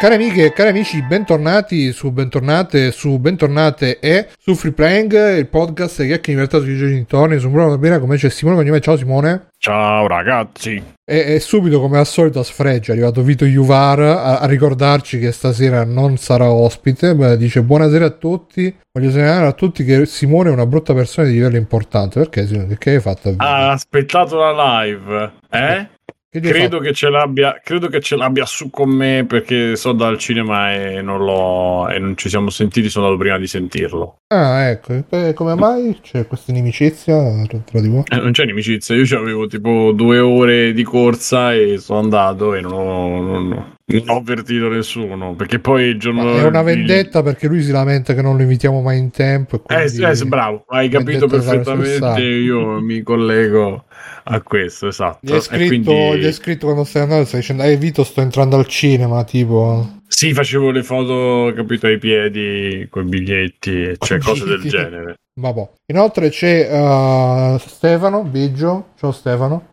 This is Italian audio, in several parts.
Cari amiche e cari amici, bentornati su Bentornate, su Bentornate e su Free Playing, il podcast che è libertà sui genitori. Sono Bruno Bene, come c'è Simone Cognome. Ciao Simone. Ciao ragazzi. E, e, subito, come al solito, a sfregio è arrivato Vito Juvar a, a, ricordarci che stasera non sarà ospite. Beh, dice buonasera a tutti. Voglio segnalare a tutti che Simone è una brutta persona di livello importante. Perché Simone? Che hai fatto? Ha aspettato la live, eh? Credo che, ce l'abbia, credo che ce l'abbia su con me perché so dal cinema e non, e non ci siamo sentiti, sono andato prima di sentirlo. Ah, ecco, e come mai c'è questa inimicizia tra di voi? Eh, non c'è inimicizia, io avevo tipo due ore di corsa e sono andato e non ho, non, non ho avvertito nessuno perché poi il giorno Ma è una vendetta perché lui si lamenta che non lo invitiamo mai in tempo eh, eh, bravo hai capito perfettamente io mi collego a questo esatto. Gli hai scritto, quindi... gli scritto quando stai andando stai dicendo ehi Vito sto entrando al cinema tipo. Sì facevo le foto capito ai piedi con i biglietti cioè cose del genere. Vabbè. inoltre c'è uh, Stefano Biggio. Ciao Stefano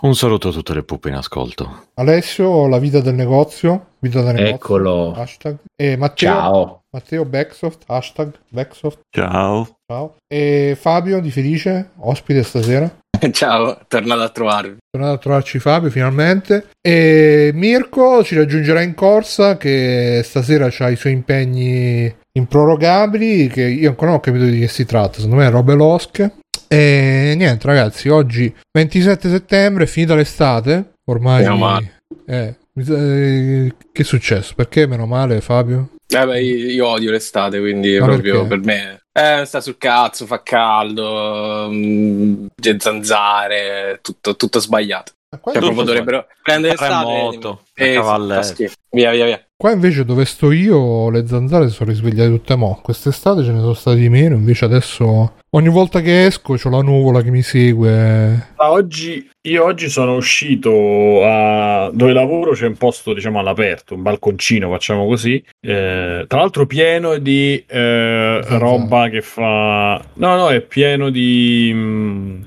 un saluto a tutte le puppe in ascolto. Alessio, la vita del negozio. Vita del negozio. Eccolo. Hashtag. E Matteo. Ciao. Matteo Backsoft. Hashtag Backsoft. Ciao. Ciao. E Fabio di Felice, ospite stasera. Ciao, tornato a trovarvi. Tornato a trovarci Fabio finalmente. E Mirko ci raggiungerà in corsa che stasera ha i suoi impegni improrogabili che io ancora non ho capito di che si tratta. Secondo me è robe losche. E niente, ragazzi, oggi 27 settembre, finita l'estate. Ormai. Meno male. Eh, eh, che è successo? Perché meno male, Fabio? Eh beh, io odio l'estate, quindi Ma proprio perché? per me. Eh, sta sul cazzo, fa caldo, mh, mm, zanzare, tutto, tutto sbagliato. Cioè, proprio dovrebbero prendere l'estate e, e via, via, via. Qua invece dove sto io le zanzare sono risvegliate tutte mo. Quest'estate ce ne sono state di meno, invece adesso ogni volta che esco c'ho la nuvola che mi segue. Ma oggi, io oggi sono uscito a dove lavoro, c'è un posto diciamo all'aperto, un balconcino, facciamo così. Eh, tra l'altro pieno di eh, roba che fa... No, no, è pieno di... Mh, mm,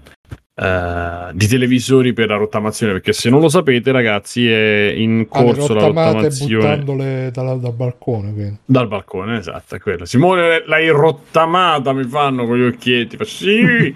Uh, di televisori per la rottamazione perché se non lo sapete ragazzi è in ah, corso la rottamazione. buttandole dal, dal balcone quindi. dal balcone esatto è quello. Simone l'hai rottamata mi fanno con gli occhietti faccio sì.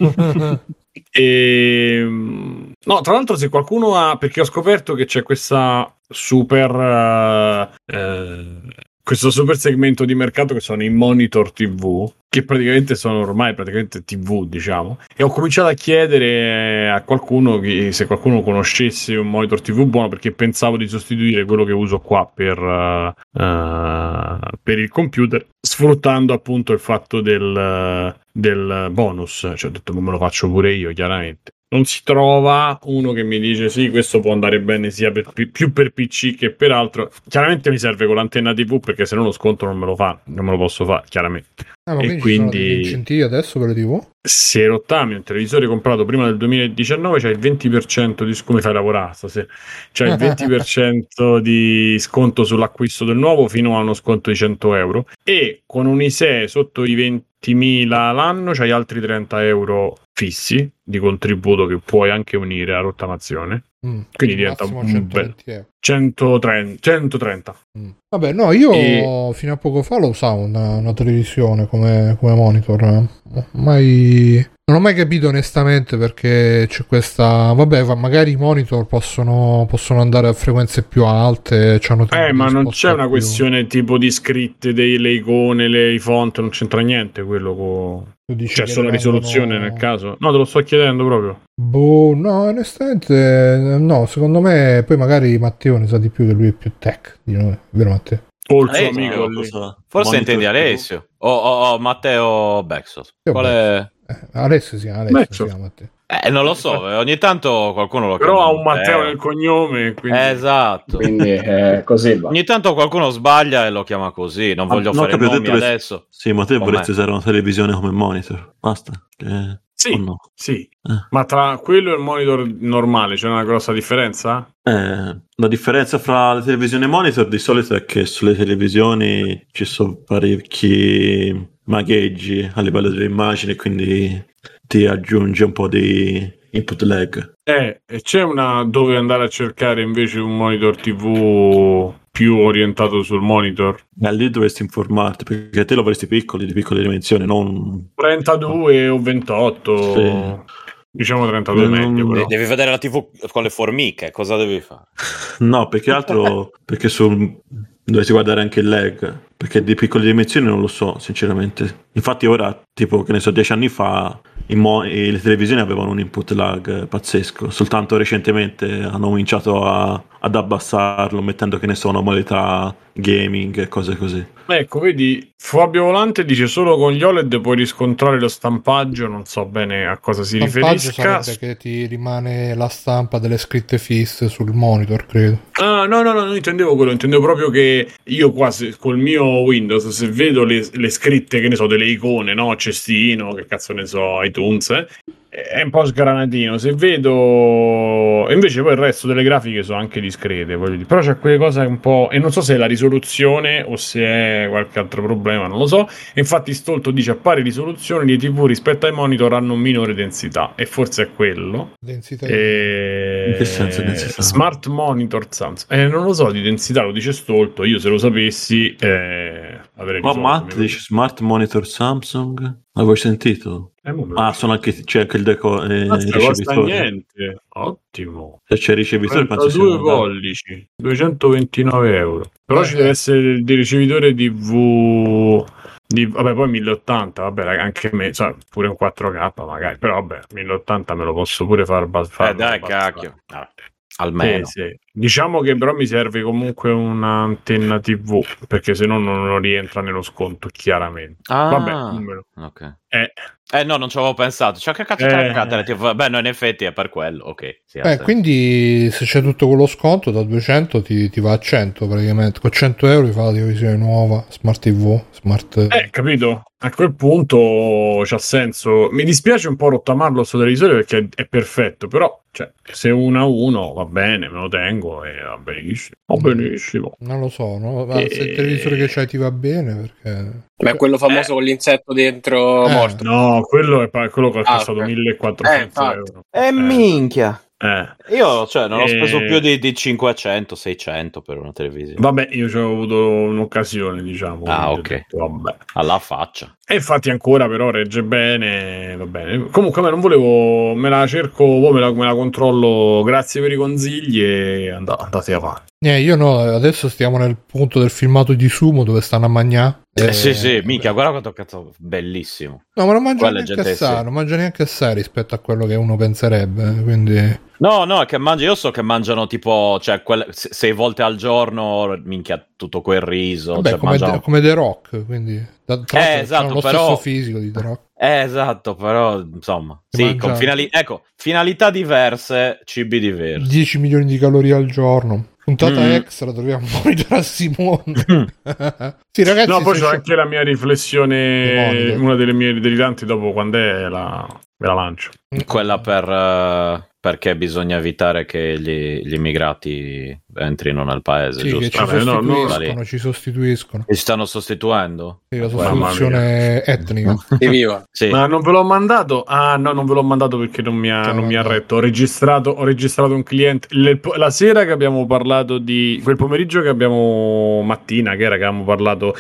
E ehm, no tra l'altro se qualcuno ha perché ho scoperto che c'è questa super uh, uh, questo super segmento di mercato che sono i monitor TV, che praticamente sono ormai praticamente TV, diciamo. E ho cominciato a chiedere a qualcuno che, se qualcuno conoscesse un monitor TV buono, perché pensavo di sostituire quello che uso qua per, uh, per il computer, sfruttando appunto il fatto del, del bonus. Cioè, ho detto, me lo faccio pure io, chiaramente non si trova uno che mi dice sì, questo può andare bene sia per, più per PC che per altro. Chiaramente mi serve con l'antenna TV perché se no lo sconto non me lo fa, non me lo posso fare, chiaramente. Ah, e quindi incentivi adesso per le TV? Se rottami un televisore comprato prima del 2019 c'è il 20% di come fai lavorare stasera. C'è il 20% di sconto sull'acquisto del nuovo fino a uno sconto di 100 euro e con un ISE sotto i 20.000 l'anno c'hai altri 30 euro fissi di contributo che puoi anche unire a rottamazione. Mm, quindi diventa un bel 130. 130. Mm. Vabbè, no, io e... fino a poco fa lo usavo una, una televisione come, come monitor. Mai non ho mai capito onestamente perché c'è questa. Vabbè, magari i monitor possono, possono andare a frequenze più alte. Eh, ma non c'è una più. questione tipo di scritte delle icone, le font, non c'entra niente quello con. C'è solo risoluzione nel caso? No, te lo sto chiedendo proprio. Boh, no, onestamente, no, secondo me poi magari Matteo ne sa di più che lui è più tech di noi, vero Matteo? O il suo amico. Forse intendi Alessio o, o, o Matteo Bexos. Qual è? Eh, Alessio si chiama Alessio. Si chiama eh, non lo so, ogni tanto qualcuno lo Però ha un Matteo nel cognome. Quindi... Esatto. Quindi è così. Va. Ogni tanto qualcuno sbaglia e lo chiama così. Non ah, voglio no, fare nomi adesso. Sì, ma te vorresti usare una televisione come monitor. Basta. Che... Sì, no? sì. Eh. ma tra quello e il monitor normale c'è una grossa differenza? Eh, la differenza fra le televisioni e monitor di solito è che sulle televisioni ci sono parecchi magheggi a livello delle immagini, quindi ti aggiunge un po' di input lag. Eh, e c'è una dove andare a cercare invece un monitor TV più orientato sul monitor. Ma lì dovresti informarti perché te lo vorresti piccoli, di piccole dimensioni, non 32 o 28. Sì. Diciamo 32 non, meglio, però. Devi vedere la TV con le formiche, cosa devi fare? No, perché altro perché sul dovresti guardare anche il lag, perché di piccole dimensioni non lo so, sinceramente. Infatti ora, tipo, che ne so, dieci anni fa mo- le televisioni avevano un input lag pazzesco, soltanto recentemente hanno cominciato a, ad abbassarlo mettendo che ne so una modalità gaming e cose così. Ecco, vedi, Fabio Volante dice solo con gli OLED puoi riscontrare lo stampaggio, non so bene a cosa si riferisca. che ti rimane la stampa delle scritte fisse sul monitor, credo. Ah, no, no, no, non intendevo quello, intendevo proprio che io quasi col mio Windows, se vedo le, le scritte, che ne so, delle icone, no, cestino, che cazzo ne so, iTunes, eh, è un po' sgranatino. Se vedo invece poi il resto delle grafiche sono anche discrete, però c'è quelle cose un po'. E non so se è la risoluzione o se è qualche altro problema, non lo so. Infatti, Stolto dice a pari risoluzione le TV rispetto ai monitor hanno minore densità, e forse è quello. Densità e... In che senso densità? Smart monitor Samsung. Eh, non lo so di densità, lo dice Stolto. Io se lo sapessi, eh, avrei Ma Matt dice smart monitor Samsung. L'avevo sentito? Eh, ah, sono anche, c'è anche il deco. Eh, non costa niente, ottimo. Se c'è il ricevitore, penso sia. due pollici, 229 euro. Però eh, ci deve essere il ricevitore DV. Di, vabbè, poi 1080, vabbè, anche me, cioè, pure un 4K magari, però vabbè, 1080 me lo posso pure far, far Eh dai, cacchio. Almeno. Sì, sì. Diciamo che però mi serve comunque un'antenna TV, perché se no non rientra nello sconto, chiaramente. Ah, Vabbè, numero. ok. Eh. eh no, non ci avevo pensato. Cioè, che cazzo eh. c'è TV? Beh, no, in effetti è per quello, ok. Sì, eh, quindi se c'è tutto quello sconto da 200 ti, ti, va a 100 praticamente. Con 100 euro ti fa la televisione nuova, smart TV, smart... Eh, capito? A quel punto c'ha senso. Mi dispiace un po' rottamarlo sto televisore perché è perfetto, però cioè, se uno a uno va bene, me lo tengo lungo e va benissimo. Va benissimo. Non lo so, no? Ma e... se il televisore che c'hai ti va bene perché... Ma quello famoso eh. con l'insetto dentro eh. morto. No, quello è quello che ha ah, costato okay. 1400 eh, euro. E eh, minchia. Eh. Io cioè, non ho speso più di, di 500, 600 per una televisione. Vabbè, io ci ho avuto un'occasione, diciamo. Ah, ok. Detto, vabbè. Alla faccia. E infatti ancora però regge bene, va bene. Comunque me non volevo, me la cerco, me la, me la controllo, grazie per i consigli e andate, andate avanti. Eh, io no, adesso stiamo nel punto del filmato di Sumo dove stanno a mangiare. Eh, eh, sì, sì, mica, guarda quanto cazzo, bellissimo. No, ma non mangia neanche assai, non mangia neanche assai rispetto a quello che uno penserebbe, quindi... No, no, che mangia, io so che mangiano tipo, cioè, quelle, sei volte al giorno, minchia, tutto quel riso. Vabbè, cioè, come, mangiano... come The Rock, quindi... Da, eh, esatto, lo però... stesso fisico di The Rock. Eh, esatto, però, insomma, sì, mangia... con finali... ecco, finalità diverse, cibi diversi. 10 milioni di calorie al giorno. Puntata mm. extra, dobbiamo monitorare Simone. sì, ragazzi, no, poi c'è anche la mia riflessione, una delle mie delle tanti dopo quando è la, la lancio. Quella per uh, perché bisogna evitare che gli, gli immigrati entrino nel paese, sì, giusto? Ci, Vabbè, sostituiscono, no, no. ci sostituiscono. Ci stanno sostituendo? Sì, la sostituzione etnica. sì. Ma non ve l'ho mandato? Ah, no, non ve l'ho mandato perché non mi ha, non mi ha retto. Ho registrato, ho registrato un cliente. Le, la sera che abbiamo parlato di... quel pomeriggio che abbiamo... mattina, che era che abbiamo parlato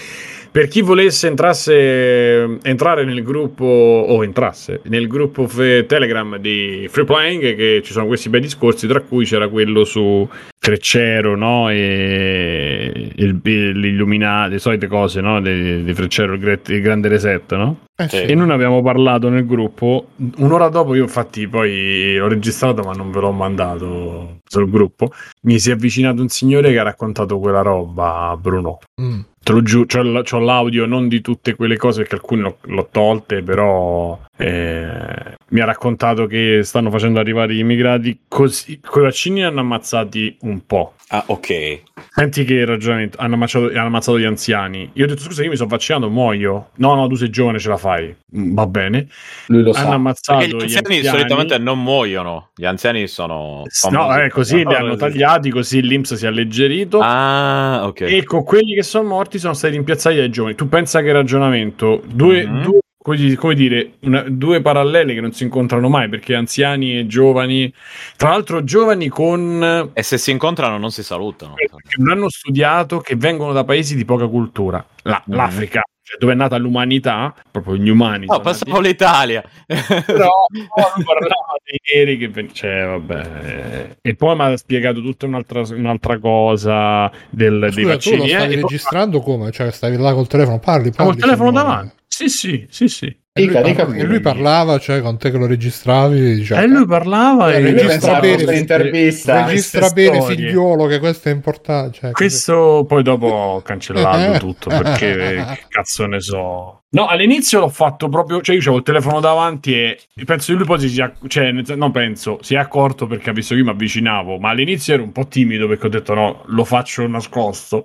per chi volesse entrasse, entrare nel gruppo o entrasse nel gruppo fe- Telegram di Free Playing, che ci sono questi bei discorsi, tra cui c'era quello su Freccero no? e il, l'illuminato, le solite cose no? di, di Freccero, il, il, grande reset. No? Eh sì. E noi ne abbiamo parlato nel gruppo. Un'ora dopo, io infatti poi l'ho registrato, ma non ve l'ho mandato sul gruppo. Mi si è avvicinato un signore che ha raccontato quella roba, Bruno. Mm te lo giuro, c'ho, l'audio non di tutte quelle cose perché alcune l'ho, l'ho tolte, però eh, mi ha raccontato che stanno facendo arrivare gli immigrati così, con i vaccini hanno ammazzati un po'. Ah, ok. Senti che ragionamento, hanno ammazzato, hanno ammazzato gli anziani. Io ho detto scusa, io mi sono vaccinato, muoio. No, no, tu sei giovane, ce la fai. Mm, va bene. Lui lo hanno sa. ammazzato Perché gli anziani, gli anziani solitamente non muoiono. Gli anziani sono No, eh, così li hanno tagliati, così l'Inps si è alleggerito. Ah, ok. E con quelli che sono morti sono stati rimpiazzati dai giovani. Tu pensa che ragionamento? Due, mm-hmm. due come dire, una, due parallele che non si incontrano mai perché anziani e giovani, tra l'altro giovani con... E se si incontrano non si salutano. Che non hanno studiato, che vengono da paesi di poca cultura. La, mm-hmm. L'Africa cioè, dove è nata l'umanità, proprio gli umani. No, passavo nati... l'Italia. Però no, parlava dei neri che... Cioè, vabbè. E poi mi ha spiegato tutta un'altra, un'altra cosa del, Scusa, dei vaccini. Tu lo stavi eh, registrando poi... come? Cioè, stavi là col telefono, parli, parli. Col telefono davanti. Sì, sì, sì, sì. E lui, dica, e lui parlava, cioè con te che lo registravi, diciamo, e lui parlava e registra bene intervista, registra bene figliuolo che questo è importante. Cioè, questo così. poi dopo ho cancellato tutto perché che cazzo ne so. No, all'inizio l'ho fatto proprio, cioè io avevo il telefono davanti e penso che lui poi si sia, cioè non penso, si è accorto perché ha visto che io mi avvicinavo, ma all'inizio ero un po' timido perché ho detto no, lo faccio nascosto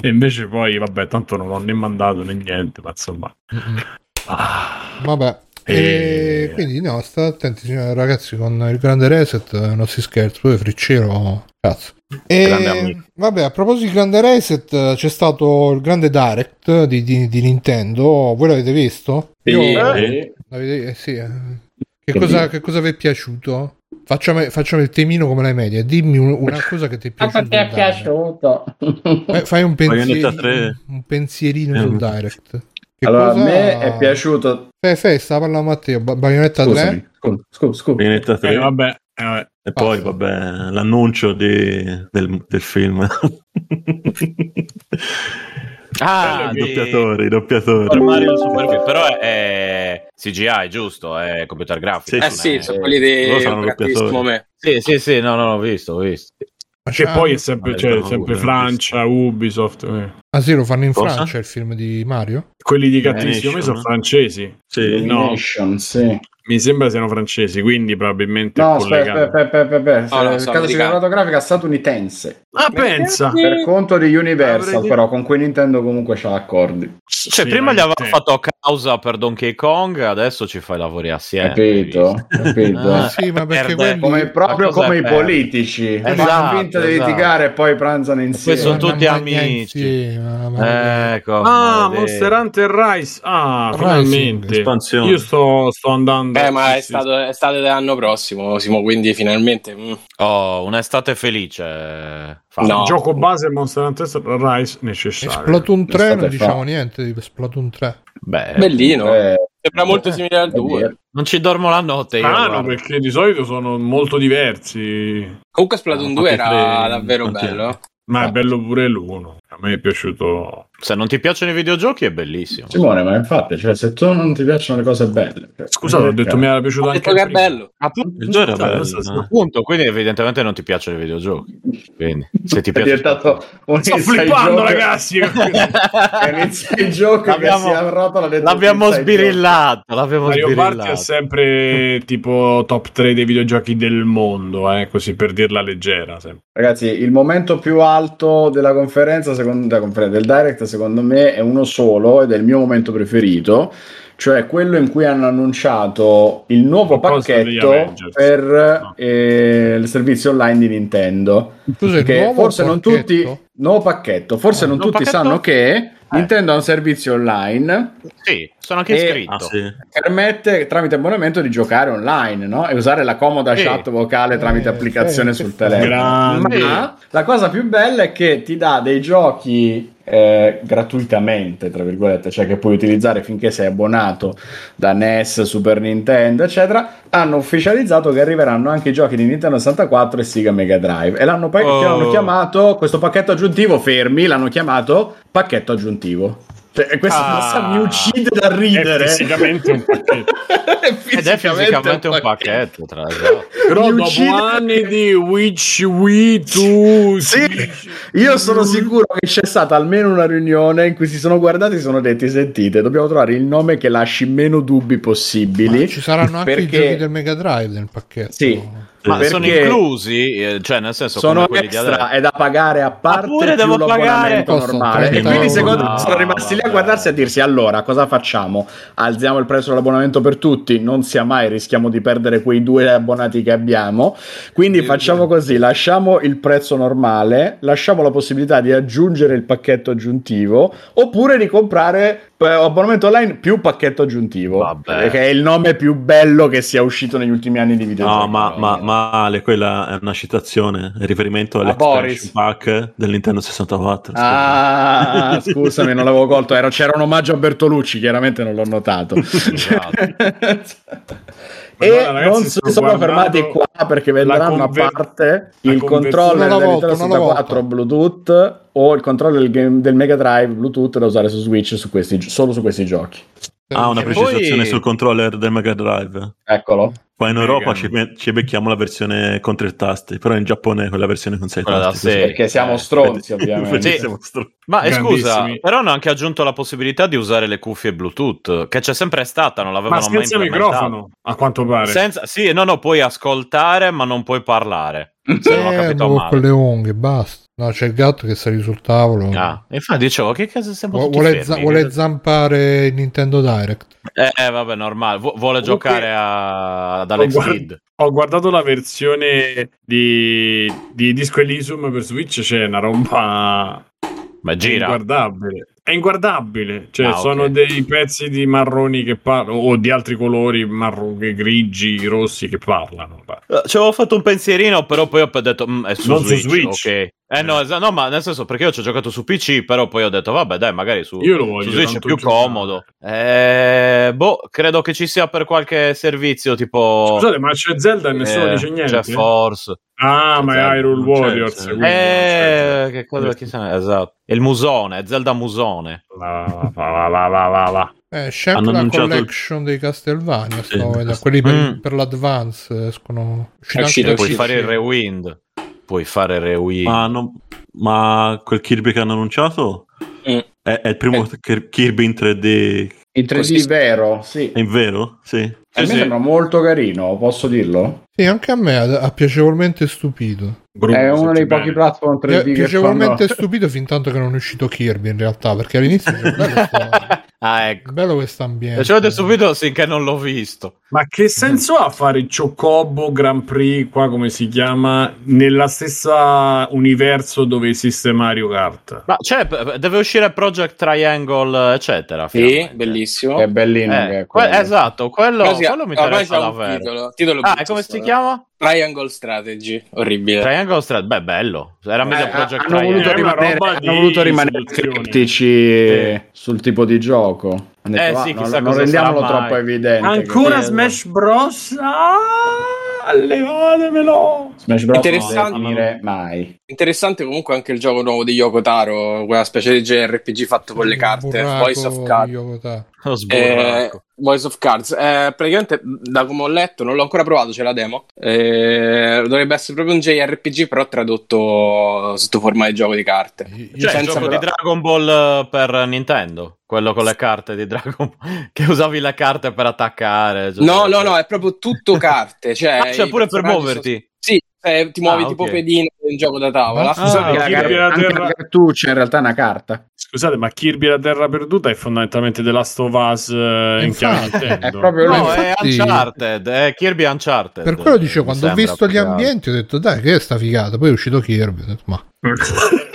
e invece poi vabbè, tanto non l'ho né mandato né niente, ma insomma. Ah. Vabbè. E... e... quindi no, state attenti ragazzi con il grande reset non si scherza, poi friccero cazzo. E vabbè, a proposito di grande reset, c'è stato il grande direct di, di, di Nintendo. Voi l'avete visto? Io, eh. eh, sì. Eh. Che, cosa, che cosa vi è piaciuto? Facciamo, facciamo, il temino come le medie. Dimmi una cosa che ti è piaciuta. ti è piaciuto? Fai un, pensieri, un pensierino sul direct. Che allora, cosa... a me è piaciuto. Fe, fe, stava parlando Matteo. Bayonetta 3. Scusa, scusa, scusa. Bayonetta 3. Eh, vabbè, eh, vabbè. E poi, vabbè, l'annuncio di, del, del film. Ah, i doppiatori, i doppiatori. Mario Super Però è, è, CGI, giusto? È computer grafico. Sì, eh sì, è... sono quelli di me. Sì, sì, sì, no, no, ho visto, ho visto. Che poi è sempre, cioè, sempre Francia, Ubisoft. Eh. Ah sì, lo fanno in Cosa? Francia il film di Mario? Quelli di cattivissimo sono francesi. Sì, no. Nation, sì. Mi sembra siano francesi, quindi probabilmente no, aspetta, aspetta, aspetta, aspetta. Caso cinematografica statunitense. Ah, pensa! Per conto di Universal, Avrei però, con cui Nintendo comunque c'ha accordi. Cioè, sì, prima gli aveva fatto causa per Donkey Kong, adesso ci fai lavori assieme. Capito, capito. ah, sì, ma perché quelli... come, proprio come i politici. Esatto, esatto. di litigare e poi pranzano insieme. Poi sono tutti amici. Insieme, ecco, ah, Monster Hunter Rise. Ah, finalmente. Io sto, sto andando eh, ma è, stato, è stato l'anno prossimo, Simo, quindi finalmente... Mm. Oh, un'estate felice. No. Il gioco base Monster Hunter Rise necessario. Splatoon 3 non diciamo fa. niente di Splatoon 3. Beh, Bellino. Eh, Sembra molto simile al 2. Non ci dormo la notte. Ah, no, perché di solito sono molto diversi. Comunque Splatoon no, 2 era davvero bello. Ma è bello pure l'uno. A me è piaciuto. Se non ti piacciono i videogiochi è bellissimo. Simone, ma infatti, cioè, se tu non ti piacciono le cose belle. Cioè, Scusate, ho detto mi era piaciuto anche. che è bello. Appunto, il gioco era bello. No? Appunto, quindi evidentemente non ti piacciono i videogiochi. Quindi, se ti piace. diventato un Sto flippando, gioco... ragazzi. inizia il gioco l'abbiamo, che si arrotola L'abbiamo sbirillato. L'abbiamo Mario sbirillato. Party è sempre tipo top 3 dei videogiochi del mondo, eh, così per dirla leggera. Sempre. Ragazzi, il momento più alto della conferenza, secondo, della conferenza del Direct, secondo me, è uno solo ed è il mio momento preferito, cioè quello in cui hanno annunciato il nuovo pacchetto per no. eh, il servizio online di Nintendo. Scusa, che forse pacchetto? non tutti, nuovo pacchetto, forse no, non tutti pacchetto? sanno che eh. Nintendo ha un servizio online. Sì, sono anche iscritto. Ah, sì. Permette tramite abbonamento di giocare online no? e usare la comoda sì. chat vocale tramite eh, applicazione sul telefono. Ma la cosa più bella è che ti dà dei giochi eh, gratuitamente, tra virgolette, cioè che puoi utilizzare finché sei abbonato da NES, Super Nintendo, eccetera. Hanno ufficializzato che arriveranno anche i giochi di Nintendo 64 e Sega Mega Drive e l'hanno, pa- oh. l'hanno chiamato questo pacchetto aggiuntivo fermi, l'hanno chiamato pacchetto aggiuntivo. Cioè, questa ah, cosa mi uccide da ridere. È fisicamente un pacchetto. è Ed è fisicamente un pacchetto, tra l'altro. Però mi dopo uccide... anni di Witch Wii tu sì, io sono sicuro che c'è stata almeno una riunione in cui si sono guardati e sono detti sentite, dobbiamo trovare il nome che lasci meno dubbi possibili. Ma ci saranno anche perché... i giochi del Mega Drive nel pacchetto. Sì Ma sono inclusi, eh, cioè nel senso sono extra, è da pagare a parte Oppure devo pagare normale. E quindi secondo me sono rimasti lì a guardarsi e a dirsi allora cosa facciamo? Alziamo il prezzo dell'abbonamento per tutti, non sia mai, rischiamo di perdere quei due abbonati che abbiamo. Quindi facciamo così, lasciamo il prezzo normale, lasciamo la possibilità di aggiungere il pacchetto aggiuntivo oppure di comprare eh, abbonamento online più pacchetto aggiuntivo, Vabbè. che è il nome più bello che sia uscito negli ultimi anni di videogiochi. No, ma, ma, male, quella è una citazione, è riferimento all'expansion pack del Nintendo 64. Ah, scusami, non l'avevo colto, Era, c'era un omaggio a Bertolucci, chiaramente non l'ho notato. Esatto. e allora, non si sono fermati qua perché vedranno a parte il controller del Nintendo 64 Bluetooth o il controller del, game, del Mega Drive Bluetooth da usare su Switch su questi, solo su questi giochi. Ah, una precisazione poi... sul controller del Mega Drive. Eccolo. Qua in Europa ci, ci, becchiamo la versione con tre tasti, però in Giappone quella versione con sei Quella tasti. Sì. Perché siamo stronzi, ovviamente. Sì. Ma eh, scusa, però hanno anche aggiunto la possibilità di usare le cuffie Bluetooth, che c'è sempre stata, non l'avevano ma mai senza microfono, a quanto pare. Senza, sì, no, no, puoi ascoltare, ma non puoi parlare. Se non ho capito male. con le unghie, basta. No, c'è il gatto che sta sul tavolo. Ah, infatti dicevo, che cosa stiamo vuole, za- vuole zampare Nintendo Direct. Eh, eh vabbè, normale. Vu- vuole Comunque, giocare a- ad Alex ho, guard- ho guardato la versione di, di Disco Elysium per Switch, c'è una roba... Ma gira. Inguardabile è inguardabile, cioè ah, sono okay. dei pezzi di marroni che parlano o di altri colori marroni, grigi, rossi che parlano. Uh, ci avevo fatto un pensierino, però poi ho detto mm, è su non Switch, su Switch. ok. Eh no, es- no, ma nel senso perché io ci ho giocato su PC, però poi ho detto vabbè, dai, magari su, io lo voglio, su Switch è più giocare. comodo. Eh, boh, credo che ci sia per qualche servizio tipo Scusate, ma c'è Zelda e nessuno eh, dice niente. C'è Force. Ah, ma è Hyrule Warriors. Eh, che cosa che esatto. Il musone, Zelda musone. La, la, la, la, la, la. Eh, c'è anche la collection il... dei Castlevania, sì, vedendo, quelli per, mm. per l'Advance escono. Uscito, puoi fare il Rewind. Puoi fare il Rewind. Ma, non... ma quel Kirby che hanno annunciato mm. è, è, il primo eh. Kirby in 3D. In 3D Così... vero, sì. È vero? Sì. A me sì. sembra molto carino, posso dirlo? Sì, anche a me ha, piacevolmente stupito. Brutto, è uno dei pochi platform 3D piacevolmente fanno... stupito fin tanto che non è uscito Kirby in realtà, perché all'inizio Ah, ecco. Bello questo ambiente. Ci avete subito finché non l'ho visto. Ma che senso ha fare il Chocobo Grand Prix, qua come si chiama, nella stessa universo dove esiste Mario Kart? Ma cioè, deve uscire Project Triangle, eccetera. Sì, bellissimo. È bellino. Eh, que- esatto, quello, quello mi interessa davvero. Titolo, titolo ah, come si chiama? Triangle Strategy, orribile. Triangle Strategy, beh, bello. Era meglio eh, Project hanno Triangle. Voluto rimanere, hanno voluto rimanere critici sì. sul tipo di gioco. Detto, eh sì, non, non rendiamolo troppo evidente. Ancora Smash Bros. Ah, levatemelo. Smash Bros. Interessante. non mai. Interessante comunque anche il gioco nuovo di Yoko Taro, quella specie di JRPG fatto con le carte. Voice of Cards. Eh, Voice of Cards. Eh, praticamente, da come ho letto, non l'ho ancora provato, c'è la demo. Eh, dovrebbe essere proprio un JRPG, però tradotto sotto forma di gioco di carte. Cioè, il gioco però... di Dragon Ball eh, per Nintendo. Quello con le carte di Dragon Ball. che usavi le carte per attaccare. No, no, no, è proprio tutto carte. Cioè, ah, cioè pure per muoverti. Sono... Eh, ti muovi ah, tipo okay. pedino in gioco da tavola. Ah, Scusate, ah, Kirby la terra... la cartuccia in realtà è una carta. Scusate, ma Kirby la terra perduta è fondamentalmente The Last of Us eh, in chiave È proprio no, è Uncharted, è Kirby Uncharted. Per quello dicevo, quando ho visto gli ambienti ho detto dai, che è sta figata. Poi è uscito Kirby, ho detto ma...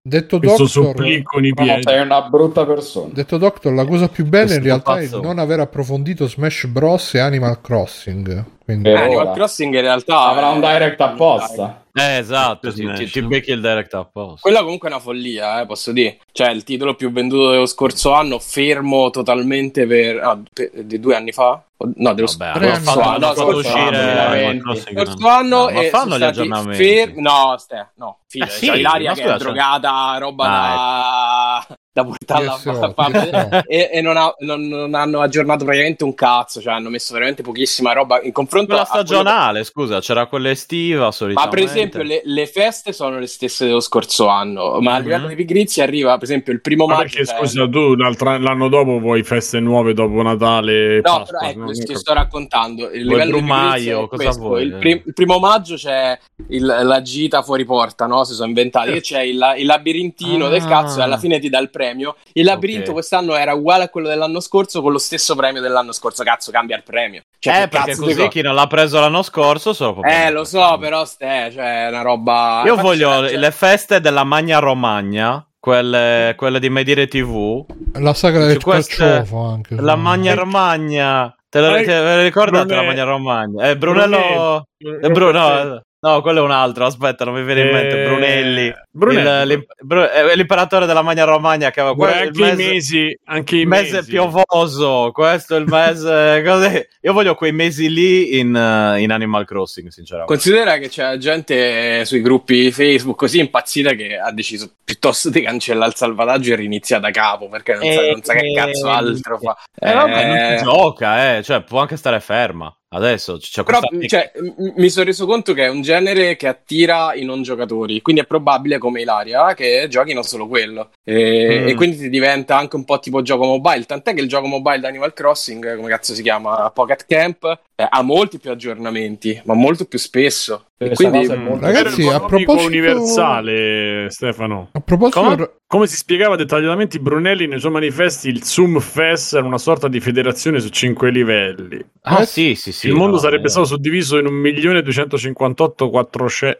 detto Doctor, supplico i piedi. sei una brutta persona. Detto Doctor, la cosa più bella Questo in realtà pazzo. è non aver approfondito Smash Bros. e Animal Crossing. Quindi... Eh, Animal Crossing in realtà avrà un direct apposta. Eh, esatto, ti, ti, ti becchi il direct apposta. Quella comunque è una follia, eh, posso dire. Cioè, il titolo più venduto dello scorso anno, fermo totalmente per, ah, per di due anni fa. No, dello Vabbè, scorso anno. No, scorso uscire scorso anno no, e fanno gli aggiornamenti. Fer- no, ste, no, fine, eh, sì, cioè, l'aria che è drogata, roba ah, da da portarla a fame e, e non, ha, non, non, hanno aggiornato praticamente un cazzo, cioè hanno messo veramente pochissima roba in confronto quella stagionale, che... scusa, c'era quella estiva solitamente. Ma per esempio le, le, feste sono le stesse dello scorso anno, ma mm-hmm. a livello di pigrizia arriva per esempio il primo ma maggio. Perché cioè... scusa, tu l'anno dopo vuoi feste nuove dopo Natale? No, Pasqua, però ecco, no? ti sto raccontando. Il livello Brumaio, cosa questo. vuoi? Il, prim- il, primo maggio c'è il, la gita fuori porta, no? Si sono inventati, che c'è il, il labirintino ah. del cazzo e alla fine ti dà il premio. Il labirinto okay. quest'anno era uguale a quello dell'anno scorso con lo stesso premio dell'anno scorso. Cazzo, cambia il premio. Cioè, eh, perché così chi non l'ha preso l'anno scorso solo Eh, lo so, però ste, cioè, è una roba... Io voglio le feste della Magna Romagna quelle, quelle, di Medire TV. La sagra del carciofo anche. La Magna Romagna. Te lo, te, ricordate Brunello. la Magna Romagna? Eh, Brunello... Brunello. Eh, Bruno, No, quello è un altro. Aspetta, non mi viene in mente. Eh, Brunelli, Brunelli. Il, eh, l'imperatore della Magna Romagna che aveva Guarda, anche mese, i mesi, anche i mese mesi. piovoso. Questo è il mese. così. Io voglio quei mesi lì in, uh, in, Animal Crossing, sinceramente. Considera che c'è gente sui gruppi Facebook così impazzita che ha deciso piuttosto di cancellare il salvataggio e riniziare da capo perché non, sa, non sa che cazzo altro fa. Eh, eh, vabbè, non si gioca, eh. cioè può anche stare ferma. Adesso c'è Però, cioè, m- mi sono reso conto che è un genere che attira i non giocatori, quindi è probabile come Ilaria che giochino solo quello. E, mm. e, quindi ti diventa anche un po' tipo gioco mobile. Tant'è che il gioco mobile di Animal Crossing, come cazzo si chiama? Pocket Camp, eh, ha molti più aggiornamenti, ma molto più spesso. E quindi, mm, ragazzi, a proposito universale, Stefano. A proposito, come, come, si spiegava dettagliatamente Brunelli nei suoi manifesti, il Zoom Fest era una sorta di federazione su cinque livelli. Ah, eh, sì, sì, sì. Il mondo no, sarebbe eh. stato suddiviso in un milione duecentocinquantotto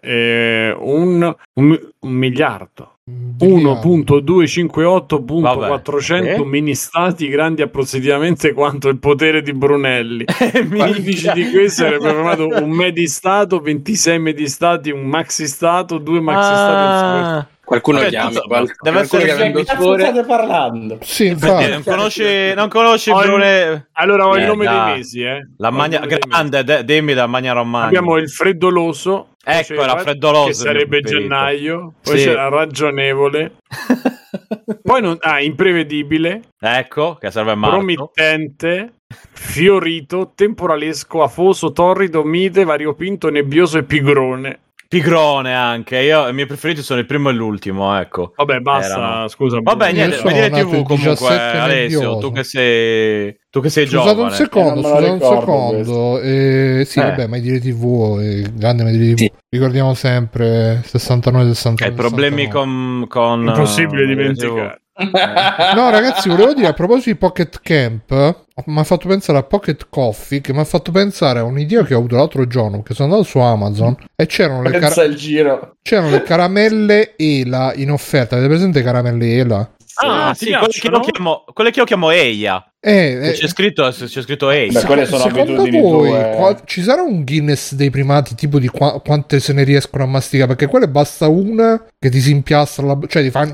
eh, un, un, un miliardo. 1.258.400 eh? mini stati grandi approssimativamente quanto il potere di Brunelli. Quantici di questo sarebbe formato un medistato, 26 medistati, un maxi stato, due maxi stati. Ah. Qualcuno Vabbè, chiama, qual- deve essere che state parlando? Sì, infatti. Non conosci, non conosci ho Brune... Allora ho eh, il nome da. dei mesi, eh. La magna... grande, de- dimmi da Magna Romagna. Abbiamo il freddoloso. Ecco, era freddoloso. Che sarebbe gennaio. Poi sì. c'era ragionevole. Poi non... Ah, imprevedibile. Ecco, che serve marzo. Promittente. Fiorito, temporalesco, afoso, torrido, mite, variopinto, nebbioso e pigrone. Pigrone anche. Io, I miei preferiti sono il primo e l'ultimo. Ecco. Vabbè, basta. Erano. Scusa. Vabbè, niente. So, vedere TV comunque. Alessio, tu che sei. Tu che sei scusate giovane. un secondo, scusate un secondo. Eh, sì, eh. vabbè, mai dire TV, eh, grande mai dire TV. Sì. Ricordiamo sempre 69 69. Hai problemi con, con Impossibile uh, dimenticare. No, ragazzi, volevo dire a proposito di Pocket Camp, mi ha fatto pensare a Pocket Coffee, che mi ha fatto pensare a un'idea che ho avuto l'altro giorno, che sono andato su Amazon e c'erano le, car- c'erano le caramelle Ela in offerta. Avete presente caramelle Ela? Ah, sì, quelle che, chiamo, quelle, che io chiamo Eia. Eh, eh, c'è scritto, c'è scritto Eia. Beh, quelle sono Secondo voi qua, ci sarà un Guinness dei primati tipo di qua, quante se ne riescono a masticare? Perché quelle basta una che ti si impiastra la cioè ti fa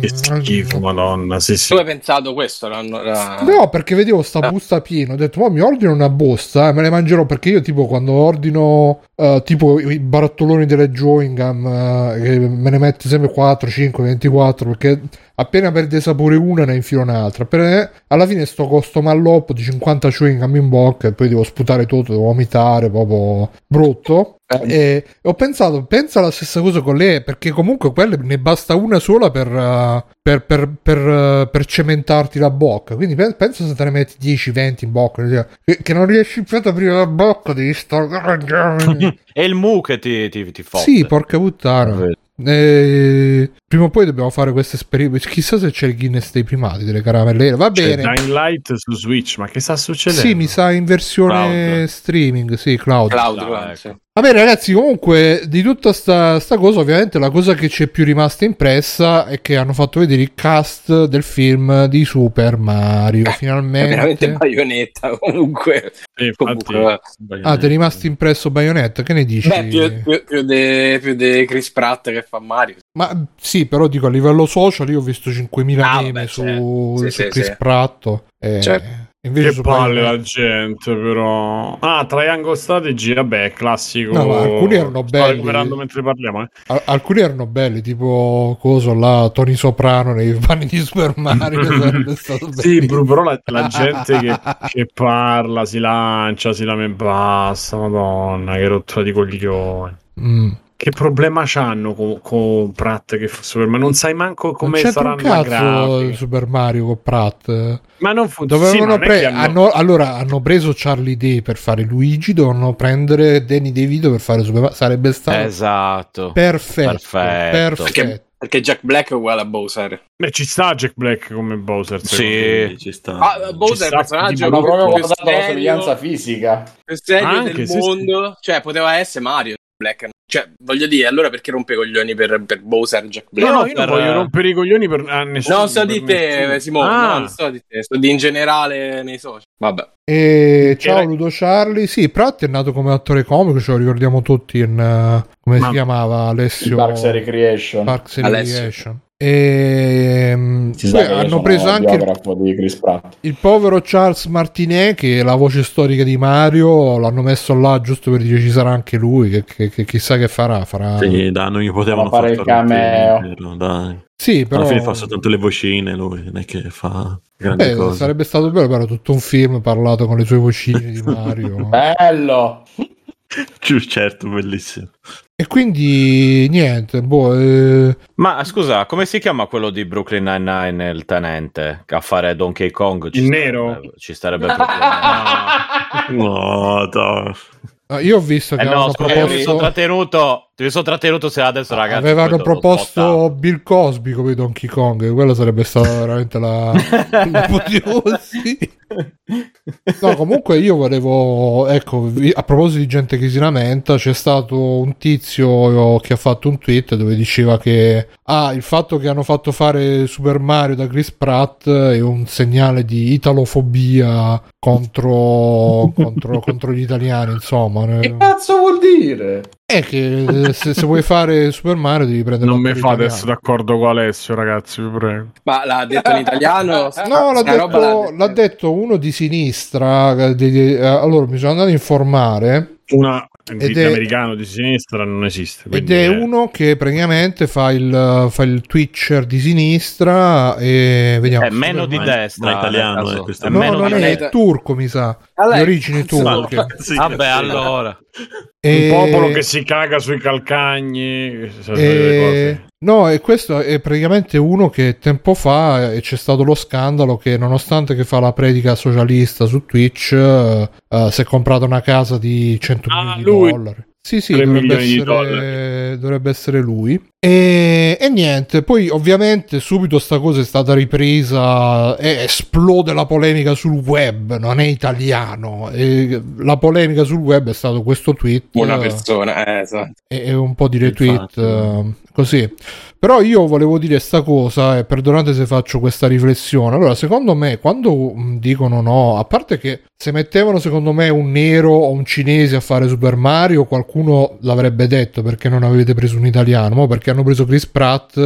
che schifo, madonna. Sì, sì. Tu hai pensato questo? La... No, perché vedevo sta ah. busta piena. Ho detto, ma mi ordino una busta e eh, me ne mangerò perché io tipo quando ordino uh, tipo i barattoloni delle Joingham uh, che me ne metti sempre 4, 5, 24 perché appena perde sapore una ne infilo un'altra. Per, alla fine sto costo malloppo di 50 chewing gum in bocca e poi devo sputare tutto, devo vomitare, proprio brutto. Eh. E ho pensato, pensa la stessa cosa con lei, perché comunque quelle ne basta una sola per, uh, per, per, per, uh, per, cementarti la bocca. Quindi pensa se te ne metti 10-20 in bocca, che, che non riesci più ad aprire la bocca, devi stare... È il mu che ti, ti, ti fa. Sì, porca puttana. Eh, prima o poi dobbiamo fare questo esperimento. Chissà se c'è il Guinness dei primati delle caramelle. Va c'è bene. Dying Light su Switch, ma che sta succedendo? Sì, mi sa in versione cloud. streaming. Sì, cloud. Cloud, cloud sì. Vabbè, ragazzi, comunque di tutta sta, sta, cosa, ovviamente la cosa che ci è più rimasta impressa è che hanno fatto vedere il cast del film di Super Mario. Finalmente. È veramente baionetta. Comunque, sì, comunque Ah, ti è rimasto impresso baionetta? Che ne dici? Beh, più, più, più di Chris Pratt che fa Mario. Ma sì, però dico a livello social io ho visto 5.000 ah, meme beh, su, sì, su sì, Chris sì. Pratt. E... Certo Invece che palle la gente, però. Ah, Triangle Strategy, vabbè, classico. No, ma alcuni erano belli. recuperando mentre parliamo. Eh. Al- alcuni erano belli, tipo coso là, Tony Soprano nei panni di Super Mario. sì, però la, la gente che, che, parla, si lancia, si lamenta, basta, madonna, che rottura di coglioni. Mm. Che problema c'hanno con, con Pratt che fa Super Mario? Non sai manco come non saranno un cazzo Super Mario con Pratt. Ma non funziona. Sì, pre- hanno... Hanno, allora hanno preso Charlie Day per fare Luigi, dovevano prendere Danny DeVito per fare Super Mario. Sarebbe stato esatto. perfetto. Perfetto. perfetto. Perché, perché, Jack Black è uguale a Bowser. Beh, ci sta Jack Black come Bowser. Sì, ci sta. Ah, Bowser è un personaggio. Hanno proprio guardato la somiglianza fisica. Il serio del sì, mondo. Sì. Cioè, poteva essere Mario. Black. Cioè, voglio dire, allora perché rompe i coglioni per, per Bowser Jack Black? No, no, io per... non voglio rompere i coglioni per a nessuno. Non so di te, Simone, ah. no, non so di te, so di in generale nei social. Vabbè. E ciao Ludo Charlie. Sì, Pratt è nato come attore comico, ce lo ricordiamo tutti in uh, come Ma... si chiamava Alessio Parks and Recreation. Parks and Recreation. E ehm, hanno preso anche il, il, povero Charles Martinet, che è la voce storica di Mario. L'hanno messo là giusto per dire ci sarà anche lui. Che, che, che chissà che farà. farà... Sì, da noi potevano fare il cameo. dai. Sì, però. Alla fine fa soltanto le vocine lui, non è che fa. Eh, sarebbe stato bello, però tutto un film parlato con le sue vocine di Mario. bello! certo, bellissimo. E quindi niente, boh, eh... Ma scusa, come si chiama quello di Brooklyn Nine-Nine, il tenente, a fare Donkey Kong? Ci il nero? Ci starebbe proprio... no, no. Ah, io ho visto che eh no, proposto... mi sono trattenuto. Ti sono trattenuto se adesso, ragazzi. Avevano proposto Bill Cosby come Donkey Kong. Quello sarebbe stato veramente la. no, comunque io volevo. Ecco, a proposito di gente che si lamenta, c'è stato un tizio che ha fatto un tweet dove diceva che. Ah, il fatto che hanno fatto fare Super Mario da Chris Pratt è un segnale di italofobia contro, contro, contro gli italiani, insomma. Che cazzo vuol dire? È che eh, se, se, vuoi fare Super Mario devi prendere Non mi fate essere d'accordo con Alessio, ragazzi, vi prego. Ma l'ha detto in italiano? no, l'ha detto, l'ha detto, uno di sinistra. Di, di, eh, allora mi sono andato a informare. Una ed è, americano di sinistra non esiste. Ed è, è, uno che praticamente fa il, fa il Twitcher di sinistra e vediamo. È meno di destra. Ma italiano, è questo. No, non è, è turco, mi sa. Allora, di origini turche. Sì, Vabbè, allora. E... Un popolo che si caga sui calcagni. E... No, e questo è praticamente uno che tempo fa eh, c'è stato lo scandalo che nonostante che fa la predica socialista su Twitch, uh, si è comprato una casa di 100 ah, milioni lui. di dollari. Sì, sì, dovrebbe essere, dovrebbe essere, lui. E, e, niente, poi ovviamente subito sta cosa è stata ripresa e esplode la polemica sul web, non è italiano. E la polemica sul web è stato questo tweet. Una persona, eh, esatto. E, e un po' di retweet uh, così. Però io volevo dire sta cosa e perdonate se faccio questa riflessione. Allora, secondo me, quando mm, dicono no, a parte che se mettevano secondo me un nero o un cinese a fare Super Mario, qualcuno l'avrebbe detto perché non avete preso un italiano, ma perché hanno preso Chris Pratt,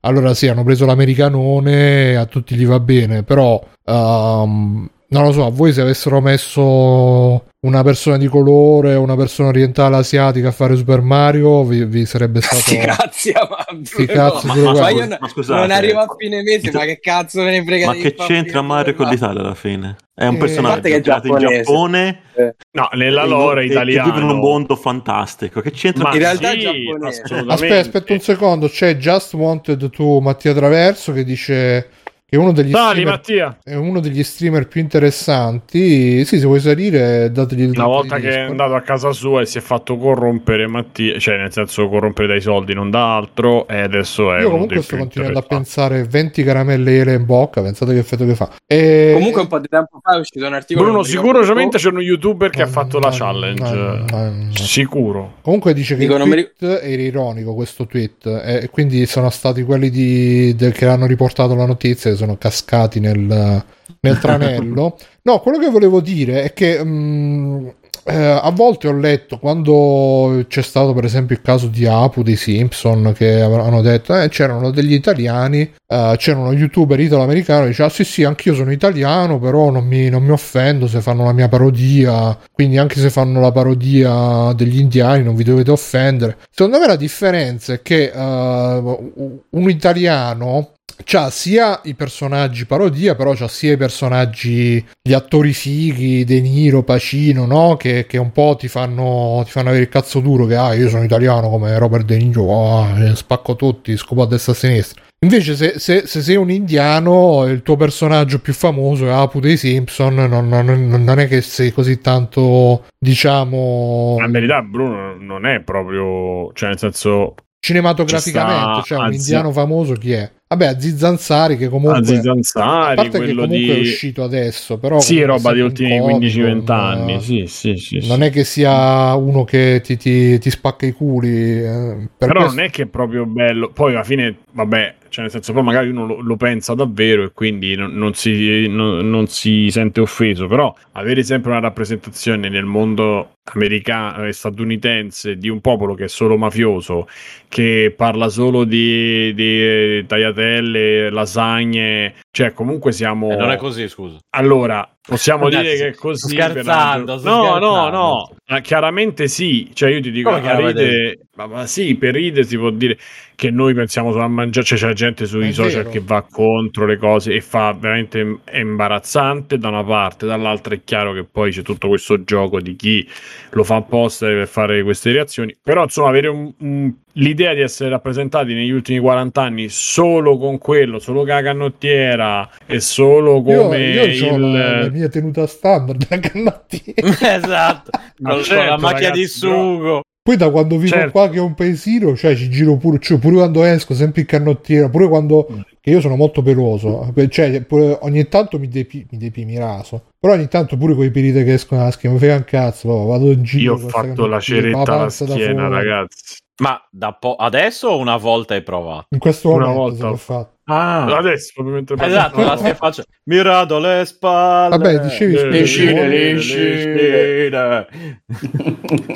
allora sì, hanno preso l'americanone, a tutti gli va bene, però um, non lo so, a voi se avessero messo una persona di colore, una persona orientale asiatica a fare Super Mario, vi, vi sarebbe stato. Sì, grazie, ma, sì, cazzo, ma, ma, ma io ma scusate, non arrivo a fine mese, ma che cazzo me ne frega Ma che c'entra Mario con l'Italia alla fine? È un eh, personaggio che è in Giappone. Eh. No, nella lore italiana. Vive in un mondo fantastico. Che c'entra? Ma in realtà sì, è giapponese. Aspetta, aspetta un secondo. C'è Just Wanted to Mattia Traverso che dice è uno degli, Dali, streamer, è uno degli streamer più interessanti. Sì, se vuoi salire, dategli il Una volta che è andato a casa sua e si è fatto corrompere Mattia, cioè nel senso corrompere dai soldi, non da altro, e adesso è. Io comunque sto continuando a pensare 20 caramelle ele in bocca, pensate che effetto che fa. E... Comunque un po' di tempo fa è uscito un articolo. Bruno, sicuramente c'è uno youtuber che no, ha fatto no, la challenge. No, Sicuro. Comunque dice che Dico, il tweet mi... era ironico questo tweet, e quindi sono stati quelli di... De... che hanno riportato la notizia sono cascati nel, nel tranello. No, quello che volevo dire è che mh, eh, a volte ho letto quando c'è stato per esempio il caso di Apu dei Simpson che avevano detto eh, c'erano degli italiani eh, c'era uno youtuber italo-americano che diceva ah, sì sì anch'io sono italiano però non mi, non mi, offendo se fanno la mia parodia quindi anche se fanno la parodia degli indiani non vi dovete offendere secondo me la differenza è che uh, un italiano c'ha sia i personaggi parodia, però c'ha sia i personaggi, gli attori fighi, De Niro, Pacino, no? Che, che un po' ti fanno, ti fanno avere il cazzo duro che ah, io sono italiano come Robert De Niro, oh, spacco tutti, scopo a destra e a sinistra. Invece, se, se, se, sei un indiano, il tuo personaggio più famoso è Apu dei Simpson. Non, non, non, è che sei così tanto, diciamo. La verità, Bruno, non è proprio. cioè, nel senso. Cinematograficamente, cioè, un indiano famoso chi è? Vabbè, Aziz Ansari che comunque Aziz Ansari, a parte quello che di... è uscito adesso, però Sì, roba di ultimi 15-20 anni, non... sì, sì, sì, Non è che sia uno che ti, ti, ti spacca i culi, eh, per Però questo... non è che è proprio bello. Poi alla fine, vabbè, cioè nel senso poi magari uno lo, lo pensa davvero e quindi non, non, si, non, non, si, sente offeso però avere sempre una rappresentazione nel mondo americano e statunitense di un popolo che è solo mafioso che parla solo di, di tagliatelle lasagne cioè comunque siamo eh, non è così scusa allora Possiamo Ragazzi, dire che è così. Scherzando, per... no, no, no, no. Chiaramente sì. Cioè, io ti dico, a ride, ma, ma, sì, per ride si può dire che noi pensiamo solo a mangiare. Cioè, c'è gente sui è social vero. che va contro le cose e fa veramente è imbarazzante da una parte, dall'altra è chiaro che poi c'è tutto questo gioco di chi lo fa apposta per fare queste reazioni. Però, insomma, avere un, un l'idea di essere rappresentati negli ultimi 40 anni solo con quello, solo con la canottiera e solo come io, io il... la, la, mia tenuta standard la canottiera esatto. Con, certo, con, la macchia ragazzi, di sugo poi da quando vivo certo. qua che è un paesino, cioè ci giro pure, cioè, pure quando esco, sempre in canottiera, pure quando... Mm. che io sono molto peloso, cioè pure, ogni tanto mi, depi, mi depi, mi raso, però ogni tanto pure quei perite che escono dalla schiena, mi frega un cazzo, vado in giro. Io ho fatto la ceretta alla schiena, ragazzi. Ma da po- adesso o una volta hai provato? In questo momento una volta l'ho fatto. Ah, adesso ovviamente esatto, la stai facendo. Mi rado le spalle. Vabbè, dicevi scene.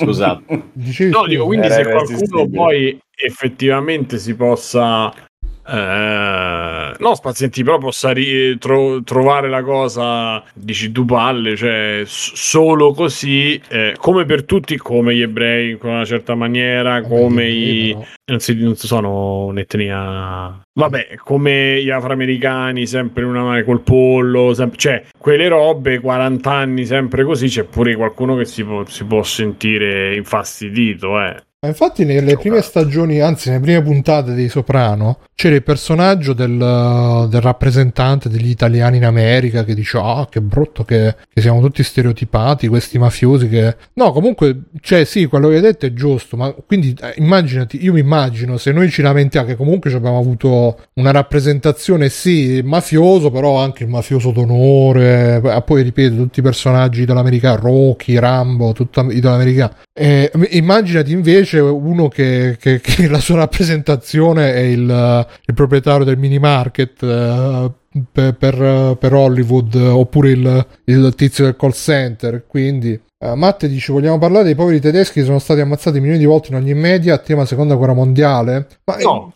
Scusate. Dicevi no, dico, quindi se qualcuno poi effettivamente si possa eh, no, spazienti, però possa ri- tro- trovare la cosa, dici tu palle, cioè solo così, eh, come per tutti, come gli ebrei in una certa maniera, come i... Non, si, non sono un'etnia... Vabbè, come gli afroamericani, sempre una mano col pollo, sempre... cioè quelle robe, 40 anni sempre così, c'è pure qualcuno che si può, si può sentire infastidito, eh. Infatti nelle prime stagioni, anzi nelle prime puntate dei Soprano, c'era il personaggio del, del rappresentante degli italiani in America che dice ah che brutto che, che, siamo tutti stereotipati, questi mafiosi che... No, comunque, cioè sì, quello che hai detto è giusto, ma quindi eh, immaginati, io mi immagino se noi ci lamentiamo che comunque abbiamo avuto una rappresentazione sì mafioso, però anche il mafioso d'onore, poi ripeto tutti i personaggi dell'americano, Rocky, Rambo, tutto italo-americano. Eh, immaginati invece uno che, che, che, la sua rappresentazione è il, il proprietario del mini market uh, per, per, per, Hollywood oppure il, il, tizio del call center. Quindi uh, Matte dice vogliamo parlare dei poveri tedeschi che sono stati ammazzati milioni di volte in ogni media a tema seconda guerra mondiale? Ma no.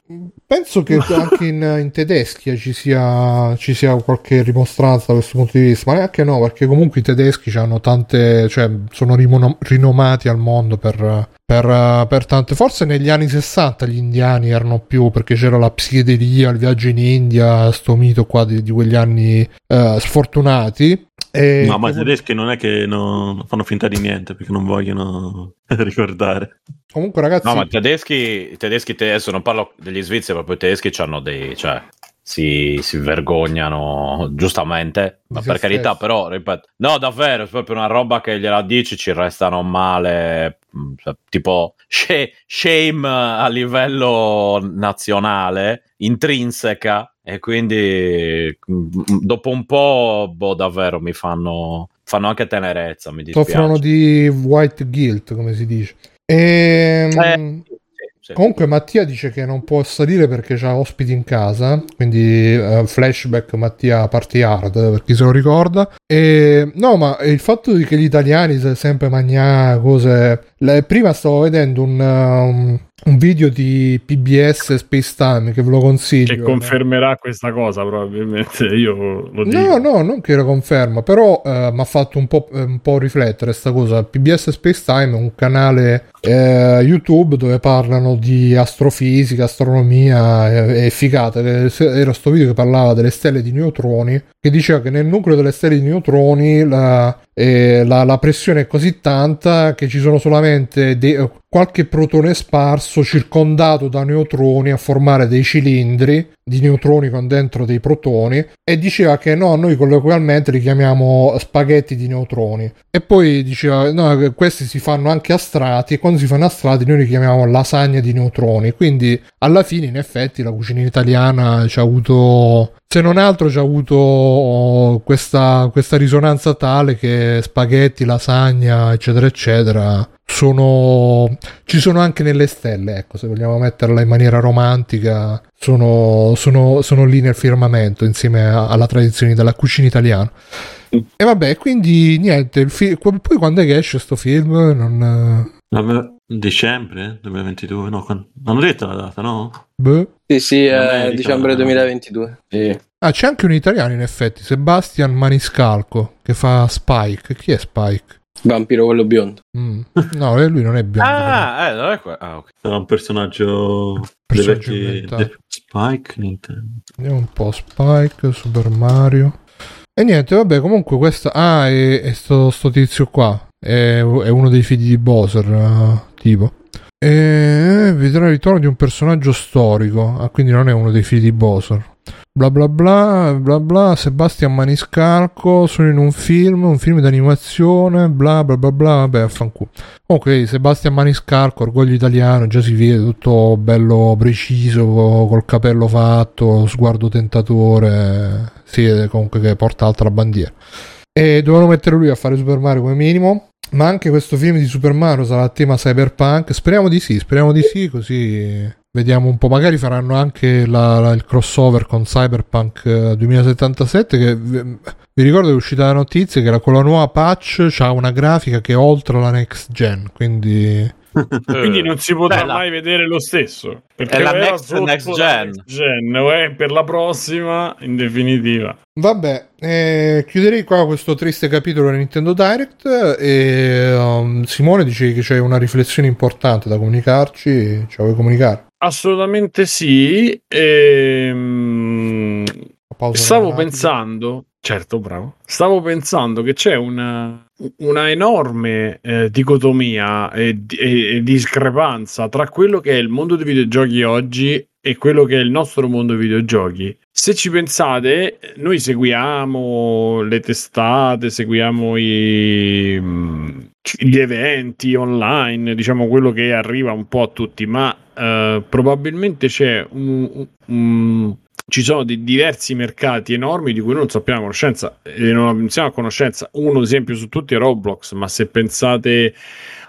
penso che anche in, in Tedeschia ci sia, ci sia qualche rimostranza da questo punto di vista ma neanche no perché comunque i tedeschi hanno tante cioè sono rinomati al mondo per per, per tante. Forse negli anni 60 gli indiani erano più perché c'era la psichedelia il viaggio in India sto mito qua di, di quegli anni uh, sfortunati e no ma i tedeschi non è che non fanno finta di niente perché non vogliono ricordare. Comunque ragazzi no ma i tedeschi, i tedeschi adesso non parlo degli svizzeri proprio i tedeschi hanno dei cioè si, si, vergognano giustamente, ma per carità, però ripeto, no, davvero, è proprio una roba che gliela dici, ci restano male, mm, cioè, tipo shame a livello nazionale, intrinseca, e quindi mm, dopo un po', boh, davvero mi fanno, fanno anche tenerezza. Mi dispiace. Soffrono di white guilt, come si dice. E... Ehm, eh, sì. Comunque Mattia dice che non può salire perché ha ospiti in casa, quindi uh, flashback Mattia party hard per chi se lo ricorda. E no, ma il fatto di che gli italiani sempre mangiano cose... Le, prima stavo vedendo un... Um, un video di PBS Space Time che ve lo consiglio. Che confermerà questa cosa, probabilmente. Io lo dico. No, no, non che lo conferma, però eh, mi ha fatto un po', un po' riflettere questa cosa. PBS Space Time è un canale eh, YouTube dove parlano di astrofisica, astronomia e, e figata. Era sto video che parlava delle stelle di neutroni, che diceva che nel nucleo delle stelle di neutroni la, eh, la, la pressione è così tanta che ci sono solamente dei, qualche protone sparso circondato da neutroni a formare dei cilindri di neutroni con dentro dei protoni e diceva che no, noi colloquialmente li chiamiamo spaghetti di neutroni. E poi diceva no, questi si fanno anche a strati e quando si fanno a strati noi li chiamiamo lasagna di neutroni. Quindi alla fine in effetti la cucina italiana ci ha avuto se non altro ci ha avuto oh, questa, questa risonanza tale che spaghetti, lasagna eccetera eccetera sono ci sono anche nelle stelle ecco se vogliamo metterla in maniera romantica sono, sono, sono lì nel firmamento insieme a, alla tradizione della cucina italiana e vabbè quindi niente fi- poi quando è che esce questo film non Dicembre 2022? No, quando... hanno detto la data, no? Beh. Sì, sì, è dicembre 2022. Sì. Ah, c'è anche un italiano in effetti, Sebastian Maniscalco, che fa Spike. Chi è Spike? Vampiro quello biondo. Mm. No, lui non è biondo. ah, eh, non è qua. Ah, ok. Era un personaggio, personaggio vecchi... Spike, Nintendo. Vediamo un po' Spike, Super Mario. E niente, vabbè, comunque questa... Ah, è, è sto, sto tizio qua. È, è, uno dei figli di Bowser, uh, tipo. E vedrà il ritorno di un personaggio storico. Ah, quindi non è uno dei figli di Bowser bla bla bla bla bla Sebastian Maniscalco sono in un film un film d'animazione bla bla bla bla vabbè affanculo ok Sebastian Maniscalco orgoglio italiano già si vede tutto bello preciso col capello fatto sguardo tentatore si vede comunque che porta altra bandiera e dovevano mettere lui a fare Super Mario come minimo. Ma anche questo film di Super Mario sarà a tema cyberpunk. Speriamo di sì speriamo di sì così Vediamo un po', magari faranno anche la, la, il crossover con Cyberpunk 2077 eh, che vi ricordo che è uscita la notizia che la, con la nuova patch c'ha una grafica che è oltre la next gen, quindi quindi non si potrà Bella. mai vedere lo stesso perché è la next, next gen. next gen è per la prossima in definitiva vabbè eh, chiuderei qua questo triste capitolo del Nintendo Direct e um, Simone dice che c'è una riflessione importante da comunicarci ce la vuoi comunicare? Assolutamente sì. Ehm... Stavo pensando, certo, bravo. Stavo pensando che c'è una, una enorme eh, dicotomia e, e, e, discrepanza tra quello che è il mondo dei videogiochi oggi e quello che è il nostro mondo dei videogiochi. Se ci pensate, noi seguiamo le testate, seguiamo i, gli eventi online, diciamo quello che arriva un po' a tutti, ma uh, probabilmente c'è un, un ci sono di diversi mercati enormi di cui non sappiamo conoscenza e non siamo a conoscenza. Uno esempio su tutti è Roblox, ma se pensate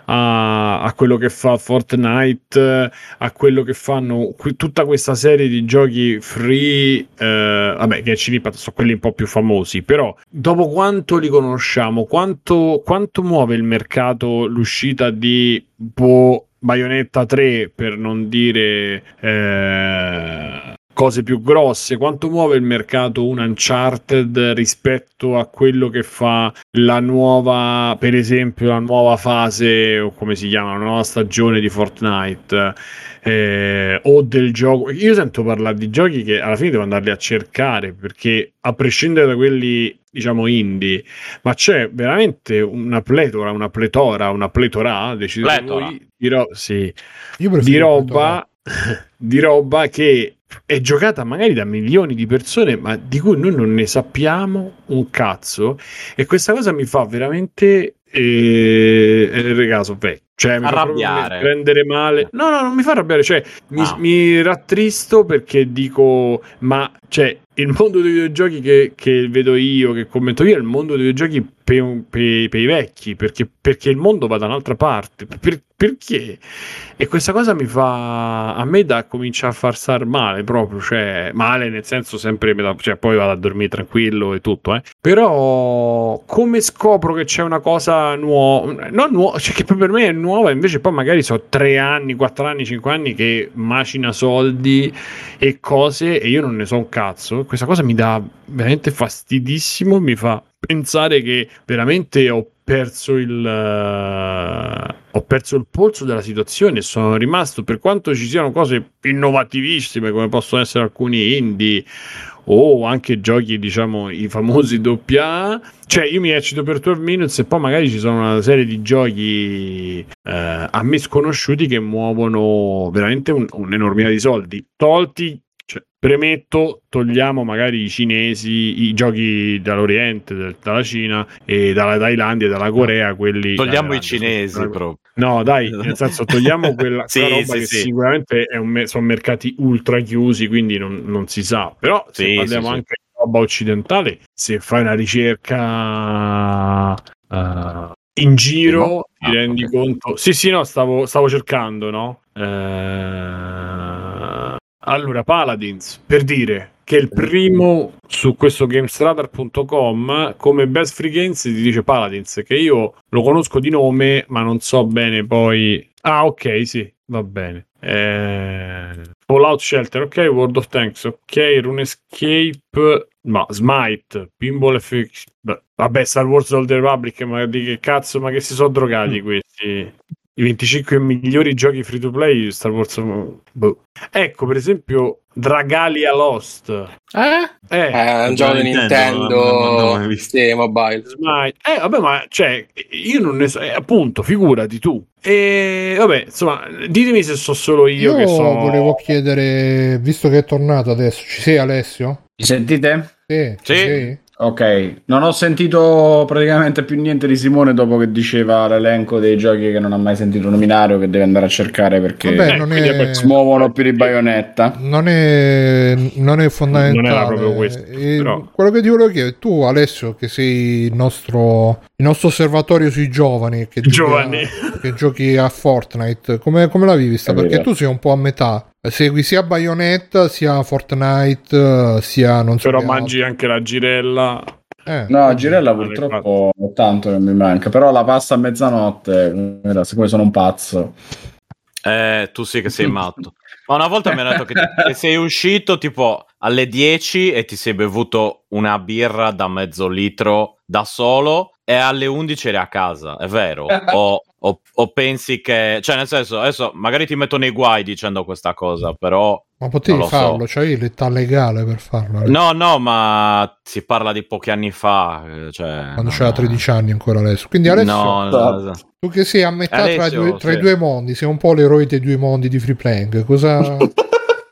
a, a, quello che fa Fortnite, a quello che fanno qui, tutta questa serie di giochi free, eh, vabbè, che ci ripeto, sono quelli un po' più famosi, però dopo quanto li conosciamo, quanto, quanto muove il mercato l'uscita di boh, Bayonetta 3 per non dire eh, cose più grosse, quanto muove il mercato un Uncharted rispetto a quello che fa la nuova, per esempio, la nuova fase, o come si chiama, la nuova stagione di Fortnite. Eh, o del gioco. Io sento parlare di giochi che alla fine devo andarli a cercare perché a prescindere da quelli diciamo indie, ma c'è veramente una pletora, una pletora, una pletora, decidete voi, di, ro- sì, di roba di roba che è giocata magari da milioni di persone, ma di cui noi non ne sappiamo un cazzo. E questa cosa mi fa veramente eh, regaso vecchio. Cioè, mi arrabbiare. fa prendere male. No, no, non mi fa arrabbiare. Cioè, mi, no. mi rattristo perché dico, ma cioè il mondo dei videogiochi che, che, vedo io, che commento io, è il mondo dei videogiochi per, per, per i vecchi, perché, perché, il mondo va da un'altra parte. Per, perché? E questa cosa mi fa a me da cominciare a far star male proprio, cioè male nel senso sempre, cioè poi vado a dormire tranquillo e tutto, eh. Però come scopro che c'è una cosa nuova, non nuova, cioè che per me è nuova, invece poi magari so tre anni, quattro anni, cinque anni che macina soldi e cose e io non ne so un cazzo questa cosa mi dà veramente fastidissimo, mi fa pensare che veramente ho perso il uh, ho perso il polso della situazione sono rimasto per quanto ci siano cose innovativissime come possono essere alcuni indie o anche giochi diciamo i famosi doppia cioè io mi eccito per 12 minutes e poi magari ci sono una serie di giochi uh, a me sconosciuti che muovono veramente un, un'enormità di soldi tolti premetto, togliamo magari i cinesi, i giochi dall'Oriente, dalla Cina e dalla Thailandia e dalla Corea, quelli... Togliamo i cinesi proprio. No, dai, nel senso togliamo quella, sì, quella roba sì, che sì. sicuramente un, sono mercati ultra chiusi, quindi non, non si sa. Però se parliamo anche di roba occidentale, se fai una ricerca... Uh, in giro no? ti ah, rendi okay. conto. Sì, sì, no, stavo, stavo cercando, no? Eh, allora, Paladins, per dire che il primo su questo GameStradar.com come Best Free Games ti dice Paladins, che io lo conosco di nome, ma non so bene poi... Ah, ok, sì, va bene. Eh... Fallout Shelter, ok, World of Tanks, ok, RuneScape, ma Smite, Pinball FX, vabbè, Star Wars Old Republic, ma di che cazzo, ma che si sono drogati questi? I 25 migliori giochi free to play Star Wars boh. ecco per esempio Dragalia Lost eh? Eh, è un gioco di Nintendo, Nintendo sì, mobile eh vabbè ma cioè io non ne so eh, appunto figurati tu e vabbè insomma ditemi se so solo io, io che so volevo chiedere visto che è tornato adesso ci sei Alessio? mi sentite? sì, sì. Sei? Ok, non ho sentito praticamente più niente di Simone dopo che diceva l'elenco dei giochi che non ha mai sentito nominare o che deve andare a cercare perché Vabbè, non è... si muovono più di baionetta. Non è, non è fondamentale. Non era proprio questo. Però... Quello che ti volevo chiedere, tu Alessio che sei il nostro, il nostro osservatorio sui giovani che, giovani. Giochi, a, che giochi a Fortnite, come, come la vivi? Sta? Perché tu sei un po' a metà segui sia Bayonetta sia Fortnite sia non so però mangi anche la girella. Eh, no, la girella purtroppo tanto che mi manca però la pasta a mezzanotte siccome sono un pazzo. Eh, tu sì che sei matto. Ma una volta mi hanno detto che, che sei uscito tipo alle 10 e ti sei bevuto una birra da mezzo litro da solo e alle 11 eri a casa, è vero? o, o, o, pensi che... Cioè, nel senso, adesso magari ti metto nei guai dicendo questa cosa, però... Ma potevi farlo, so. c'hai l'età legale per farlo. Eh. No, no, ma si parla di pochi anni fa. Cioè, Quando c'era 13 anni ancora adesso. Quindi adesso... No, no, no. Tu che sei a metà Alessio, tra, due, tra sì. i due mondi, sei un po' l'eroe dei due mondi di Free Playing, cosa...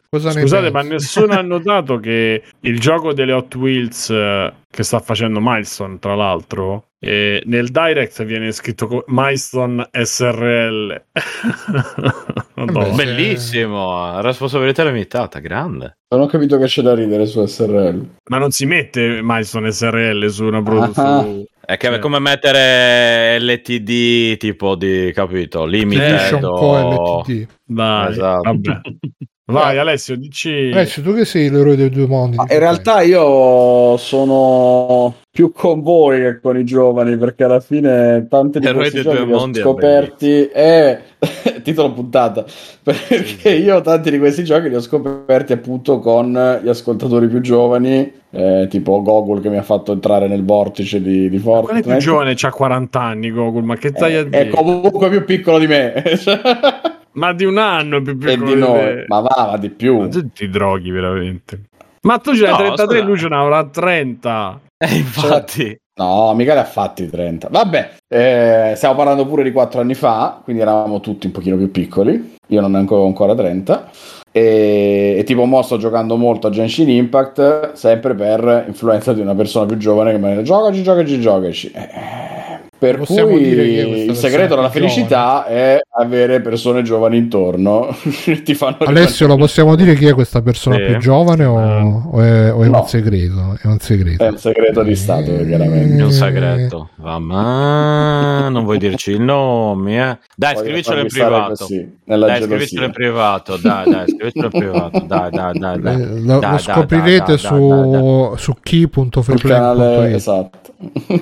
Cosa Scusate, ma nessuno ha notato che il gioco delle Hot Wheels eh, che sta facendo Milestone, tra l'altro, eh, nel direct viene scritto Milestone SRL. no. Bellissimo, responsabilità limitata, grande. Non ho capito che c'è da ridere su SRL. Ma non si mette Milestone SRL su una produzione. È che è come mettere LTD tipo di capito limited o... LTD. Vai, esatto. vabbè. Vai Alessio, dici... Alessio, tu che sei l'eroe dei due mondi. in realtà io sono più con voi che con i giovani, perché alla fine tanti di questi giochi li ho scoperti... È titolo puntata, perché io tanti di questi giochi li ho scoperti appunto con gli ascoltatori più giovani, eh, tipo Gogol che mi ha fatto entrare nel vortice di, di Fortnite. Qual è più giovane? C'ha 40 anni Gogol, ma che stai eh, a dire? È comunque più piccolo di me. Ma di un anno più piccolo di noi. Ma va, va di più. Ma tu ti droghi veramente. Ma tu c'hai no, 33, lui ce n'avrà 30. Eh, infatti. No, mica li ha fatti 30. Vabbè, eh, stiamo parlando pure di 4 anni fa, quindi eravamo tutti un pochino più piccoli. Io non ne ho ancora 30. E, e tipo mo sto giocando molto a Genshin Impact, sempre per influenza di una persona più giovane che mi dice giocaci, giocaci, giocaci. Eh, Per cui il segreto della felicità è avere persone giovani intorno. Ti fanno Alessio, lo possiamo dire chi è questa persona sì. più giovane o, eh. o è, o è no. un segreto? È un segreto. È un segreto di Stato, e... chiaramente. È un segreto. Ma non vuoi dirci il nome? Eh? Dai, scrivicelo in privato. Così, dai, scrivicelo in privato. Dai, dai, scrivicelo in privato. Dai, dai, dai. dai. Eh, lo, dai, lo scoprirete dai, su, su chi.freeplay.it. Esatto.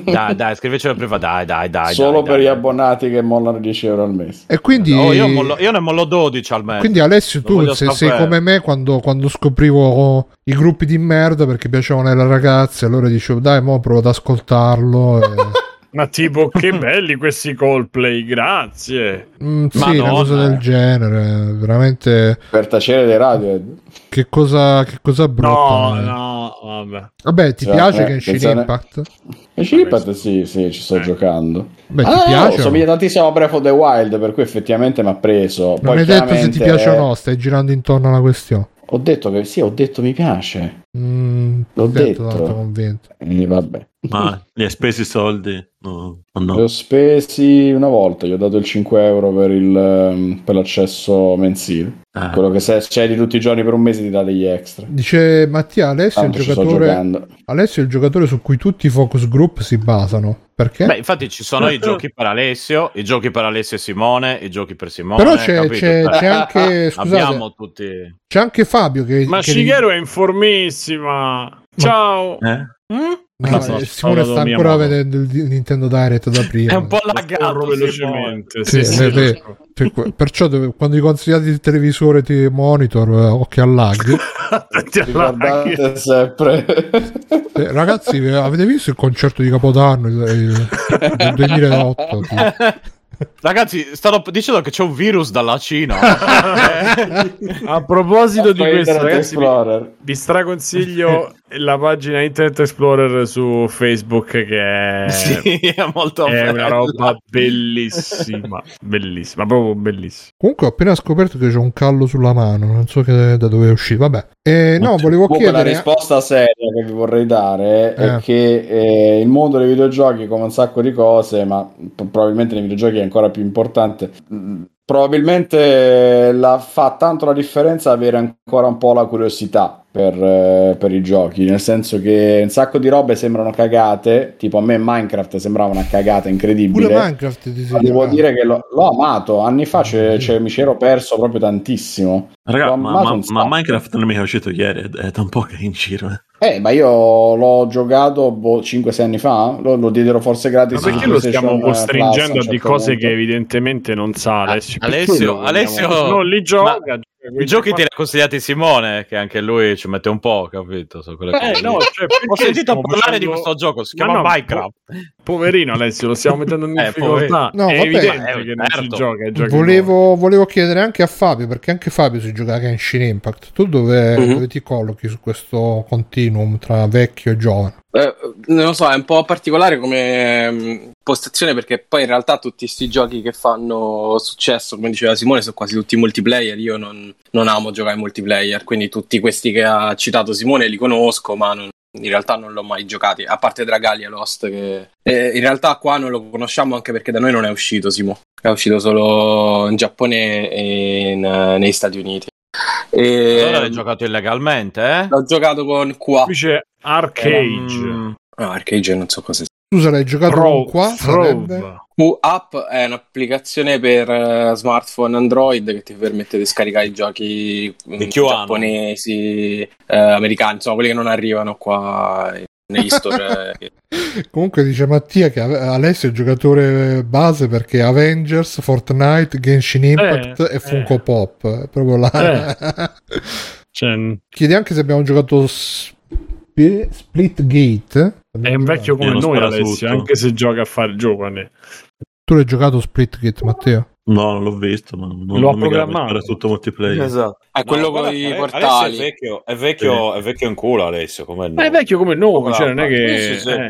Dai, dai, scrivicelo in privato. Dai, dai, dai. Solo dai, per dai, gli abbonati che mollano 10 euro al mese. E quindi no, io, mollo, io, ne mollo 12 al mese. Quindi Alessio, tu se, sei come me quando, quando, scoprivo i gruppi di merda perché piacevano alle ragazze, allora dicevo dai, mo provo ad ascoltarlo. E... Ma tipo, che belli questi Coldplay, grazie. Mm, sì, una cosa del genere, veramente. Per tacere dei radio. Che cosa, che cosa brutta. No, no, vabbè. Vabbè, ti cioè, piace eh, Genshin pensare... Impact? Genshin Impact sì, sì, ci sto eh. giocando. Beh, ah, ti piace? No, somiglia tantissimo a Breath of the Wild, per cui effettivamente mi ha preso. Non Poi hai chiaramente... detto se ti piace o no, stai girando intorno alla questione. Ho detto che sì, ho detto mi piace. Mm, L'ho detto. detto. E vabbè. Ma li hai spesi i soldi? No, no. Li ho spesi una volta, gli ho dato il 5 euro per, il, ehm, per l'accesso mensile. Ah. Quello che se cedi tutti i giorni per un mese ti dà degli extra. Dice Mattia, Alessio è, il giocatore, Alessio è il giocatore su cui tutti i focus group si basano. Perché? Beh, infatti ci sono i giochi per Alessio, i giochi per Alessio e Simone, i giochi per Simone. Però c'è, c'è, c'è anche. Scusate, Abbiamo tutti. C'è anche Fabio che. Ma che Shigeru è informissima. Ciao. Eh? Mm? No, no, Simone sta ancora vedendo il Nintendo Direct da prima. È un po' laggato velocemente. Sì, sì, sì, le, le, perciò dove, quando gli consigliate il televisore ti monitor, eh, occhio al lag. Guardate sempre. Eh, ragazzi, avete visto il concerto di Capodanno il, il, del 2008? Ragazzi, stanno dicendo che c'è un virus dalla Cina. A proposito di questo, ragazzi, vi, vi straconsiglio la pagina Internet Explorer su Facebook che è, sì, è, molto è una roba bellissima, bellissima, proprio bellissima. Comunque ho appena scoperto che c'è un callo sulla mano, non so che, da dove è uscito. Vabbè, eh, no, volevo chiedere... La risposta seria che vi vorrei dare eh. è che eh, il mondo dei videogiochi come un sacco di cose, ma probabilmente nei videogiochi è ancora più importante, probabilmente la, fa tanto la differenza avere ancora un po' la curiosità per, eh, per, i giochi, nel senso che un sacco di robe sembrano cagate, tipo a me Minecraft sembrava una cagata incredibile. Pure Minecraft ti devo dire che l'ho, l'ho amato, anni fa c'è, c'è, mi c'ero perso proprio tantissimo. Raga, ma, ma, ma, Minecraft non è mica uscito ieri, è da un po' che è in giro. Eh. Eh, ma io l'ho giocato boh, 5-6 anni fa, lo, lo diedero forse gratis. Ma perché lo stiamo costringendo a, di cose punto. che evidentemente non sa Alessio? Alessio, Alessio non li gioca. Ma i giochi te li ha consigliati Simone, che anche lui ci mette un po', capito? So eh, no, cioè, Ho sentito parlare facendo... di questo gioco, si chiama no, Minecraft. Poverino Alessio, lo stiamo mettendo in eh, difficoltà. No, è vabbè, evidente eh, che non si certo. gioca. Volevo, volevo, chiedere anche a Fabio, perché anche Fabio si gioca a Genshin Impact. Tu dove, uh-huh. dove ti collochi su questo continuum tra vecchio e giovane? Eh, non lo so, è un po' particolare come um, postazione perché poi in realtà tutti questi giochi che fanno successo, come diceva Simone, sono quasi tutti multiplayer. Io non, non amo giocare multiplayer, quindi tutti questi che ha citato Simone li conosco, ma non, in realtà non l'ho mai giocati, a parte Dragalia Lost che eh, in realtà qua non lo conosciamo anche perché da noi non è uscito Simo, è uscito solo in Giappone e in, uh, negli Stati Uniti. E... Allora l'hai giocato illegalmente, eh? L'ho giocato con qua. Qui c'è Arcage. Um... No, Arcage non so cosa sia. Scusa, l'hai giocato Ro- con qua? Q-App è un'applicazione per uh, smartphone Android che ti permette di scaricare i giochi um, giapponesi, uh, americani, insomma quelli che non arrivano qua negli store. Comunque dice Mattia che Alessio è il giocatore base perché Avengers, Fortnite, Genshin Impact eh, e Funko eh. Pop. È proprio là. Eh. cioè... Chiede anche se abbiamo giocato Split Gate. È un vecchio come noi Alessio, anche se gioca a fare giovane. Tu l'hai giocato Split Gate, Matteo? No, non l'ho visto, ma non, l'ho non programmato. tutto multiplayer. Esatto. È quello no, con i portali. È vecchio, è vecchio, sì. è vecchio in culo Alessio, come noi. È vecchio come noi, cioè non è che... Sì, sì, eh.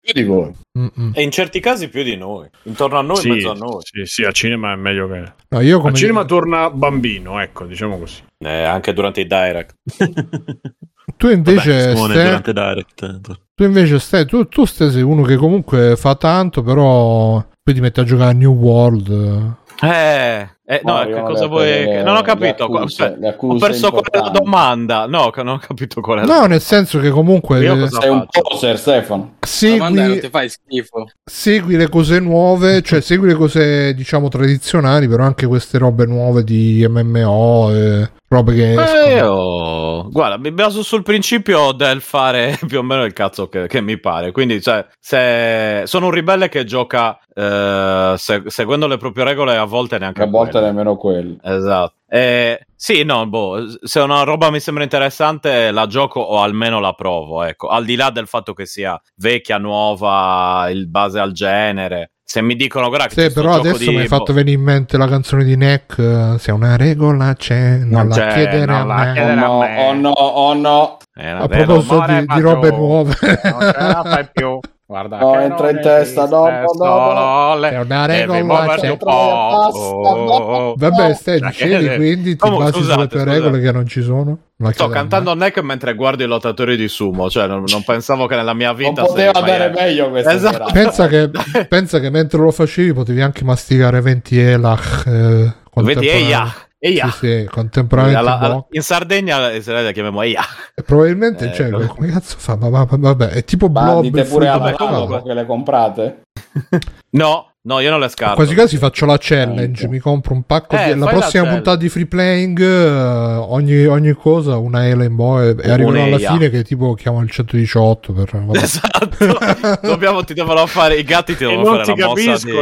Più di voi. Mm-mm. E in certi casi più di noi. Intorno a noi, sì, in mezzo a noi. Sì, sì, al cinema è meglio che... No, io come... Al cinema torna bambino, ecco, diciamo così. Eh, anche durante i direct. tu invece Vabbè, stai... Direct. Tu invece stai, tu, tu sei uno che comunque fa tanto, però poi ti metti a giocare a New World. Eh, eh no, che cosa vuoi? Le, non ho capito. Accuse, ho perso quella domanda. No, non ho capito qual è. No, nel senso che comunque. Io sei un poser, Stefano. Segui, ti fai schifo. segui le cose nuove, cioè segui le cose diciamo tradizionali, però anche queste robe nuove di MMO. E robe che eh, io... guarda mi baso sul principio del fare più o meno il cazzo che, che mi pare quindi cioè se sono un ribelle che gioca eh, se, seguendo le proprie regole a volte neanche a volte quelle. nemmeno quello. Esatto. Eh, sì no boh se una roba mi sembra interessante la gioco o almeno la provo ecco. Al di là del fatto che sia vecchia nuova il base al genere. Se mi dicono guarda che sì, però adesso di... mi hai fatto venire in mente la canzone di Neck se una regola c'è non, non la c'è, chiedere non a me. oh no, oh no oh no. A proposito di, di robe nuove. non ce la fai più Guarda no, entra in testa, no, no, no, È una regola. C'è... Oh, Vabbè, stai dicendo, quindi ti Comunque, basi scusate, sulle tue regole che non ci sono? Sto cantando Neck mentre guardo i lottatori di sumo, cioè non, non pensavo che nella mia vita... Non poteva andare meglio questa esatto. pensa che, pensa che mentre lo facevi potevi anche masticare 20 Elach. Eh, 20 Elach. Eia. Sì, sì, contemporaneamente alla, alla, in Sardegna la chiamiamo Eia. Probabilmente, eh, cioè, no. come cazzo fa? Ma, ma, vabbè, è tipo ma Blob. Dite pure alla che le comprate? no, no, io non le scarto. Quasi quasi faccio la challenge, eh, mi compro un pacco eh, di... La prossima la puntata di free playing, uh, ogni, ogni, cosa, una Elen Boy, e arrivano alla fine che tipo chiamo il 118 per... Vabbè. Esatto, Dobbiamo, ti devono fare, i gatti ti devono fare la mossa di...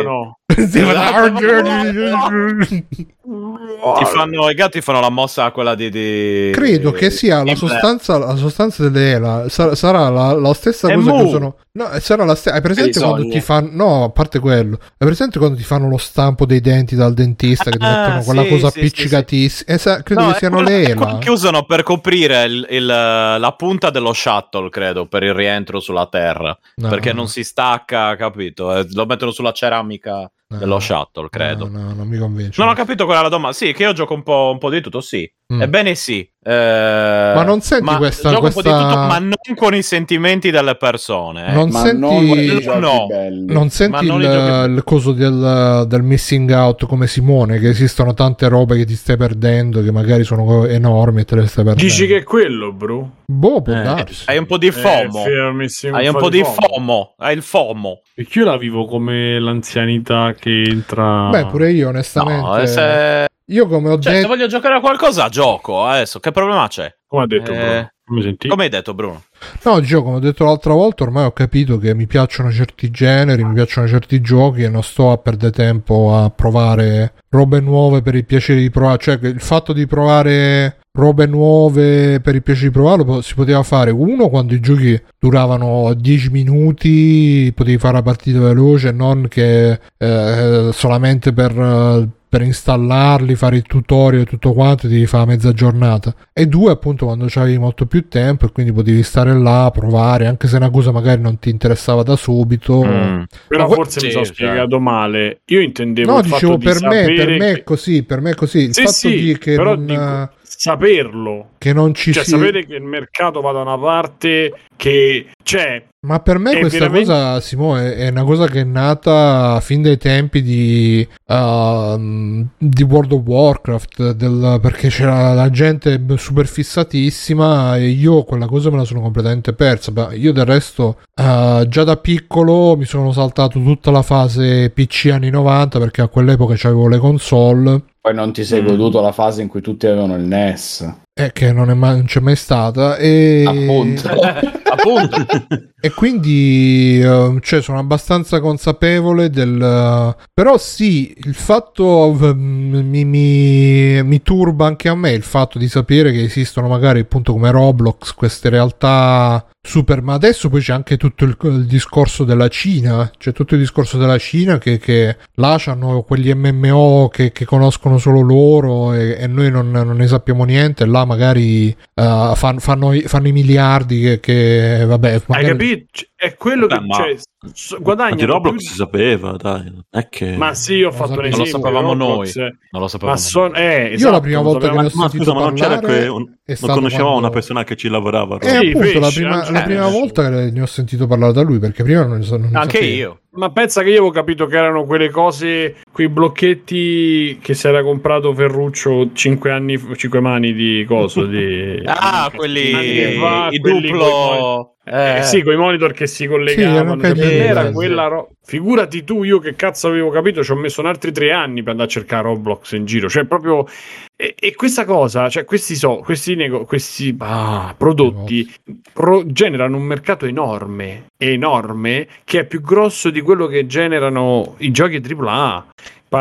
Ti fanno, I gatti fanno la mossa quella di. di Credo che sia la sostanza, la sostanza dell'ELA. Sarà, sarà la, la, stessa cosa mu. che usano. No, sarà la stessa. Hai presente quando ti fanno. No, a parte quello. Hai presente quando ti fanno lo stampo dei denti dal dentista? Che ti ah, mettono quella sì, cosa sì, appiccicatissima. Sì, credo no, che siano l'ELA. Che usano per coprire il, il, la punta dello shuttle, credo, per il rientro sulla Terra. No. Perché non si stacca, capito? Eh, lo mettono sulla ceramica no, dello shuttle, credo. No, no, non mi convince. Non ho capito qual è la domanda. Sì, che io gioco un po', un po di tutto, sì. Mm. Ebbene sì. Eh, ma non senti ma questa... Gioco questa... un po' di tutto, ma non con i sentimenti delle persone. Eh. Non ma senti... Non, no. non senti non il, il, coso del, del, missing out come Simone, che esistono tante robe che ti stai perdendo, che magari sono enormi e te le stai perdendo. Dici che è quello, bro? Boh, può eh, darsi. Hai un po' di eh, FOMO. Eh, hai un po' di FOMO. FOMO. Hai il FOMO. Perché io la vivo come l'anzianità che entra. Beh, pure io, onestamente. No, se... Io come ho cioè, detto. Se voglio giocare a qualcosa, gioco. Adesso, che problema c'è? Come ha detto eh... Bruno? Come, come hai detto, Bruno? No, Gio, come ho detto l'altra volta, ormai ho capito che mi piacciono certi generi, mi piacciono certi giochi e non sto a perdere tempo a provare robe nuove per il piacere di provare. Cioè, il fatto di provare robe nuove per il piacere di provarlo si poteva fare uno quando i giochi duravano 10 minuti potevi fare la partita veloce non che eh, solamente per, per installarli fare il tutorial e tutto quanto devi fare mezza giornata. E due appunto quando avevi molto più tempo e quindi potevi stare là provare anche se una cosa magari non ti interessava da subito. Mm. però forse sì, mi sono spiegato male. Io intendevo no dicevo per me, per me è così per me è così. Il sì, fatto sì, di che non... dico saperlo. Che non ci cioè, sia. sapere che il mercato va da una parte che c'è. Ma per me questa veramente... cosa, Simone, è una cosa che è nata fin dai tempi di, uh, di World of Warcraft, del, perché c'era la gente super fissatissima e io quella cosa me la sono completamente persa. Beh, io del resto, uh, già da piccolo mi sono saltato tutta la fase PC anni 90 perché a quell'epoca avevo le console poi non ti sei mm. goduto la fase in cui tutti avevano il NES. Eh, che non, mai, non c'è mai stata. E... Appunto. Appunto. e quindi uh, cioè, sono abbastanza consapevole del... Però sì, il fatto mi, mi, mi, turba anche a me il fatto di sapere che esistono magari appunto come Roblox queste realtà super, ma adesso poi c'è anche tutto il, il discorso della Cina, c'è tutto il discorso della Cina che, che là hanno quegli MMO che, che, conoscono solo loro e, e noi non, non, ne sappiamo niente, là magari uh, fan, fanno, fanno, i miliardi che, che vabbè... Magari... Hai capito? È quello che... Ma... Cioè, guadagna. di Roblox più... si sapeva, dai. È che... Ma sì, ho fatto un esempio. Non lo sapevamo Roblox, noi. Non lo sapevamo. Ma son... eh, esatto, Io la prima volta che ho sentito scusa, ma non c'era che un... non conoscevamo quando... una persona che ci lavorava. Eh, sì, appunto, la prima, la prima volta che ne ho sentito parlare da lui, perché prima non, non Anche sapevo. io. Ma pensa che io avevo capito che erano quelle cose, quei blocchetti che si era comprato Ferruccio 5 anni, 5 mani di coso. Di, ah, quelli, fa, il quelli duplo. Eh, eh, sì, con i monitor che si collegavano. Sì, cioè, era quella ro- Figurati tu, io che cazzo avevo capito, ci ho messo un altri tre anni per andare a cercare Roblox in giro. Cioè, proprio. E, e questa cosa, cioè, questi, so, questi, nego- questi ah, prodotti pro- generano un mercato enorme, enorme, che è più grosso di quello che generano i giochi AAA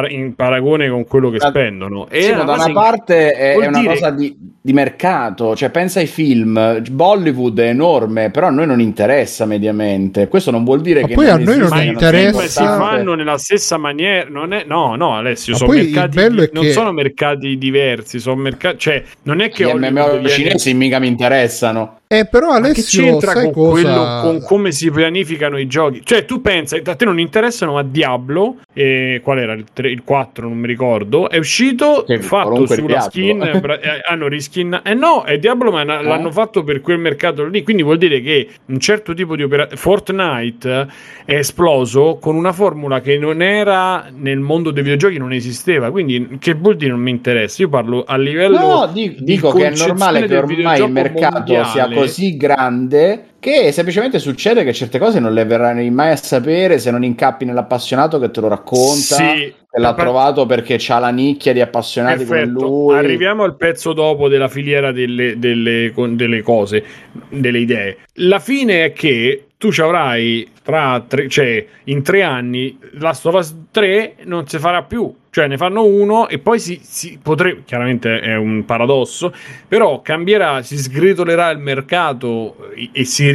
in paragone con quello che spendono. E sì, da una parte è, è una dire... cosa di, di, mercato, cioè pensa ai film, Bollywood è enorme, però a noi non interessa mediamente. Questo non vuol dire ma che poi a noi non interessa. Si fanno nella stessa maniera, non è, no, no, Alessio, ma sono mercati, di, non che... sono mercati diversi, sono mercati, cioè non è che gli MMO cinesi mica mi interessano. Eh, però Alessio, che c'entra con, cosa... quello, con come si pianificano i giochi? Cioè, tu pensi, a te non interessano, ma Diablo, eh, qual era il, 3, il 4, non mi ricordo, è uscito che fatto sulla skin, eh, hanno riskin. Eh no, è Diablo, ma eh? l'hanno fatto per quel mercato lì, quindi vuol dire che un certo tipo di operazione, Fortnite è esploso con una formula che non era nel mondo dei videogiochi, non esisteva, quindi che vuol dire non mi interessa? Io parlo a livello... No, dico, dico che è normale che ormai il mercato mondiale. sia così grande che semplicemente succede che certe cose non le verrai mai a sapere se non incappi nell'appassionato che te lo racconta. Sì, che l'ha trovato perché c'ha la nicchia di appassionati Perfetto. come lui. Arriviamo al pezzo dopo della filiera delle, delle, delle cose, delle idee. La fine è che tu ci avrai tra tre, cioè in tre anni Last of Us 3 non si farà più cioè ne fanno uno e poi si, si potrebbe, chiaramente è un paradosso, però cambierà, si sgretolerà il mercato e, e si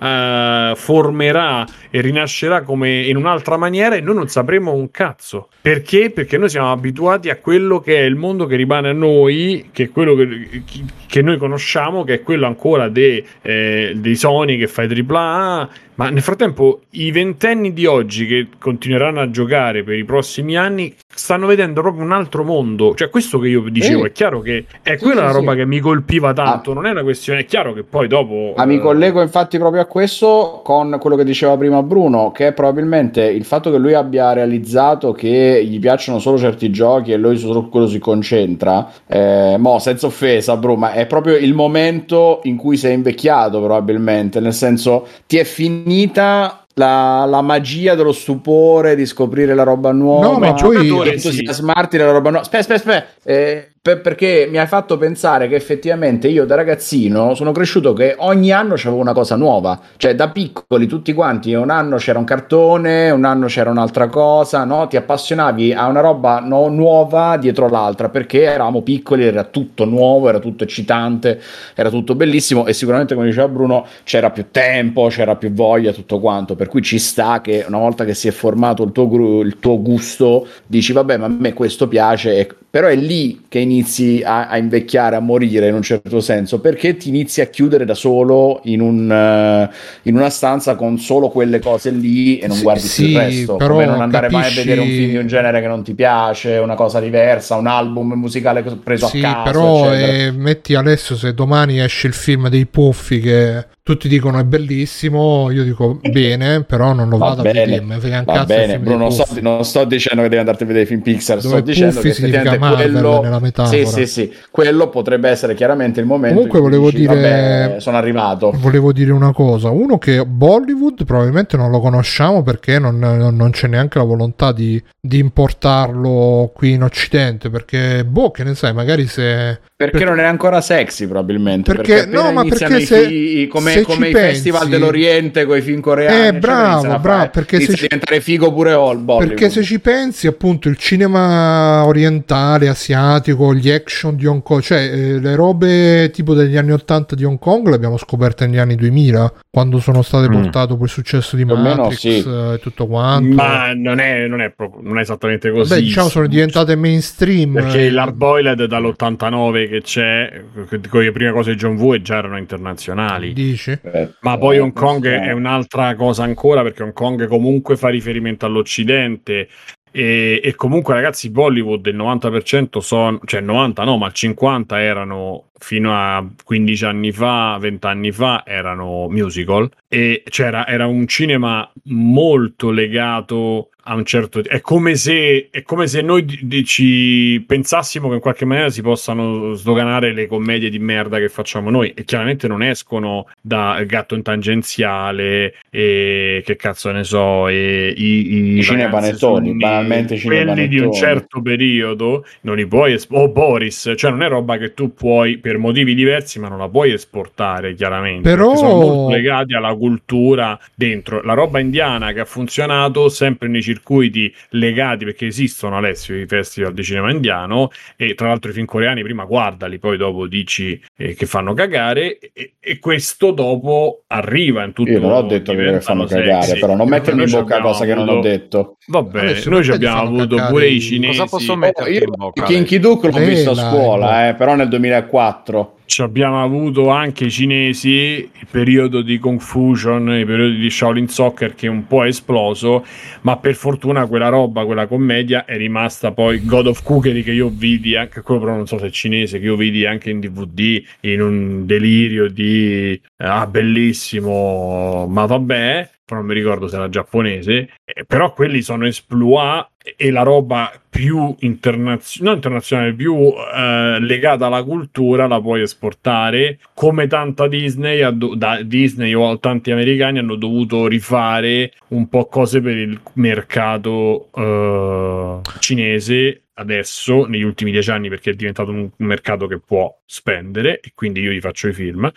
riformerà uh, e rinascerà come in un'altra maniera e noi non sapremo un cazzo. Perché? Perché noi siamo abituati a quello che è il mondo che rimane a noi, che è quello che, che noi conosciamo, che è quello ancora eh, dei Sony che fa i AAA ma nel frattempo i ventenni di oggi che continueranno a giocare per i prossimi anni stanno vedendo proprio un altro mondo. Cioè, questo che io dicevo, eh. è chiaro che è sì, quella sì, la roba sì. che mi colpiva tanto. Ah. Non è una questione, è chiaro che poi dopo. Ah, eh... mi collego infatti proprio a questo con quello che diceva prima Bruno, che è probabilmente il fatto che lui abbia realizzato che gli piacciono solo certi giochi e lui su quello si concentra. Eh, mo, senza offesa, Bruno, ma è proprio il momento in cui sei invecchiato, probabilmente. Nel senso, ti è finita la, la, magia dello stupore di scoprire la roba nuova. No, ma poi entusiasmarti sì. della roba nuova. Aspetta, aspetta, aspetta. Eh, per, perché mi hai fatto pensare che effettivamente io da ragazzino sono cresciuto che ogni anno c'avevo una cosa nuova, cioè da piccoli tutti quanti, un anno c'era un cartone, un anno c'era un'altra cosa, no? Ti appassionavi a una roba no, nuova dietro l'altra perché eravamo piccoli, era tutto nuovo, era tutto eccitante, era tutto bellissimo e sicuramente come diceva Bruno c'era più tempo, c'era più voglia, tutto quanto, per cui ci sta che una volta che si è formato il tuo, il tuo gusto dici vabbè ma a me questo piace, e... però è lì che inizi a, a, invecchiare, a morire in un certo senso, perché ti inizi a chiudere da solo in, un, uh, in una stanza con solo quelle cose lì e non guardi sì, più il resto. Però come non andare capisci... mai a vedere un film di un genere che non ti piace, una cosa diversa, un album musicale preso sì, a caso. Però eh, metti adesso se domani esce il film dei puffi che tutti dicono è bellissimo, io dico bene, però non lo va vado bene, a vedere, un cazzo bene, Bruno, non sto, non sto, dicendo che devi andarti a vedere i film Pixar, Dove sto dicendo che effettivamente quello, nella metafora. Sì, sì, sì, quello potrebbe essere chiaramente il momento Comunque volevo dici, dire vabbè, sono arrivato. Volevo dire una cosa, uno che Bollywood probabilmente non lo conosciamo perché non, non c'è neanche la volontà di, di, importarlo qui in occidente, perché boh, che ne sai, magari se perché, perché non è ancora sexy probabilmente perché, perché no ma perché se, i, come, se come i pensi, festival dell'Oriente con i film coreani eh bravo bravo perché se ci, diventare figo pure all perché se ci pensi appunto il cinema orientale asiatico gli action di Hong Kong cioè eh, le robe tipo degli anni 80 di Hong Kong le abbiamo scoperte negli anni 2000 quando sono state mm. portate il successo di Matrix sì. Eh, e tutto quanto ma non è, non è, proprio, non è esattamente così beh diciamo sono diventate mainstream perché eh. l'Hard Boiled dall'89 che c'è con le prime cose di John Woo già erano internazionali. Dici? Dici? Eh, Ma poi Hong Kong è un'altra cosa ancora perché Hong Kong comunque fa riferimento all'Occidente, e, e, comunque, ragazzi, Bollywood il 90% sono, cioè 90 no, ma il 50 erano fino a 15 anni fa, 20 anni fa, erano musical. E c'era era un cinema molto legato a un certo è come se, è come se noi d- ci pensassimo che in qualche maniera si possano sdoganare le commedie di merda che facciamo noi. E chiaramente non escono da gatto in tangenziale e che cazzo ne so e i, i, I cinepanettoni banalmente quelli di un certo periodo non li puoi es- o Boris cioè non è roba che tu puoi per motivi diversi ma non la puoi esportare chiaramente però sono molto legati alla cultura dentro. La roba indiana che ha funzionato sempre nei circuiti circuiti legati perché esistono Alessio i festival di cinema indiano e tra l'altro i film coreani prima guardali poi dopo dici eh, che fanno cagare e, e, questo dopo arriva in tutto io non ho detto che fanno cagare sexy. però non mettermi in bocca cose che non ho detto. Vabbè Adesso noi abbiamo avuto pure i cinesi cosa posso mettere oh, in bocca Kinky Duke l'ho visto a scuola eh, però nel 2004 ci abbiamo avuto anche i cinesi, il periodo di Confusion, il periodo di Shaolin Soccer che un po' è esploso, ma per fortuna quella roba, quella commedia è rimasta poi God of Cookery che io vidi, anche quello però non so se è cinese, che io vidi anche in DVD in un delirio di ah bellissimo, ma vabbè, non mi ricordo se era giapponese, eh, però quelli sono esploit e la roba più internazionale, internazionale, più eh, legata alla cultura la puoi esportare, come tanta Disney, do- da Disney o tanti americani hanno dovuto rifare un po' cose per il mercato eh, cinese adesso, negli ultimi dieci anni, perché è diventato un, un mercato che può spendere e quindi io gli faccio i film.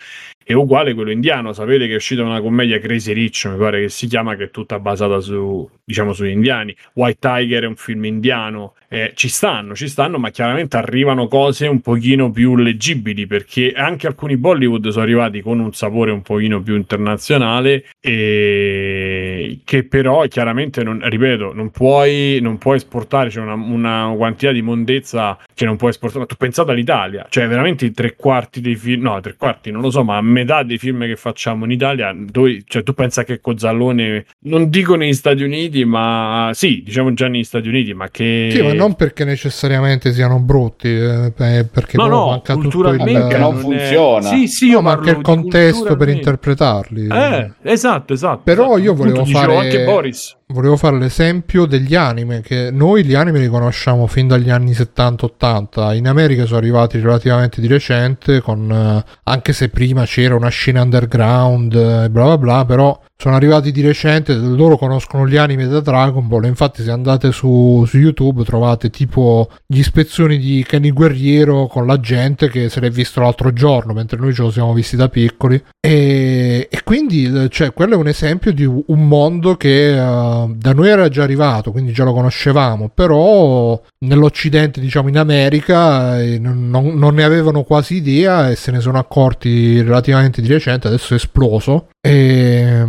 È uguale quello indiano, sapete che è uscita una commedia Crazy Rich, mi pare che si chiama, che è tutta basata su, diciamo, sugli indiani. White Tiger è un film indiano, eh, ci stanno, ci stanno, ma chiaramente arrivano cose un pochino più leggibili, perché anche alcuni Bollywood sono arrivati con un sapore un pochino più internazionale, e che però chiaramente, non, ripeto, non puoi, non puoi esportare, c'è cioè una, una quantità di mondezza che non puoi esportare. Tu pensate all'Italia, cioè veramente i tre quarti dei film, no, tre quarti non lo so, ma metà dei film che facciamo in Italia, dove, cioè, tu pensa che Cozzallone, non dico negli Stati Uniti, ma sì, diciamo già negli Stati Uniti, ma che... Sì, ma non perché necessariamente siano brutti, eh, perché no, no, manca tutto il... non, non funziona. Sì, sì, io no, manca il contesto per interpretarli. Eh, esatto, esatto. Però esatto. io volevo Appunto, fare... anche Boris volevo fare l'esempio degli anime, che noi gli anime li conosciamo fin dagli anni 70-80, in America sono arrivati relativamente di recente, con, eh, anche se prima c'era una scena underground e bla bla bla, però sono arrivati di recente, loro conoscono gli anime da Dragon Ball, infatti se andate su, su, YouTube trovate tipo gli ispezioni di Kenny Guerriero con la gente che se l'è visto l'altro giorno, mentre noi ce lo siamo visti da piccoli. E, e quindi cioè, quello è un esempio di un mondo che uh, da noi era già arrivato, quindi già lo conoscevamo, però nell'Occidente, diciamo in America, eh, non, non, ne avevano quasi idea e se ne sono accorti relativamente di recente, adesso è esploso. E,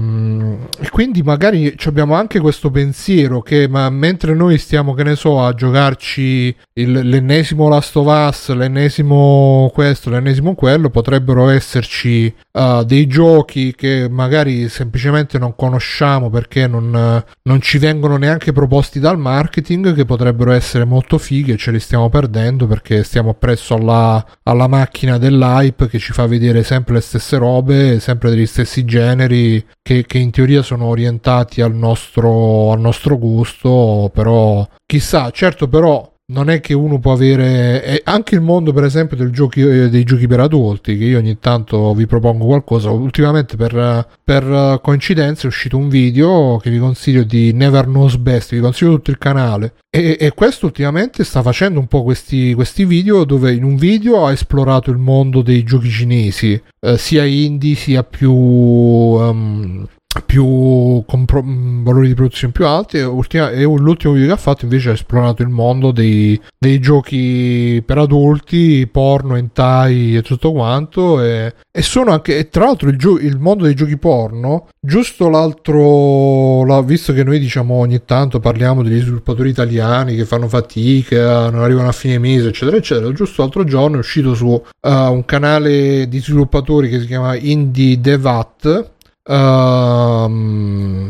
e, quindi magari abbiamo anche questo pensiero che ma mentre noi stiamo che ne so a giocarci il, l'ennesimo Last of Us l'ennesimo questo l'ennesimo quello potrebbero esserci uh, dei giochi che magari semplicemente non conosciamo perché non, non, ci vengono neanche proposti dal marketing che potrebbero essere molto fighi e ce li stiamo perdendo perché stiamo presso alla, alla macchina dell'hype che ci fa vedere sempre le stesse robe sempre degli stessi generi che, che in teoria sono orientati al nostro, al nostro gusto però chissà certo però non è che uno può avere anche il mondo per esempio giochi, eh, dei giochi per adulti che io ogni tanto vi propongo qualcosa. Ultimamente per, per coincidenza è uscito un video che vi consiglio di Never Knows Best. Vi consiglio tutto il canale. E, e questo ultimamente sta facendo un po' questi, questi, video dove in un video ha esplorato il mondo dei giochi cinesi eh, sia indie sia più um, più con pro- valori di produzione più alti e, ultima, e, l'ultimo video che ha fatto invece ha esplorato il mondo dei, dei giochi per adulti porno, hentai e tutto quanto e, e sono anche e tra l'altro il, gio- il, mondo dei giochi porno giusto l'altro la, visto che noi diciamo ogni tanto parliamo degli sviluppatori italiani che fanno fatica non arrivano a fine mese eccetera eccetera giusto l'altro giorno è uscito su uh, un canale di sviluppatori che si chiama Indie Devat uh,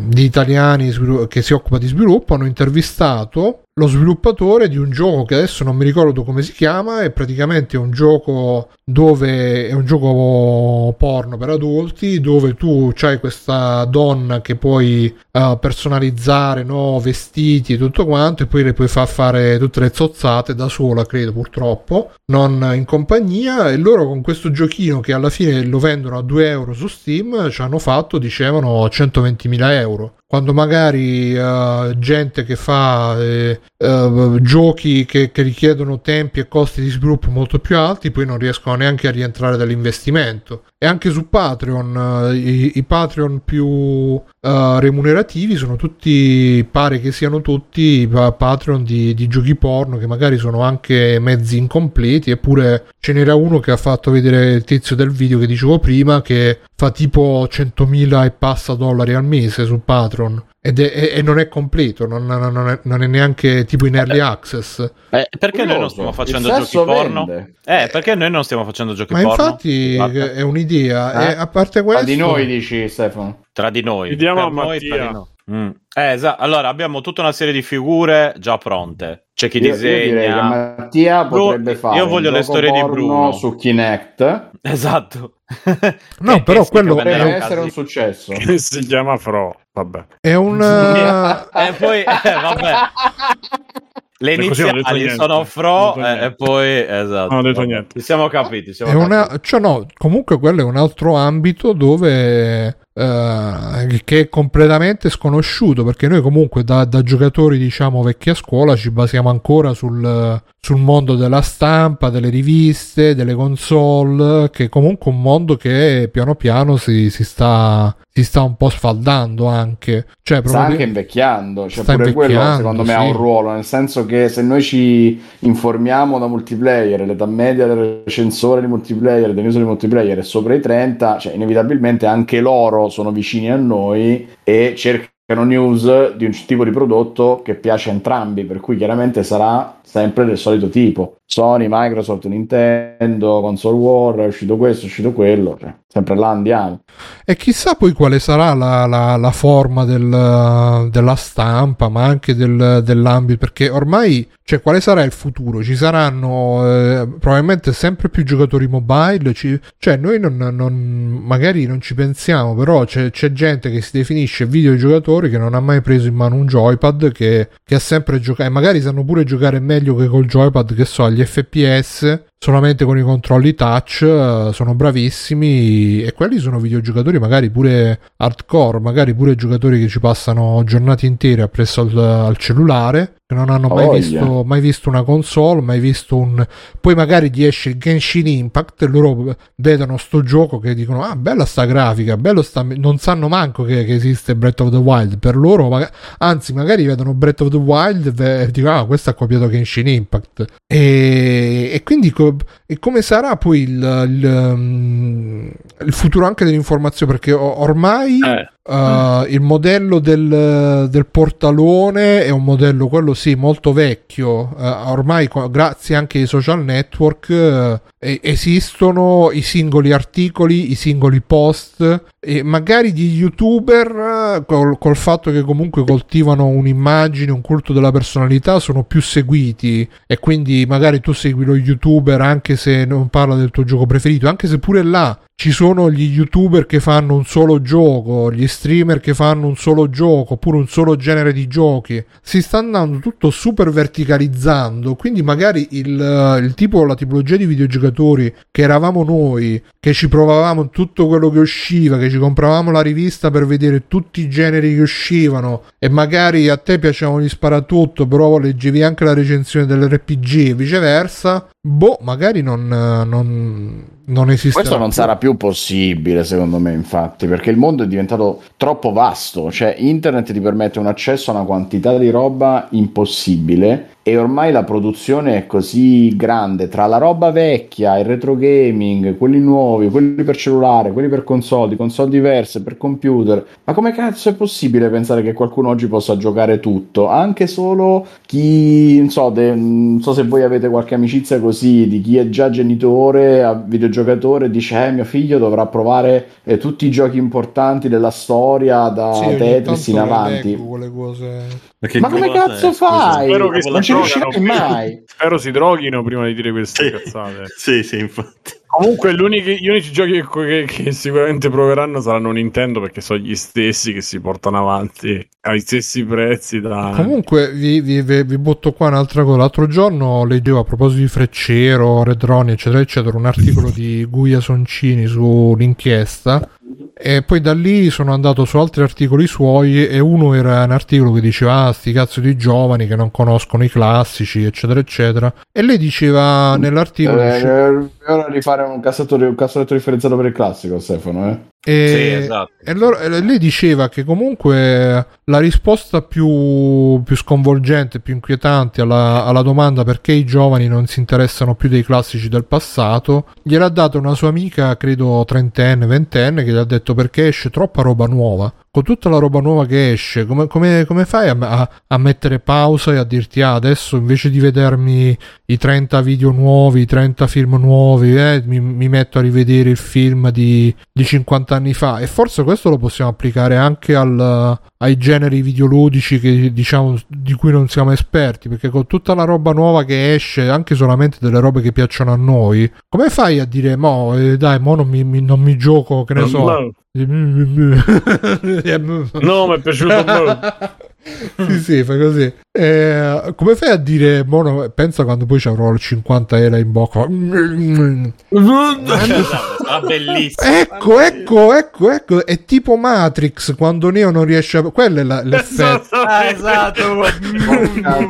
di italiani che si occupa di sviluppo hanno intervistato lo sviluppatore di un gioco che adesso non mi ricordo come si chiama, è praticamente un gioco dove è un gioco porno per adulti dove tu hai questa donna che puoi uh, personalizzare, no? vestiti e tutto quanto e poi le puoi far fare tutte le zozzate da sola, credo purtroppo, non in compagnia e loro con questo giochino che alla fine lo vendono a 2 euro su Steam ci hanno fatto, dicevano, 120.000 euro quando magari uh, gente che fa eh, uh, giochi che, che, richiedono tempi e costi di sviluppo molto più alti poi non riescono neanche a rientrare dall'investimento e anche su Patreon uh, i, i, Patreon più remunerativi sono tutti pare che siano tutti Patreon di, di, giochi porno che magari sono anche mezzi incompleti eppure ce n'era uno che ha fatto vedere il tizio del video che dicevo prima che fa tipo 100.000 e passa dollari al mese su Patreon ed è, e non è completo, non, non, è, non, è, neanche tipo in early access. Eh, perché noi non stiamo facendo giochi porno? Eh, perché noi non stiamo facendo giochi Ma porno? Ma infatti è un'idea. Eh? E a parte questo... Tra di noi dici Stefano. Tra di noi. Chiediamo a Mattia. Noi, mm. eh, esatto. Allora abbiamo tutta una serie di figure già pronte. C'è chi io, disegna. Io Mattia potrebbe fare. Io voglio le storie di Bruno su Kinect. Esatto. no, però quello deve essere un successo. Che si chiama Fro. Vabbè. È un. e poi, eh, vabbè. Le iniziali sono Fro e poi esatto. Non ho detto niente. Ci siamo capiti. Siamo è capiti. Una, cioè no, comunque quello è un altro ambito dove Uh, che è completamente sconosciuto perché noi comunque da, da, giocatori diciamo vecchi a scuola ci basiamo ancora sul, sul, mondo della stampa, delle riviste, delle console, che è comunque un mondo che piano piano si, si, sta, si sta un po' sfaldando anche. Cioè, sta anche invecchiando, cioè pure invecchiando, quello secondo me sì. ha un ruolo, nel senso che se noi ci informiamo da multiplayer, l'età media del recensore di multiplayer, dell'uso di multiplayer è sopra i 30, cioè inevitabilmente anche loro sono vicini a noi e cercano news di un tipo di prodotto che piace a entrambi, per cui chiaramente sarà sempre del solito tipo. Sony, Microsoft, Nintendo, Console War, è uscito questo, è uscito quello, cioè, sempre là andiamo. E chissà poi quale sarà la, la, la forma del, della stampa, ma anche del, dell'ambito, perché ormai, cioè, quale sarà il futuro? Ci saranno eh, probabilmente sempre più giocatori mobile, ci, cioè noi non, non, magari non ci pensiamo, però c'è, c'è, gente che si definisce videogiocatore che non ha mai preso in mano un joypad, che, che ha sempre giocato, e magari sanno pure giocare meglio che col joypad, che so, agli FPS solamente con i controlli touch uh, sono bravissimi e quelli sono videogiocatori magari pure hardcore, magari pure giocatori che ci passano giornate intere appresso al, al cellulare che non hanno mai, oh, visto, yeah. mai, visto, una console, mai visto un... Poi magari gli esce il Genshin Impact e loro vedono sto gioco che dicono ah bella sta grafica, bello sta... non sanno manco che, che esiste Breath of the Wild, per loro mag... anzi magari vedono Breath of the Wild e dicono ah questo ha copiato Genshin Impact e, e quindi co... e come sarà poi il, il, um, il, futuro anche dell'informazione? Perché ormai... Eh Uh, il modello del, del, portalone è un modello, quello sì, molto vecchio. Uh, ormai, grazie anche ai social network, uh, esistono i singoli articoli, i singoli post e magari gli youtuber col, col, fatto che comunque coltivano un'immagine, un culto della personalità sono più seguiti e quindi magari tu segui lo youtuber anche se non parla del tuo gioco preferito, anche se pure là ci sono gli youtuber che fanno un solo gioco, gli streamer che fanno un solo gioco, oppure un solo genere di giochi. Si sta andando tutto super verticalizzando, quindi magari il, il tipo, la tipologia di videogiocatori che eravamo noi, che ci provavamo tutto quello che usciva, che ci compravamo la rivista per vedere tutti i generi che uscivano e magari a te piacevano gli sparatutto, però leggevi anche la recensione dell'RPG e viceversa, boh, magari non, non, non esiste. Questo non sarà più possibile, secondo me, infatti, perché il mondo è diventato troppo vasto, cioè internet ti permette un accesso a una quantità di roba impossibile e ormai la produzione è così grande tra la roba vecchia, il retro gaming, quelli nuovi, quelli per cellulare, quelli per console, console diverse, per computer. Ma come cazzo è possibile pensare che qualcuno oggi possa giocare tutto? Anche solo chi, non so, de, non so se voi avete qualche amicizia così, di chi è già genitore, videogiocatore, dice eh mio figlio dovrà provare eh, tutti i giochi importanti della storia da sì, Tetris in avanti. Leggo, Ma come cazzo fai? Spero che non ci riuscirai mai. Spero si droghino prima di dire queste sì. cazzate. Sì, sì, infatti. Comunque, gli unici giochi che, che, sicuramente proveranno saranno Nintendo perché sono gli stessi che si portano avanti ai stessi prezzi. Da... Comunque, vi, vi, vi, butto qua un'altra cosa. L'altro giorno leggevo a proposito di Freccero, Redroni, eccetera, eccetera, un articolo di Guia Soncini sull'inchiesta e poi da lì sono andato su altri articoli suoi e uno era un articolo che diceva ah sti cazzo di giovani che non conoscono i classici eccetera eccetera. E lei diceva nell'articolo eh, diceva... è ora di fare un cassetto, un cassetto differenziato per il classico Stefano eh e, sì, esatto. e allora, lei diceva che comunque la risposta più, più sconvolgente, più inquietante alla, alla, domanda perché i giovani non si interessano più dei classici del passato, gliel'ha data una sua amica, credo trentenne, ventenne, che gli ha detto perché esce troppa roba nuova con tutta la roba nuova che esce, come, come, come fai a, a, a, mettere pausa e a dirti ah, adesso invece di vedermi i 30 video nuovi, i 30 film nuovi, eh, mi, mi, metto a rivedere il film di, di, 50 anni fa? E forse questo lo possiamo applicare anche al, ai generi videoludici che, diciamo, di cui non siamo esperti, perché con tutta la roba nuova che esce, anche solamente delle robe che piacciono a noi, come fai a dire, mo, eh, dai, mo non mi, mi, non mi gioco, che ne so, no, mi è piaciuto molto. sì, sì, fa così. Eh, come fai a dire, mono, pensa quando poi ci avrò 50 era in bocca. ah, bellissimo. Ecco, ecco, ecco, ecco. È tipo Matrix quando Neo non riesce a. Quello è la, l'effetto. Ah, esatto.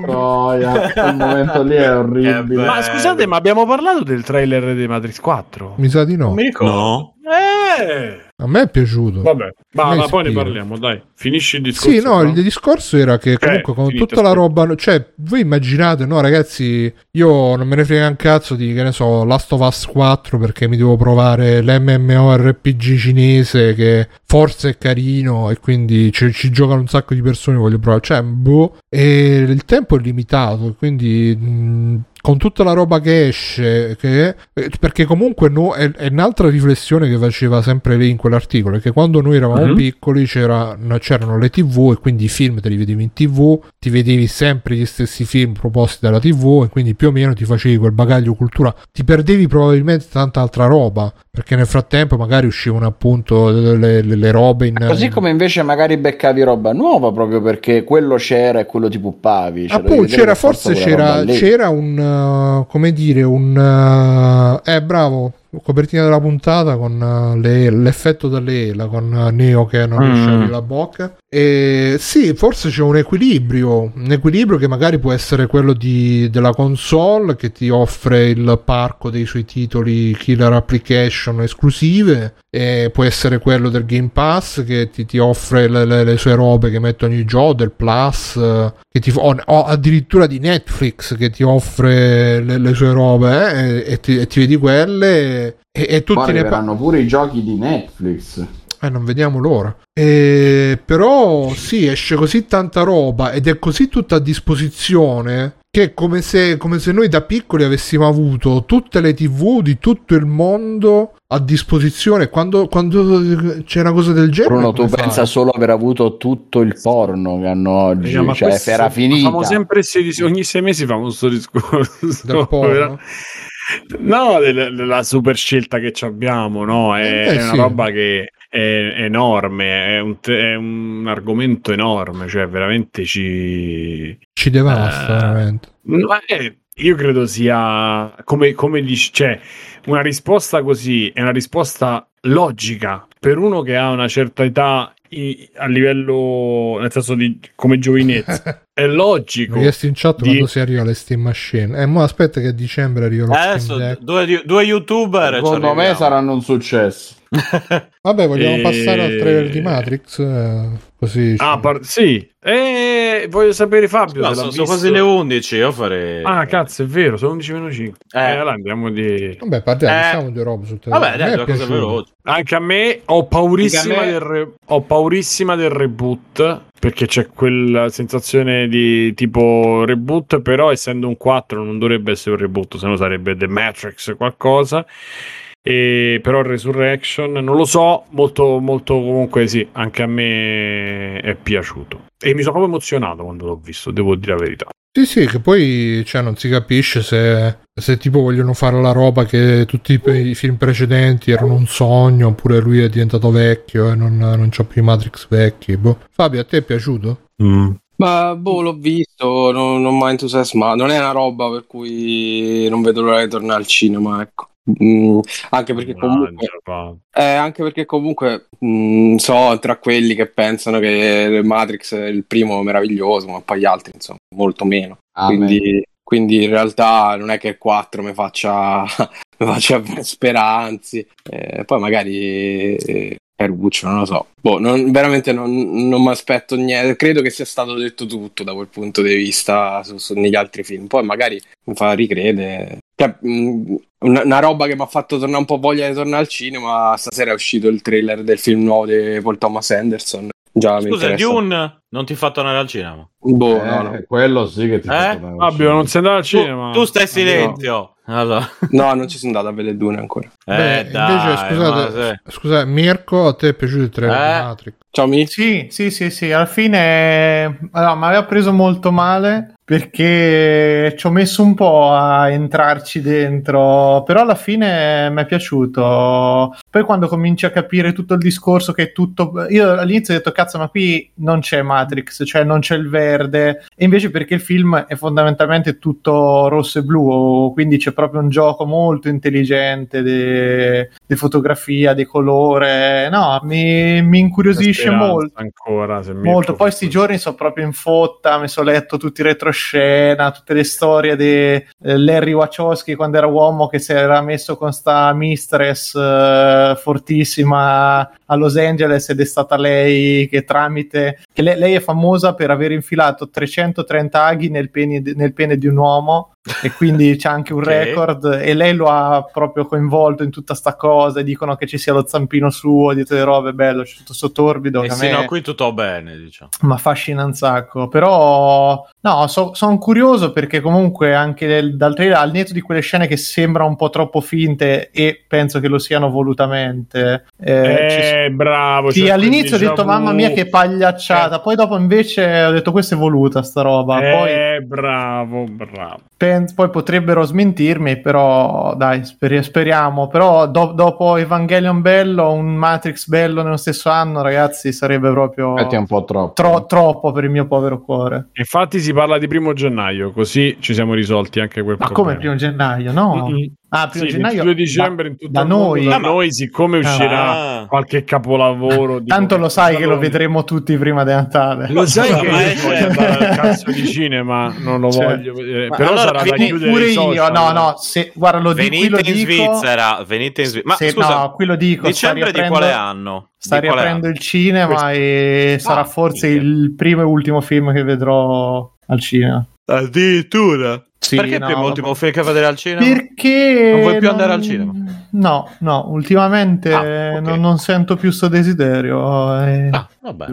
troia. Quel momento lì è orribile. Ma scusate, ma abbiamo parlato del trailer di Matrix 4? Mi sa di no. Non mi ricordo. No. Eh. A me è piaciuto. Vabbè, ma, ma poi ne parliamo, dai. Finisci il discorso. Sì, no, il discorso era che comunque eh, con tutta la roba, cioè, voi immaginate, no, ragazzi, io non me ne frega un cazzo di che ne so, Last of Us 4 perché mi devo provare l'MMORPG cinese che forse è carino e quindi ci, ci giocano un sacco di persone, voglio provare. Cioè, boh, e il tempo è limitato, quindi mh, con tutta la roba che esce, che, perché comunque no, è, è, un'altra riflessione che faceva sempre lei in quell'articolo, che quando noi eravamo uh-huh. piccoli c'era, c'erano le tv e quindi i film te li vedevi in tv, ti vedevi sempre gli stessi film proposti dalla tv e quindi più o meno ti facevi quel bagaglio culturale, ti perdevi probabilmente tanta altra roba, perché nel frattempo magari uscivano appunto le, le, le robe in... Così come invece magari beccavi roba nuova proprio perché quello c'era e quello ti puppavi. Cioè appunto c'era forse c'era, c'era un uh, come dire, un... Uh, eh, bravo, copertina della puntata con uh, le, l'effetto dell'ela con uh, Neo che non riesce mm. a la bocca e sì forse c'è un equilibrio un equilibrio che magari può essere quello di, della console che ti offre il parco dei suoi titoli killer application esclusive e può essere quello del Game Pass che ti, ti offre le, le, le, sue robe che mette ogni gioco del Plus che ti, o, o addirittura di Netflix che ti offre le, le sue robe eh, e, ti, e ti vedi quelle e, e tutti Poi ne parlano pure i giochi di Netflix. Eh, non vediamo l'ora. E, però sì, esce così tanta roba ed è così tutta a disposizione che è come se, come se noi da piccoli avessimo avuto tutte le tv di tutto il mondo a disposizione quando, quando c'è una cosa del genere. Bruno, tu fai? pensa solo aver avuto tutto il porno che hanno oggi, eh, cioè era finita. Facciamo sempre 16, ogni sei mesi famo questo discorso. No, della, super scelta che abbiamo, no? È, eh, è una sì. roba che è, enorme, è un, è un, argomento enorme, cioè veramente ci... Ci devasta, eh, veramente. Eh, io credo sia, come, come dici, cioè, una risposta così è una risposta logica per uno che ha una certa età a livello, nel senso di come giovinezza. È logico. Mi in chat di... quando si arriva alle Steam Machine. E eh, mo aspetta che a dicembre arriva lo Adesso due, due youtuber. Secondo me saranno un successo. Vabbè, vogliamo e... passare al trailer di Matrix? Eh, così. Ah, par- sì. E voglio sapere Fabio. No, sono, sono, quasi le 11. Io farei. Ah, cazzo, è vero, sono 11 meno 5. Eh, eh allora andiamo di. Vabbè, parliamo, eh. diciamo due robe sul trailer. Vabbè, dai, due cose veloci. Anche a me ho paurissima, me... Del, re... ho paurissima del reboot perché c'è quella sensazione di tipo reboot, però essendo un 4 non dovrebbe essere un reboot, se no sarebbe The Matrix qualcosa. E però Resurrection non lo so, molto, molto comunque sì, anche a me è piaciuto. E mi sono proprio emozionato quando l'ho visto, devo dire la verità. Sì, sì, che poi cioè, non si capisce se, se tipo vogliono fare la roba che tutti i film precedenti erano un sogno, oppure lui è diventato vecchio e non, non c'ha più i Matrix vecchi. Boh. Fabio, a te è piaciuto? Mm. Ma boh, l'ho visto, non, non mi ha entusiasmato. Non è una roba per cui non vedo l'ora di tornare al cinema, ecco. Mm, anche perché comunque, eh, anche perché comunque mm, so tra quelli che pensano che Matrix è il primo meraviglioso, ma poi gli altri insomma molto meno. Quindi, quindi, in realtà non è che il 4 mi faccia, mi faccia speranze. Eh, poi magari eh, Caruccio, non lo so. Boh, non, veramente non, non mi aspetto niente. Credo che sia stato detto tutto da quel punto di vista su, su, negli altri film. Poi magari mi fa ricredere. Cioè, mh, una, una, roba che mi ha fatto tornare un po' voglia di tornare al cinema. Stasera è uscito il trailer del film nuovo di Paul Thomas Anderson. Già Scusa, Dune non ti fa tornare al cinema? Boh, eh, no, no. quello sì che ti eh? fa tornare al Fabio, non sei andato al cinema. Tu, tu stai silenzio. No. Allora. No, non ci sono andato a vedere Dune ancora. Eh, Beh, dai, invece, scusate, sì. scusate, Mirko, a te è piaciuto il trailer eh? di Matrix? Ciao, Mi. Sì, sì, sì, sì. Alla fine allora, mi aveva preso molto male perché ci ho messo un po' a entrarci dentro, però alla fine mi è piaciuto. Poi quando cominci a capire tutto il discorso che è tutto... Io all'inizio ho detto, cazzo, ma qui non c'è Matrix, cioè non c'è il verde, e invece perché il film è fondamentalmente tutto rosso e blu, quindi c'è proprio un gioco molto intelligente di fotografia, di colore. No, mi, mi incuriosisce molto. Ancora, molto. Poi sti giorni sono proprio in fotta, mi sono letto tutti i retro scena, tutte le storie di eh, Larry Wachowski quando era uomo che si era messo con sta mistress eh, fortissima a Los Angeles ed è stata lei che tramite che lei, lei è famosa per aver infilato 330 aghi nel pene, nel pene di un uomo e quindi c'è anche un okay. record e lei lo ha proprio coinvolto in tutta sta cosa e dicono che ci sia lo zampino suo dietro le robe bello c'è tutto sto torbido e sì, me... no, qui tutto bene diciamo. Ma affascina un sacco. Però no so, sono curioso perché comunque anche del, dal trailer al netto di quelle scene che sembrano un po' troppo finte e penso che lo siano volutamente eh, eh bravo sì all'inizio ho detto mamma mia che pagliacciata eh. poi dopo invece ho detto questa è voluta sta roba eh, poi bravo bravo Pens- poi potrebbero smentirmi, però dai, sper- speriamo. Però do- dopo Evangelion bello, un Matrix bello nello stesso anno, ragazzi, sarebbe proprio è un po' troppo. Tro- troppo per il mio povero cuore. Infatti si parla di primo gennaio, così ci siamo risolti anche quel Ma problema. come primo gennaio? No. Mm-hmm. Ah, primo sì, gennaio 2 dicembre da, in tutto da noi. Da noi, siccome uscirà ah. qualche capolavoro. Tanto lo sai che lo vedremo tutti prima di Natale. Lo sai che il cazzo di cinema non lo cioè, voglio vedere. Però allora, sarà da chiudere pure io. No, no, se, guarda, lo venite dico, in dico, Svizzera. Venite in Svizzera. Ma se, scusa, no, qui lo dico. Dicembre di quale anno? Sta riaprendo il cinema Questo. e sarà ah, forse il primo e ultimo film che vedrò al cinema. Addirittura. Sì, Perché no, il primo ultimo film che vedere al cinema? Perché non vuoi più non... andare al cinema? No, no, ultimamente ah, okay. non, non, sento più questo desiderio. E... Ah, vabbè.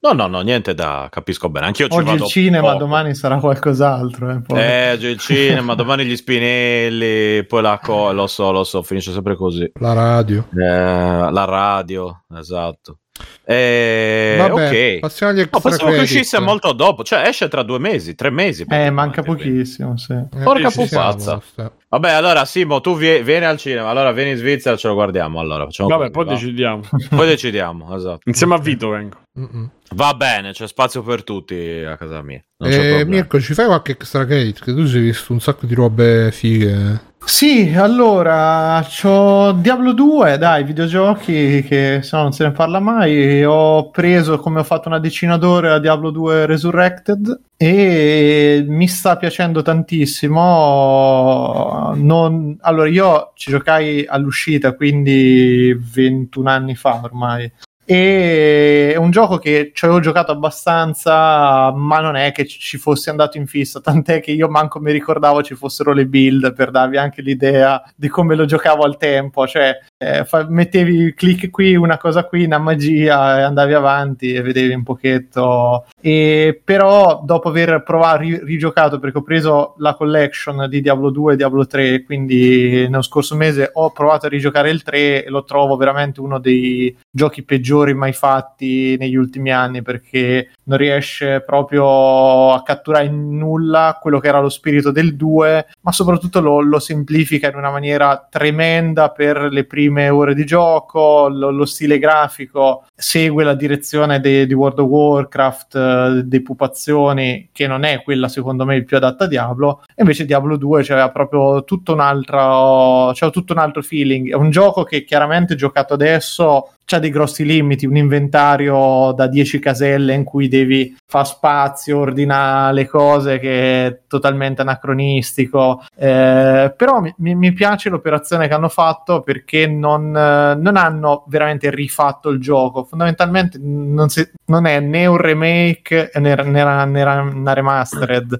No, no, no, niente da capisco bene. Anch'io Oggi ci vado il cinema, poco. domani sarà qualcos'altro. Eh, poi. eh oggi il cinema, domani gli spinelli, poi la co- lo so, lo so, finisce sempre così. La radio. Eh, la radio, esatto. Eh, Vabbè, ok, passiamo agli no, pensavo che uscisse molto dopo, cioè esce tra due mesi, tre mesi. Eh, manca pochissimo, sì. Eh, Porca pupazza. Vabbè, allora Simo, tu vie- vieni al cinema, allora vieni in Svizzera, ce lo guardiamo. Allora, Vabbè, poi va. decidiamo. poi decidiamo, esatto. Insieme a Vito vengo. Mm-mm. Va bene, c'è spazio per tutti a casa mia. Eh, Mirko, ci fai qualche extra credit? Che tu ci hai visto un sacco di robe fighe. Sì, allora, ho Diablo 2, dai, videogiochi che se no non se ne parla mai. Ho preso, come ho fatto una decina d'ore, a Diablo 2 Resurrected e mi sta piacendo tantissimo. Non... Allora, io ci giocai all'uscita, quindi 21 anni fa ormai. E è un gioco che ci avevo giocato abbastanza, ma non è che ci fossi andato in fissa, tant'è che io manco mi ricordavo ci fossero le build per darvi anche l'idea di come lo giocavo al tempo, cioè eh, fa- mettevi clic qui, una cosa qui, una magia e andavi avanti e vedevi un pochetto. E però dopo aver provato, ri- rigiocato, perché ho preso la collection di Diablo 2 e Diablo 3, quindi nello scorso mese ho provato a rigiocare il 3 e lo trovo veramente uno dei giochi peggiori mai fatti negli ultimi anni perché non riesce proprio a catturare in nulla quello che era lo spirito del 2, ma soprattutto lo, lo semplifica in una maniera tremenda per le prime ore di gioco, lo, lo stile grafico segue la direzione di World of Warcraft, eh, dei pupazioni, che non è quella secondo me più adatta a Diablo, e invece Diablo 2 c'era proprio tutto un altro, c'era tutto un altro feeling. È un gioco che chiaramente giocato adesso c'ha dei grossi limiti, un inventario da 10 caselle in cui devi fare spazio, ordinare le cose che è totalmente anacronistico, eh, però mi, mi, piace l'operazione che hanno fatto perché non, non hanno veramente rifatto il gioco, fondamentalmente non, si, non è né un remake né, né, né una remastered,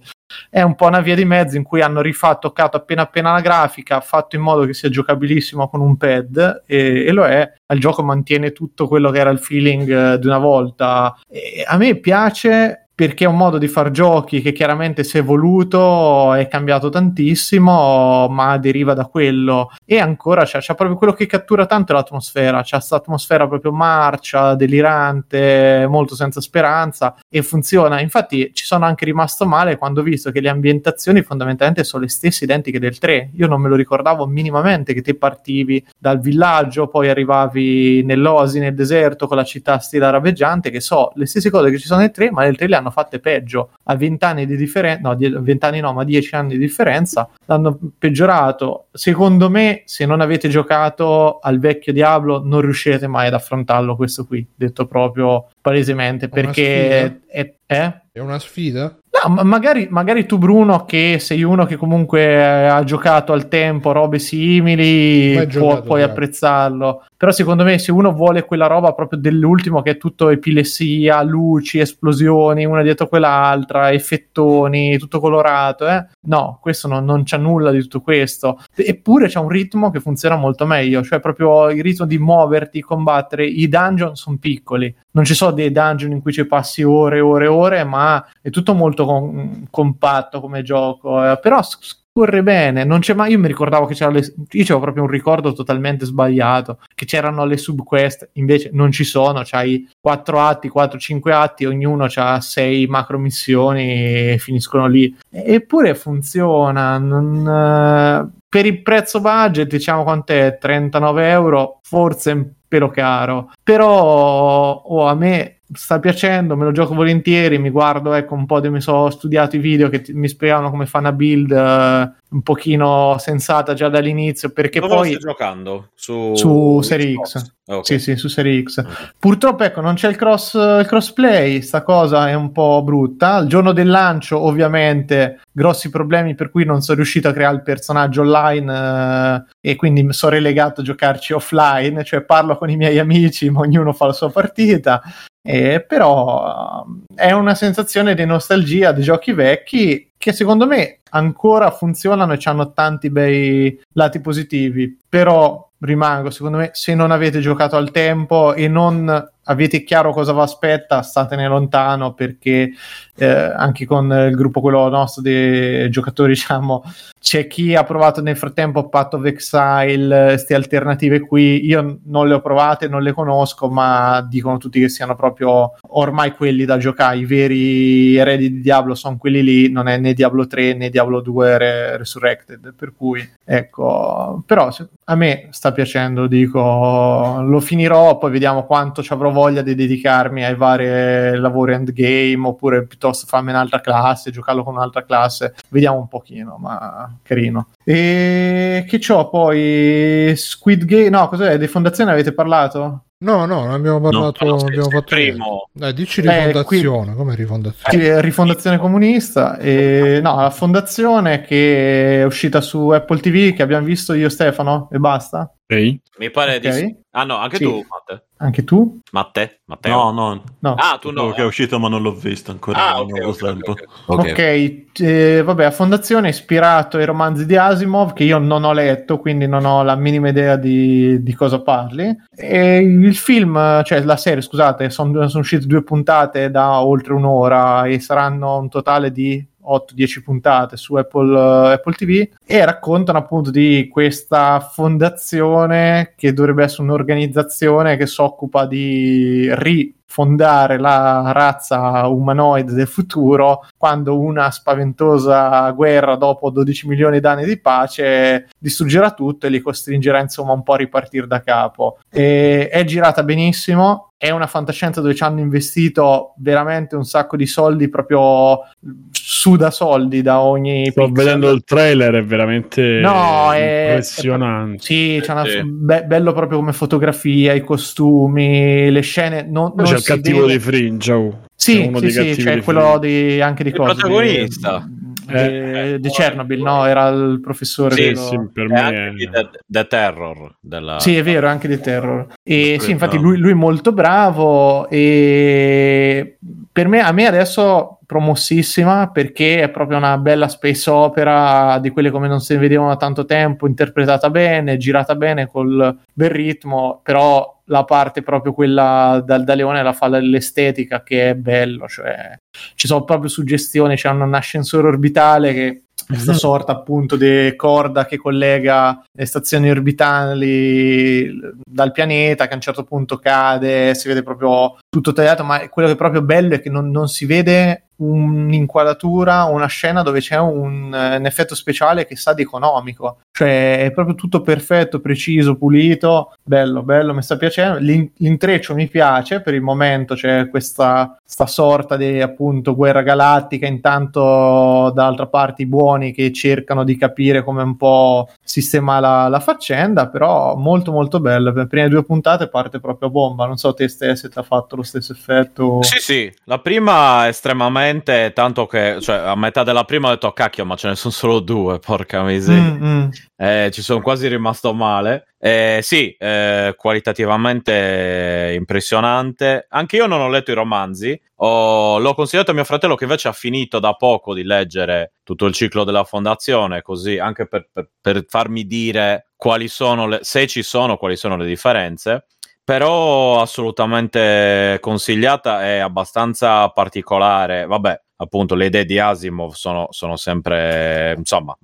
è un po' una via di mezzo in cui hanno rifatto, toccato appena appena la grafica, fatto in modo che sia giocabilissimo con un pad e, e lo è. Il gioco mantiene tutto quello che era il feeling eh, di una volta. E a me piace perché è un modo di far giochi che chiaramente si è evoluto, è cambiato tantissimo, ma deriva da quello. E ancora c'è, c'è proprio quello che cattura tanto l'atmosfera, c'è questa atmosfera proprio marcia, delirante, molto senza speranza e funziona. Infatti ci sono anche rimasto male quando ho visto che le ambientazioni fondamentalmente sono le stesse identiche del 3. Io non me lo ricordavo minimamente che te partivi dal villaggio, poi arrivavi nell'Osi, nel deserto, con la città stile araveggiante, che so le stesse cose che ci sono nel 3, ma nel 3 le hanno hanno fatte peggio a 20 anni di differenza, no, 20 anni no, ma 10 anni di differenza, l'hanno peggiorato. Secondo me, se non avete giocato al vecchio Diablo, non riuscirete mai ad affrontarlo questo qui, detto proprio palesemente, perché è, è, è una sfida? No, magari, magari, tu, Bruno, che sei uno che comunque ha giocato al tempo robe simili, può, puoi apprezzarlo. Però secondo me, se uno vuole quella roba proprio dell'ultimo, che è tutto epilessia, luci, esplosioni, una dietro quell'altra, effettoni, tutto colorato, eh? no, questo non, non c'è nulla di tutto questo. Eppure c'è un ritmo che funziona molto meglio, cioè proprio il ritmo di muoverti, combattere. I dungeon sono piccoli, non ci sono dei dungeon in cui ci passi ore e ore e ore, ma è tutto molto con, compatto come gioco. Eh, però scorre bene, non c'è mai. Io mi ricordavo che c'era le. Io avevo proprio un ricordo totalmente sbagliato. Che c'erano le subquest, invece non ci sono. C'hai 4 atti, 4-5 atti, ognuno ha 6 macro missioni e finiscono lì. Eppure funziona. Non, eh, per il prezzo budget, diciamo quant'è? 39 euro, forse un pelo caro. Però oh, a me sta piacendo, me lo gioco volentieri, mi guardo, ecco, un po' di, mi sono studiato i video che ti, mi spiegano come fa una build uh, un pochino sensata già dall'inizio, perché Dove poi... stai giocando? Su, su Serie X. Okay. Sì, sì, su Serie X. Okay. Purtroppo, ecco, non c'è il, cross, il crossplay, sta cosa è un po' brutta. Il giorno del lancio, ovviamente, grossi problemi per cui non sono riuscito a creare il personaggio online eh, e quindi mi sono relegato a giocarci offline, cioè parlo con i miei amici, ma ognuno fa la sua partita. Eh, però è una sensazione di nostalgia di giochi vecchi che secondo me ancora funzionano e hanno tanti bei lati positivi. Però rimango, secondo me, se non avete giocato al tempo e non avete chiaro cosa vi aspetta, statene lontano perché eh, anche con il gruppo quello nostro dei giocatori, diciamo, c'è chi ha provato nel frattempo Path of Exile, queste alternative qui, io non le ho provate, non le conosco, ma dicono tutti che siano proprio ormai quelli da giocare, i veri eredi di Diablo sono quelli lì, non è né Diablo 3 né Diablo 2 Re- Resurrected, per cui ecco, però a me sta piacendo, dico, lo finirò, poi vediamo quanto ci avrò voglia di dedicarmi ai vari lavori endgame, oppure piuttosto farmi un'altra classe, giocarlo con un'altra classe, vediamo un pochino, ma carino. E che c'ho poi? Squid Game, no, cos'è? Di fondazione avete parlato? No, no, non abbiamo parlato. No, no, abbiamo fatto primo. Dai, dici rifondazione. Eh, come rifondazione? Sì, rifondazione comunista. E, no, la fondazione che è uscita su Apple TV, che abbiamo visto io, Stefano, e basta. Okay. Mi pare okay. di sì. Ah, no, anche sì. tu, Matte. Anche tu? Matte? Matteo? No, no. no. Ah, tu no. Che è uscito, ma non l'ho visto ancora. Ah, ok. Okay, okay, okay. Eh, vabbè, a fondazione è ispirato ai romanzi di Asimov, che io non ho letto, quindi non ho la minima idea di, di cosa parli. E il film, cioè la serie, scusate, sono son uscite due puntate da oltre un'ora e saranno un totale di 8-10 puntate su Apple, uh, Apple, TV e raccontano appunto di questa fondazione che dovrebbe essere un'organizzazione che si occupa di rifondare la razza umanoide del futuro quando una spaventosa guerra dopo 12 milioni d'anni di pace distruggerà tutto e li costringerà insomma un po' a ripartire da capo. E è girata benissimo, è una fantascienza dove ci hanno investito veramente un sacco di soldi proprio su da soldi da ogni sto pixel. vedendo il trailer è veramente no, è, impressionante è, sì, c'è una, be- bello proprio come fotografia i costumi le scene non, non c'è il cattivo di Fringe oh. sì, sì, sì c'è quello di, anche di il cose protagonista di, eh, eh, di Chernobyl, no? Era il professore. Sì, dello... sì per me. È anche The, The Terror. Della... Sì, è vero, anche di Terror. E sì, infatti lui, lui è molto bravo e per me, a me adesso promossissima perché è proprio una bella space opera di quelle come non si vedevano da tanto tempo, interpretata bene, girata bene col bel ritmo, però la parte proprio quella da, da leone la fa l'estetica che è bello, cioè ci sono proprio suggestioni, c'è un ascensore orbitale che questa mhm. sorta appunto di corda che collega le stazioni orbitali dal pianeta che a un certo punto cade, si vede proprio tutto tagliato, ma quello che è proprio bello è che non, non si vede un'inquadratura, una scena dove c'è un, un, effetto speciale che sa di economico, cioè è proprio tutto perfetto, preciso, pulito, bello, bello, mi sta piacendo. L'in- l'intreccio mi piace per il momento, c'è questa, sorta di appunto guerra galattica, intanto dall'altra parte i buoni che cercano di capire come un po' sistema la, la faccenda, però molto molto bello. Per le prime due puntate parte proprio a bomba, non so te se ti ha fatto lo stesso effetto. Sì, sì, la prima estremamente veramente tanto che cioè, a metà della prima ho detto cacchio ma ce ne sono solo due porca miseria. Mm-hmm. eh, ci sono quasi rimasto male. Eh, sì eh, qualitativamente impressionante. Anche io non ho letto i romanzi. Ho, l'ho consigliato a mio fratello che invece ha finito da poco di leggere tutto il ciclo della fondazione così anche per, per, per farmi dire quali sono le, se ci sono quali sono le differenze però assolutamente consigliata, è abbastanza particolare. Vabbè, appunto, le idee di Asimov sono, sono sempre, insomma,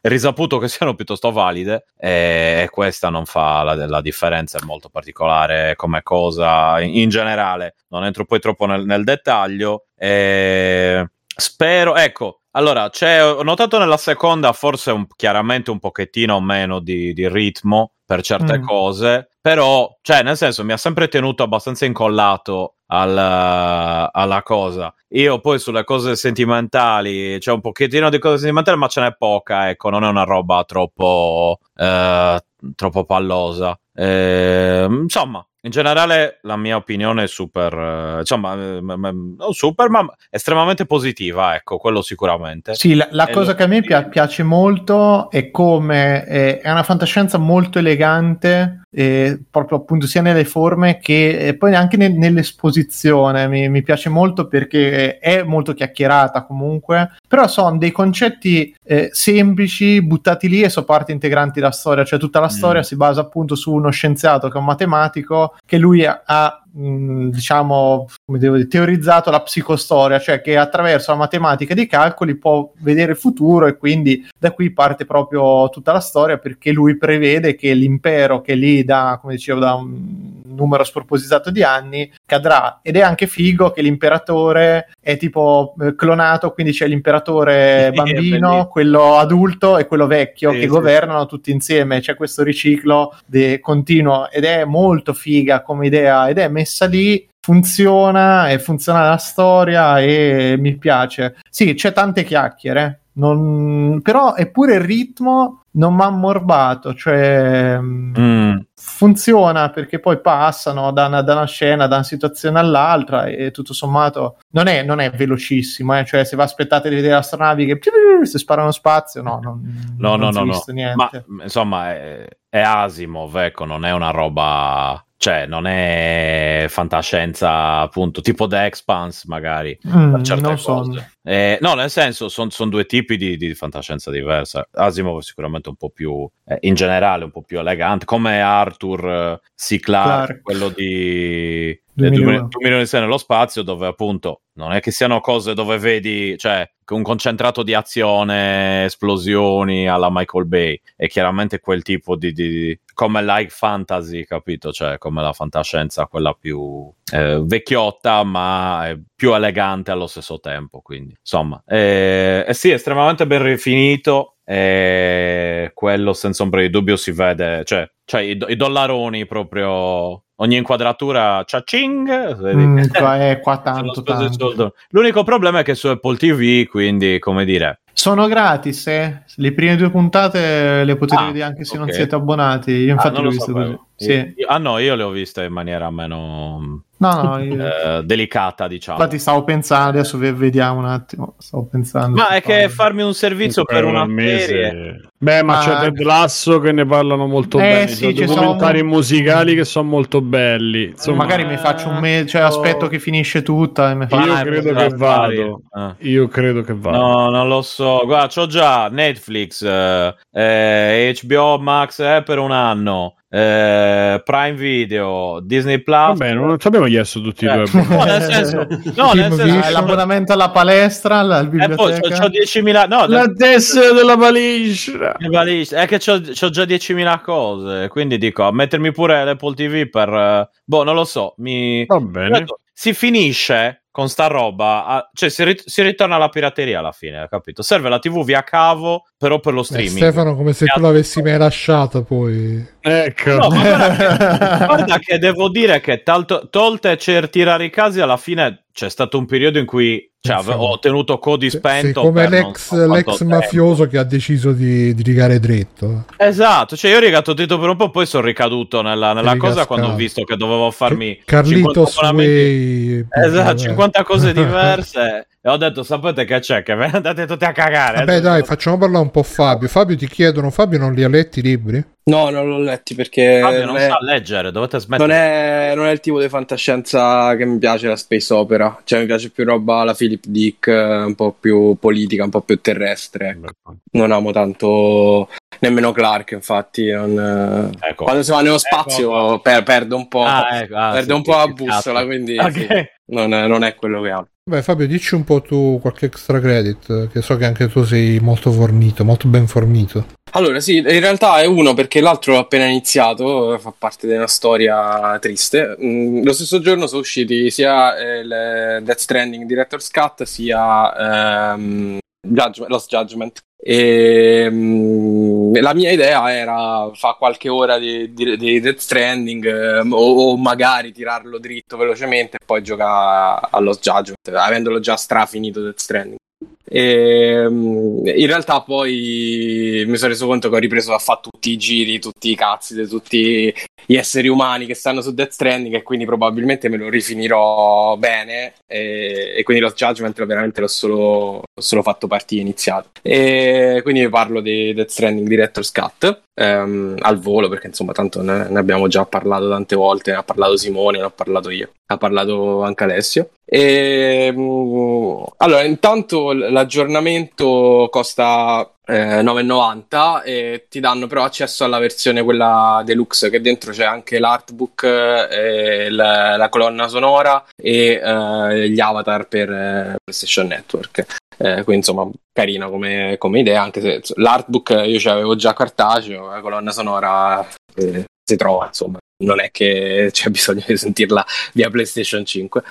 è risaputo che siano piuttosto valide e, questa non fa la, la, differenza, è molto particolare come cosa in, in generale. Non entro poi troppo nel, nel dettaglio. E spero, ecco, allora, ho notato nella seconda forse un, chiaramente un pochettino meno di, di ritmo per certe mm. cose, però, cioè, nel senso, mi ha sempre tenuto abbastanza incollato alla, alla, cosa. Io poi sulle cose sentimentali, c'è un pochettino di cose sentimentali, ma ce n'è poca, ecco, non è una roba troppo, eh, troppo pallosa. Eh, insomma, in generale la mia opinione è super, eh, insomma, eh, non super, ma estremamente positiva, ecco, quello sicuramente. Sì, la, la cosa lo... che a me pi- piace molto è come è, è una fantascienza molto elegante, eh, proprio appunto sia nelle forme che poi anche ne, nell'esposizione. Mi, mi, piace molto perché è molto chiacchierata comunque, però sono dei concetti eh, semplici buttati lì e sono parte integranti della storia, cioè tutta la mm. storia si basa appunto su uno scienziato che è un matematico che lui ha, mh, diciamo, come devo dire, teorizzato la psicostoria, cioè che attraverso la matematica dei calcoli può vedere il futuro e quindi da qui parte proprio tutta la storia perché lui prevede che l'impero che lì da, come dicevo, da numero spropositato di anni, cadrà. Ed è anche figo che l'imperatore è tipo eh, clonato, quindi c'è l'imperatore bambino, quello adulto e quello vecchio sì, che sì. governano tutti insieme. C'è questo riciclo de- continuo ed è molto figa come idea ed è messa lì funziona e funziona la storia e mi piace. Sì, c'è tante chiacchiere, non... però eppure il ritmo non mi ha ammorbato, cioè mm. funziona perché poi passano da una, da una, scena, da una situazione all'altra e tutto sommato non è, non è velocissimo, eh? cioè se vi aspettate di vedere astronavi che si sparano spazio, no, non, no, non no, no, no. niente. Ma insomma è, è Asimov, ecco, non è una roba cioè non è fantascienza appunto tipo The Expanse magari mm, per certe non cose so. Eh, no nel senso sono son due tipi di, di, fantascienza diversa Asimov è sicuramente un po' più eh, in generale un po' più elegante come Arthur eh, C. Clarke, Clark. quello di 2 milioni di nello spazio dove appunto non è che siano cose dove vedi cioè un concentrato di azione esplosioni alla Michael Bay è chiaramente quel tipo di, di come like fantasy capito cioè come la fantascienza quella più eh, vecchiotta ma più elegante allo stesso tempo quindi insomma eh, eh sì estremamente ben rifinito e quello senza ombra di dubbio si vede cioè, cioè i, i dollaroni proprio ogni inquadratura c'ha ching mm, è qua tanto, tanto. l'unico problema è che su Apple TV quindi come dire sono gratis eh? le prime due puntate le potete ah, vedere anche se okay. non siete abbonati io infatti ah, l'ho viste così sì. ah no io le ho viste in maniera meno No, no, io... eh, delicata, diciamo. Infatti, stavo pensando, adesso vediamo un attimo. Stavo pensando. Ma è che farmi un servizio per, per una serie. Beh, ma, ma c'è Ted Lasso che ne parlano molto eh, bene. Sì, ci sono documentari sono... musicali che sono molto belli. Insomma, magari mi faccio un mese, cioè aspetto che finisce tutta. E mi fa... Io ah, credo che vado. Ah. Io credo che vado. No, non lo so. Guarda, c'ho già Netflix, eh, eh, HBO Max eh, per un anno eh, Prime Video, Disney Plus. Vabbè, non ci abbiamo chiesto tutti i eh. due. No, nel senso, no, nel senso l'abbonamento alla palestra, alla biblioteca. E poi c'ho, 10.000. No, la tessera della palestra. È che c'ho, c'ho, già 10.000 cose. Quindi dico, a mettermi pure l'Apple TV per. Uh, boh, non lo so. Mi... Va bene. Si finisce con sta roba, a, cioè si, rit- si, ritorna alla pirateria alla fine, capito? Serve la TV via cavo, però per lo eh, streaming. Eh, Stefano, come se tu l'avessi mai lasciata poi. Ecco. No, guarda, che, guarda che devo dire che talto, tolte certi rari casi, alla fine c'è stato un periodo in cui cioè, ho tenuto codi spento. Sì, come l'ex, so l'ex mafioso che ha deciso di, di, rigare dritto. Esatto, cioè io ho rigato dritto per un po', poi sono ricaduto nella, nella cosa quando ho visto che dovevo farmi Carlito Sway. Esatto, 50 cose diverse. E ho detto, sapete che c'è? Che ve ne andate tutti a cagare. Vabbè, dai, facciamo parlare un po' Fabio. Fabio ti chiedono, Fabio non li ha letti i libri? No, non l'ho letti perché... Fabio non, non è... sa leggere, dovete smettere. Non è, non è, il tipo di fantascienza che mi piace la space opera. Cioè mi piace più roba la Philip Dick, un po' più politica, un po' più terrestre. Ecco. Non amo tanto nemmeno Clark, infatti. Non... Ecco. Quando si va nello spazio ecco. per, perde un po', ah, ecco. ah, perde sì, un po' la bussola, quindi okay. sì, non, è, non è quello che amo. Beh, Fabio, dici un po' tu qualche extra credit, che so che anche tu sei molto fornito, molto ben fornito. Allora, sì, in realtà è uno perché l'altro l'ho appena iniziato, fa parte di una storia triste. Mm, lo stesso giorno sono usciti sia eh, il Death Stranding Director's Cut sia ehm, Judgment, Lost Judgment. E, um, la mia idea era fare qualche ora di, di, di Death Stranding um, o, o, magari tirarlo dritto velocemente e poi giocare allo Judgment, avendolo già strafinito Death Stranding. E, um, in realtà poi mi sono reso conto che ho ripreso a fare tutti i giri, tutti i cazzi di tutti gli esseri umani che stanno su Death Stranding e quindi probabilmente me lo rifinirò bene e, e quindi lo Judgment veramente l'ho solo, solo fatto partire iniziato. E quindi parlo di Death Stranding Director's Cut ehm, al volo perché insomma tanto ne, ne, abbiamo già parlato tante volte, ne ha parlato Simone, ne ho parlato io, ha parlato anche Alessio. E, mh, allora intanto l'aggiornamento costa eh, 9,90 e ti danno però accesso alla versione quella deluxe che dentro c'è anche l'artbook, eh, la, la, colonna sonora e eh, gli avatar per eh, PlayStation Network. Eh, quindi insomma carina come, come, idea anche se l'artbook io ce l'avevo già cartaceo la colonna sonora eh, si trova insomma non è che c'è bisogno di sentirla via PlayStation 5.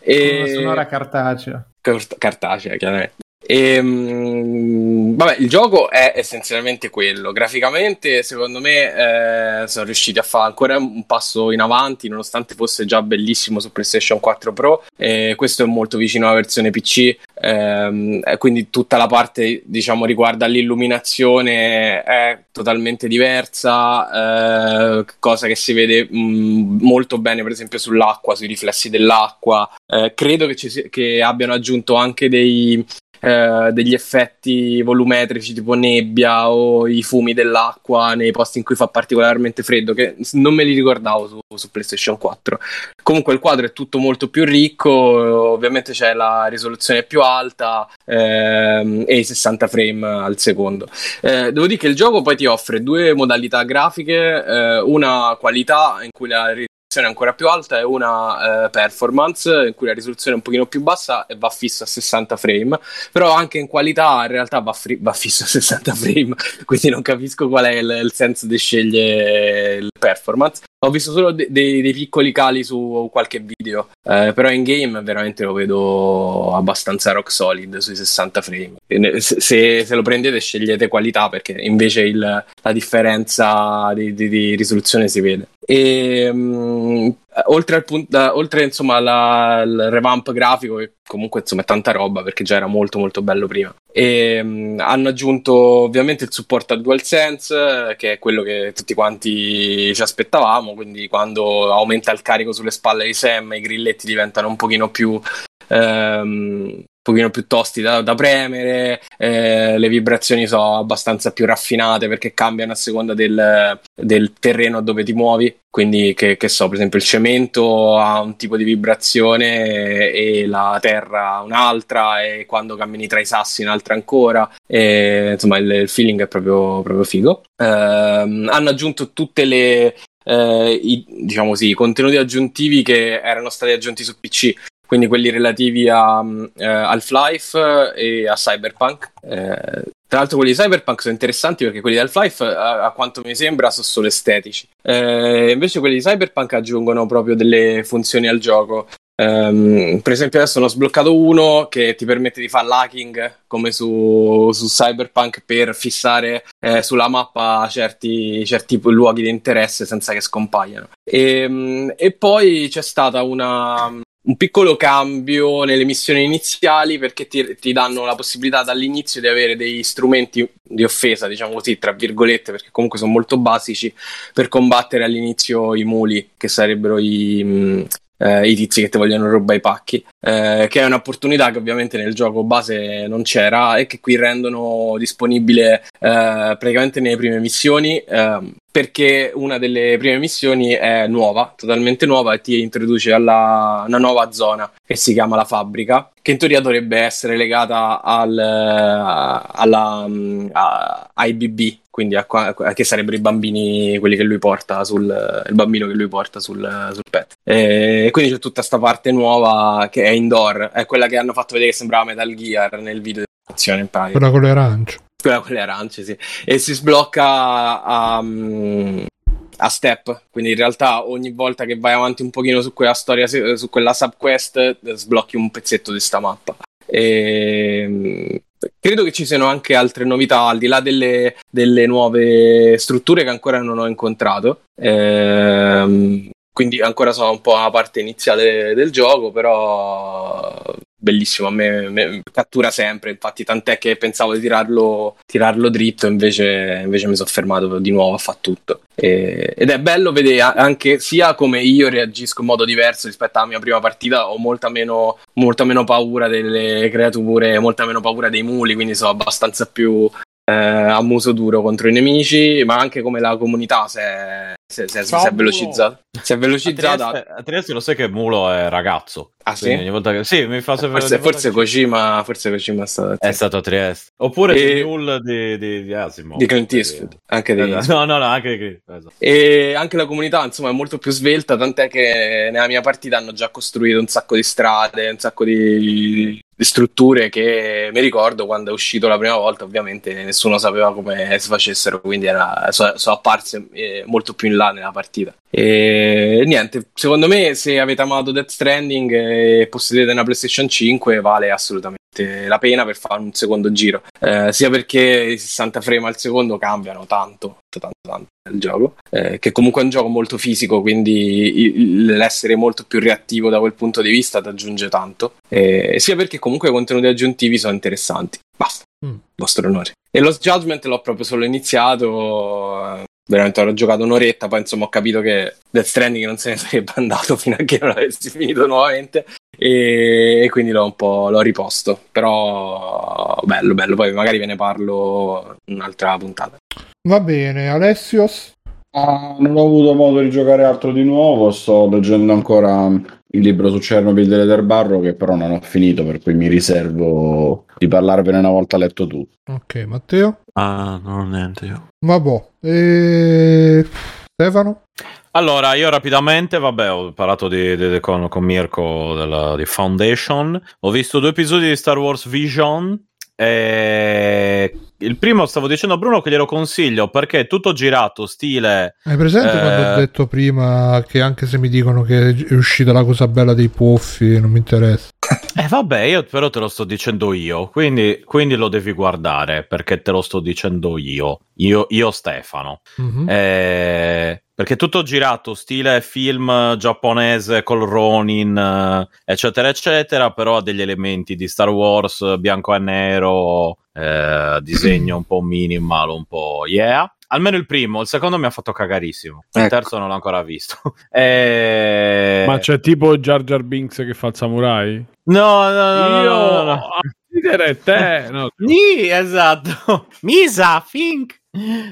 E... Sonora cartacea. Cartacea, chiaramente. E, ehm, vabbè, il gioco è essenzialmente quello. Graficamente, secondo me, eh, sono riusciti a fare ancora un passo in avanti, nonostante fosse già bellissimo su PlayStation 4 Pro. Eh, questo è molto vicino alla versione PC, ehm, quindi tutta la parte, diciamo, riguarda l'illuminazione è totalmente diversa, eh, cosa che si vede mh, mm, molto bene, per esempio, sull'acqua, sui riflessi dell'acqua. Eh, credo che, ci, che abbiano aggiunto anche dei eh, degli effetti volumetrici tipo nebbia o i fumi dell'acqua nei posti in cui fa particolarmente freddo, che non me li ricordavo su, su PlayStation 4. Comunque il quadro è tutto molto più ricco, ovviamente c'è la risoluzione più alta ehm, e i 60 frame al secondo. Eh, devo dire che il gioco poi ti offre due modalità grafiche, eh, una qualità in cui la risoluzione ancora più alta e una eh, performance in cui la risoluzione è un pochino più bassa e va fissa a 60 frame, però anche in qualità in realtà va, fri- va fissa a 60 frame, quindi non capisco qual è il, il senso di scegliere il performance. Ho visto solo de- de- dei piccoli cali su qualche video, eh, però in game veramente lo vedo abbastanza rock solid sui 60 frame. Se, se lo prendete scegliete qualità perché invece il, la differenza di, di, di risoluzione si vede. E um, oltre, al punto, uh, oltre insomma la, il revamp grafico, che comunque insomma è tanta roba perché già era molto molto bello prima. E um, hanno aggiunto ovviamente il supporto al DualSense, che è quello che tutti quanti ci aspettavamo. Quindi, quando aumenta il carico sulle spalle di Sam, i grilletti diventano un pochino più um, pochino più tosti da, da premere, eh, le vibrazioni sono abbastanza più raffinate perché cambiano a seconda del, del terreno dove ti muovi. Quindi, che, che, so, per esempio, il cemento ha un tipo di vibrazione e la terra un'altra, e quando cammini tra i sassi un'altra ancora. E, insomma, il, il feeling è proprio, proprio figo. Eh, hanno aggiunto tutte le, eh, i, diciamo così, i contenuti aggiuntivi che erano stati aggiunti su PC quindi quelli relativi a uh, Half-Life e a Cyberpunk. Eh, tra l'altro quelli di Cyberpunk sono interessanti perché quelli di Half-Life, a, a quanto mi sembra, sono solo estetici. Eh, invece quelli di Cyberpunk aggiungono proprio delle funzioni al gioco. Um, per esempio adesso ne ho sbloccato uno che ti permette di fare l'hacking come su, su Cyberpunk per fissare eh, sulla mappa certi, certi, luoghi di interesse senza che scompaiano. E, um, e poi c'è stata una, un piccolo cambio nelle missioni iniziali perché ti, ti, danno la possibilità dall'inizio di avere dei strumenti di offesa, diciamo così, tra virgolette, perché comunque sono molto basici per combattere all'inizio i muli, che sarebbero i, eh, i tizi che ti vogliono rubare i pacchi, eh, che è un'opportunità che ovviamente nel gioco base non c'era e che qui rendono disponibile eh, praticamente nelle prime missioni ehm, perché una delle prime missioni è nuova, totalmente nuova e ti introduce alla una nuova zona che si chiama la fabbrica, che in teoria dovrebbe essere legata al, alla, a, ai BB, quindi a, a, che sarebbero i bambini, quelli che lui porta sul, il bambino che lui porta sul, sul pet. E quindi c'è tutta questa parte nuova che è indoor, è quella che hanno fatto vedere che sembrava Metal Gear nel video di azione in pratica. Quella con le arance quella con le arance, sì. E si sblocca a, um, a step. Quindi in realtà ogni volta che vai avanti un pochino su quella storia, su quella subquest, sblocchi un pezzetto di sta mappa. E, um, credo che ci siano anche altre novità al di là delle, delle nuove strutture che ancora non ho incontrato. Ehm, quindi ancora sono un po' la parte iniziale del gioco, però bellissimo, a me, me, cattura sempre, infatti tant'è che pensavo di tirarlo, tirarlo dritto, invece, invece mi sono fermato di nuovo a fare tutto. E, ed è bello vedere anche sia come io reagisco in modo diverso rispetto alla mia prima partita, ho molta meno, molta meno paura delle creature, molta meno paura dei muli, quindi sono abbastanza più eh, a muso duro contro i nemici, ma anche come la comunità si è, si, si, si è velocizzata. Si è velocizzata. A Trieste, lo sai che Mulo è ragazzo. Ah sì? Ogni volta che... Sì, mi fa sempre... Forse, forse, che... Kojima, forse Kojima è stato... È stato a Trieste. Oppure e... Mule di, di, di Asimov. Di Clint Eastwood. Anche di... Esatto. No, no, no, anche di Clint. Esatto. E anche la comunità, insomma, è molto più svelta, tant'è che nella mia partita hanno già costruito un sacco di strade, un sacco di, strutture che mi ricordo quando è uscito la prima volta ovviamente nessuno sapeva come si facessero quindi era, sono so apparse eh, molto più in là nella partita. E niente secondo me se avete amato Death Stranding e possedete una PlayStation 5 vale assolutamente la pena per fare un secondo giro. Eh, sia perché i 60 frame al secondo cambiano tanto tanto tanto nel gioco eh, che comunque è un gioco molto fisico quindi l'essere molto più reattivo da quel punto di vista ti aggiunge tanto. Eh, sia perché comunque i contenuti aggiuntivi sono interessanti. Basta. Mm. vostro onore. E Lost Judgment l'ho proprio solo iniziato eh, veramente ho giocato un'oretta poi insomma ho capito che Death Stranding non se ne sarebbe andato fino a che non avessi finito nuovamente. E, e, quindi l'ho un po' l'ho riposto. Però bello bello. Poi magari ve ne parlo in un'altra puntata. Va bene Alessios? Ah, non ho avuto modo di giocare altro di nuovo, sto leggendo ancora il libro su Chernobyl delle Barro che però non ho finito, per cui mi riservo di parlarvene una volta letto tutto. Ok, Matteo? Ah, non ho niente io. Vabbè, e... Stefano? Allora, io rapidamente, vabbè, ho parlato di, di, con, con, Mirko della, di Foundation. Ho visto due episodi di Star Wars Vision. E il primo stavo dicendo a Bruno che glielo consiglio perché è tutto girato stile. Hai presente eh... quando ho detto prima che anche se mi dicono che è uscita la cosa bella dei puffi, non mi interessa. Eh vabbè, io però te lo sto dicendo io, quindi, quindi lo devi guardare perché te lo sto dicendo io, io, io Stefano. Mm-hmm. Eh, perché tutto girato stile film giapponese col Ronin, eccetera, eccetera, però ha degli elementi di Star Wars bianco e nero, eh, disegno un po' minimal, un po' yeah. Almeno il primo, il secondo mi ha fatto cagarissimo. Il ecco. terzo non l'ho ancora visto. e... Ma c'è tipo Jar Jar Binks che fa il samurai? No, no, no. Io... no, no, no. te. No. Sì, esatto. Misa, Fink.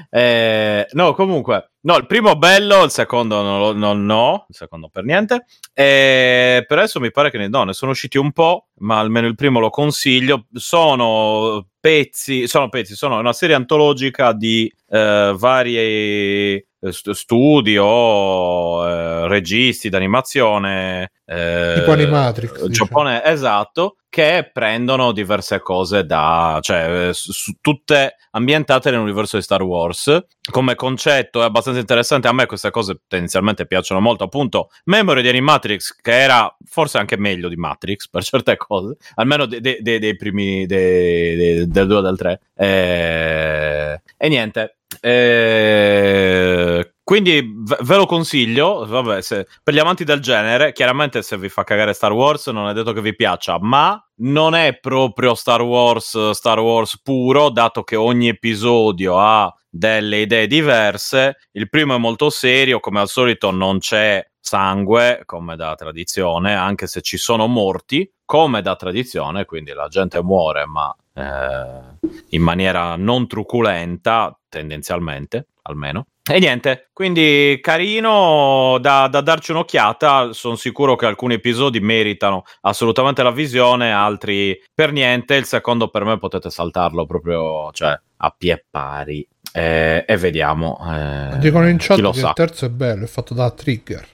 Eh, no, comunque, no, il primo bello, il secondo non, non no, il secondo per niente. Eh, per adesso mi pare che ne, no, ne sono usciti un po', ma almeno il primo lo consiglio. Sono pezzi, sono pezzi, sono una serie antologica di eh, vari studio, eh, registi d'animazione, eh, tipo Animatrix, diciamo. Giappone, diciamo. esatto, che prendono diverse cose da, cioè, eh, su, tutte ambientate nell'universo di Star Wars. Come concetto è abbastanza interessante. A me queste cose tendenzialmente piacciono molto. Appunto, Memory di Animatrix, che era forse anche meglio di Matrix per certe cose, almeno dei de, de, de primi del 2 e del 3. E, e niente, eh, quindi ve lo consiglio. Vabbè, se, per gli amanti del genere, chiaramente se vi fa cagare Star Wars, non è detto che vi piaccia, ma non è proprio Star Wars, Star Wars puro, dato che ogni episodio ha delle idee diverse. Il primo è molto serio, come al solito non c'è sangue, come da tradizione, anche se ci sono morti, come da tradizione, quindi la gente muore, ma eh, in maniera non truculenta, tendenzialmente almeno. E niente, quindi carino da, da darci un'occhiata. Sono sicuro che alcuni episodi meritano assolutamente la visione, altri per niente. Il secondo per me potete saltarlo proprio cioè, a pie pari. Eh, e vediamo. Eh, Dicono in chat che sa. il terzo è bello, è fatto da trigger.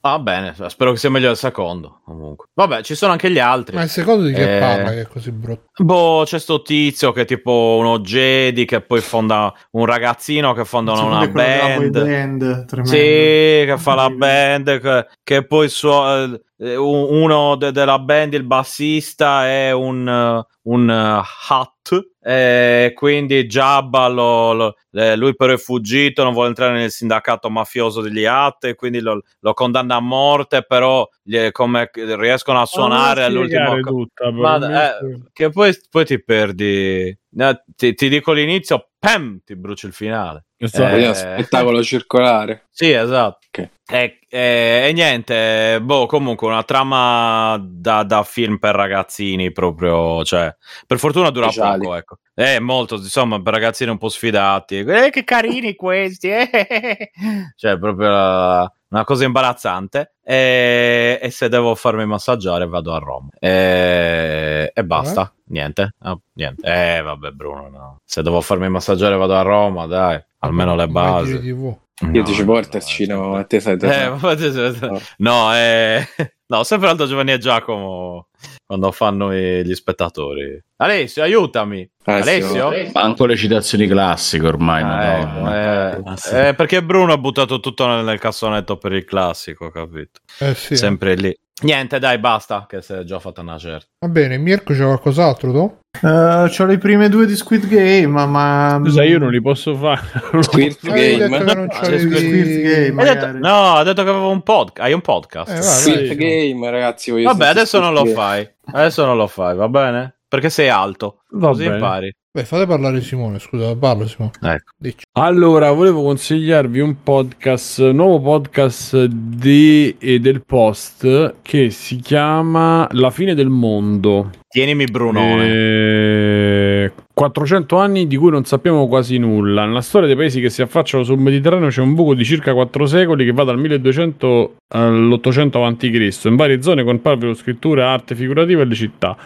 Va ah, bene, spero che sia meglio del secondo. Comunque. Vabbè, ci sono anche gli altri. Ma il secondo di che eh... parla che è così brutto? Boh, c'è sto tizio che è tipo uno Jedi che poi fonda un ragazzino che fonda una, una band. band sì, che fa la band, che, che poi suo, eh, uno de- della band, il bassista, è un, un uh, Hut. E quindi Jabba lo, lo, lui però è fuggito, non vuole entrare nel sindacato mafioso degli Hat, quindi lo, lo condanna a morte, però gli, come riescono a suonare all'ultimo tutta, Ma, eh, che poi, poi ti perdi No, ti, ti, dico l'inizio, pam, ti bruci il finale. Eh, spettacolo circolare. Sì, esatto. Okay. E, e, e, niente, boh, comunque una trama da, da, film per ragazzini proprio, cioè, per fortuna dura Speciali. poco, ecco. È molto, insomma, per ragazzini un po' sfidati. Eh, che carini questi, eh. Cioè, proprio la, una cosa imbarazzante. E, e, se devo farmi massaggiare vado a Roma. E, e basta, eh? niente. Oh, niente. Eh, vabbè, Bruno, no. Se devo farmi massaggiare vado a Roma, dai, almeno le basi. No, Io dicevo porta al cinema, a te sai eh, no, no, eh, no, sempre Aldo Giovanni e Giacomo quando fanno gli spettatori. Alessio, aiutami. Alessio? Alessio? Manco le citazioni classiche ormai. Eh, eh, eh, perché Bruno ha buttato tutto nel, nel cassonetto per il classico, capito? Eh sì. Sempre lì. Niente, dai, basta, che si è già fatta una certa. Va bene, Mirko c'è qualcos'altro tu? Uh, c'ho le prime due di Squid Game, ma. Scusa, io non li posso fare. Squid Game. Non c'avevi... Squid Game detto, no, ha detto che avevo un podcast. Hai un podcast. Eh, Squid sì. Game, ragazzi. Vabbè, adesso non lo fai. Adesso non lo fai, va bene? Perché sei alto. Va così bene. impari. Beh, fate parlare Simone, scusa, parlo Simone. Ecco. Allora, volevo consigliarvi un podcast, un nuovo podcast di, eh, del Post che si chiama La fine del mondo. Tienimi Bruno. Eh, 400 anni di cui non sappiamo quasi nulla. Nella storia dei paesi che si affacciano sul Mediterraneo c'è un buco di circa 4 secoli che va dal 1200 all'800 a.C. In varie zone comparvero scritture, arte figurativa e le città.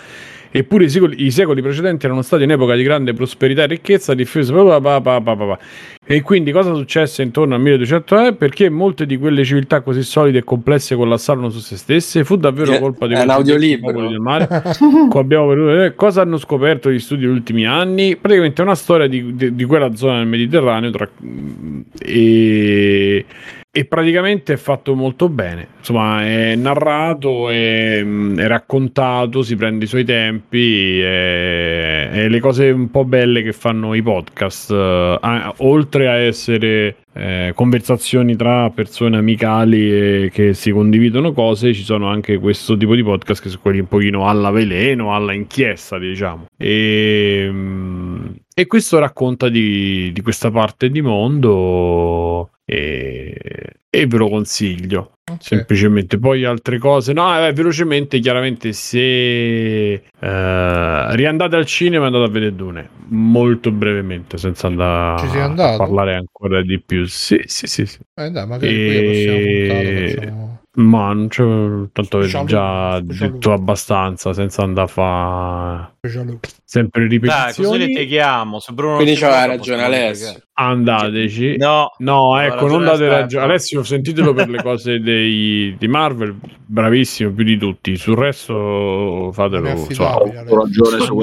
Eppure i secoli, i secoli, precedenti erano stati un'epoca di grande prosperità e ricchezza diffusa. E quindi cosa successe intorno al 1200 è perché molte di quelle civiltà così solide e complesse collassarono su se stesse. Fu davvero colpa di un audiolibro del mare. abbiamo, cosa hanno scoperto gli studi degli ultimi anni? Praticamente è una storia di, di, di quella zona del Mediterraneo tra, e e praticamente è fatto molto bene. Insomma, è narrato, è, è raccontato, si prende i suoi tempi, è, è, le cose un po' belle che fanno i podcast, eh, oltre a essere eh, conversazioni tra persone amicali che si condividono cose, ci sono anche questo tipo di podcast che sono quelli un pochino alla veleno, alla inchiesta, diciamo. E, e questo racconta di, di questa parte di mondo e, e ve lo consiglio. Okay. Semplicemente poi altre cose, no, eh, velocemente, chiaramente, se eh, riandate al cinema, andate a vedere Dune molto brevemente, senza andare a parlare ancora di più. Sì, sì, sì. sì. Eh, dai, magari e... qui la prossima puntata ma non c'è tanto avete già detto abbastanza senza andare a fare sempre ripetizioni. Dai, così litighiamo. Se Bruno Quindi c'aveva ragione Alessio. Andateci. No, no ecco, non date ragione. Alessio, sentitelo per le cose dei, di Marvel, bravissimo più di tutti. Sul resto fatelo. So, ho ragione su,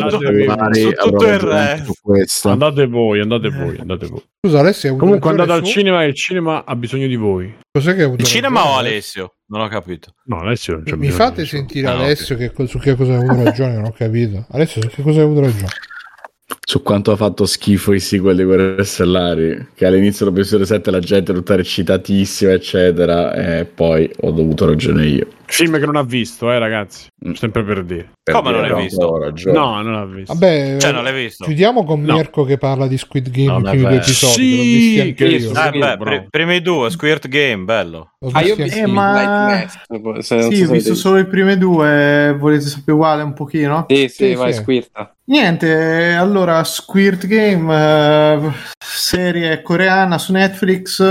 su tutto il resto. Andate voi, andate voi, andate voi. Scusa, Alessio, comunque andate al cinema e il cinema ha bisogno di voi. Cos'è che ha avuto Il cinema o Alessio? Non ho capito. No, Alessio non c'è Mi fate sentire ah, Alessio okay. che, su che cosa hai avuto ragione, non ho capito. Alessio, su che cosa hai avuto ragione? Su quanto ha fatto schifo i sequel di Guerre Stellari che all'inizio dell'episodio 7 la gente tutta reccitatissima eccetera e poi ho dovuto ragione io film che non ha visto eh ragazzi mm. sempre per dire per come dire, non l'hai visto? no non l'ha visto vabbè cioè non l'hai visto chiudiamo con no. Mirko che parla di Squid Game i primi due episodi sì, che io. Eh, beh, pr- primi due Squirt Game bello ah io ho visto eh, ma... se sì ho visto solo i primi due volete sapere uguale un pochino? sì sì, sì vai sì. Squirta Niente, allora Squirt Game, eh, serie coreana su Netflix,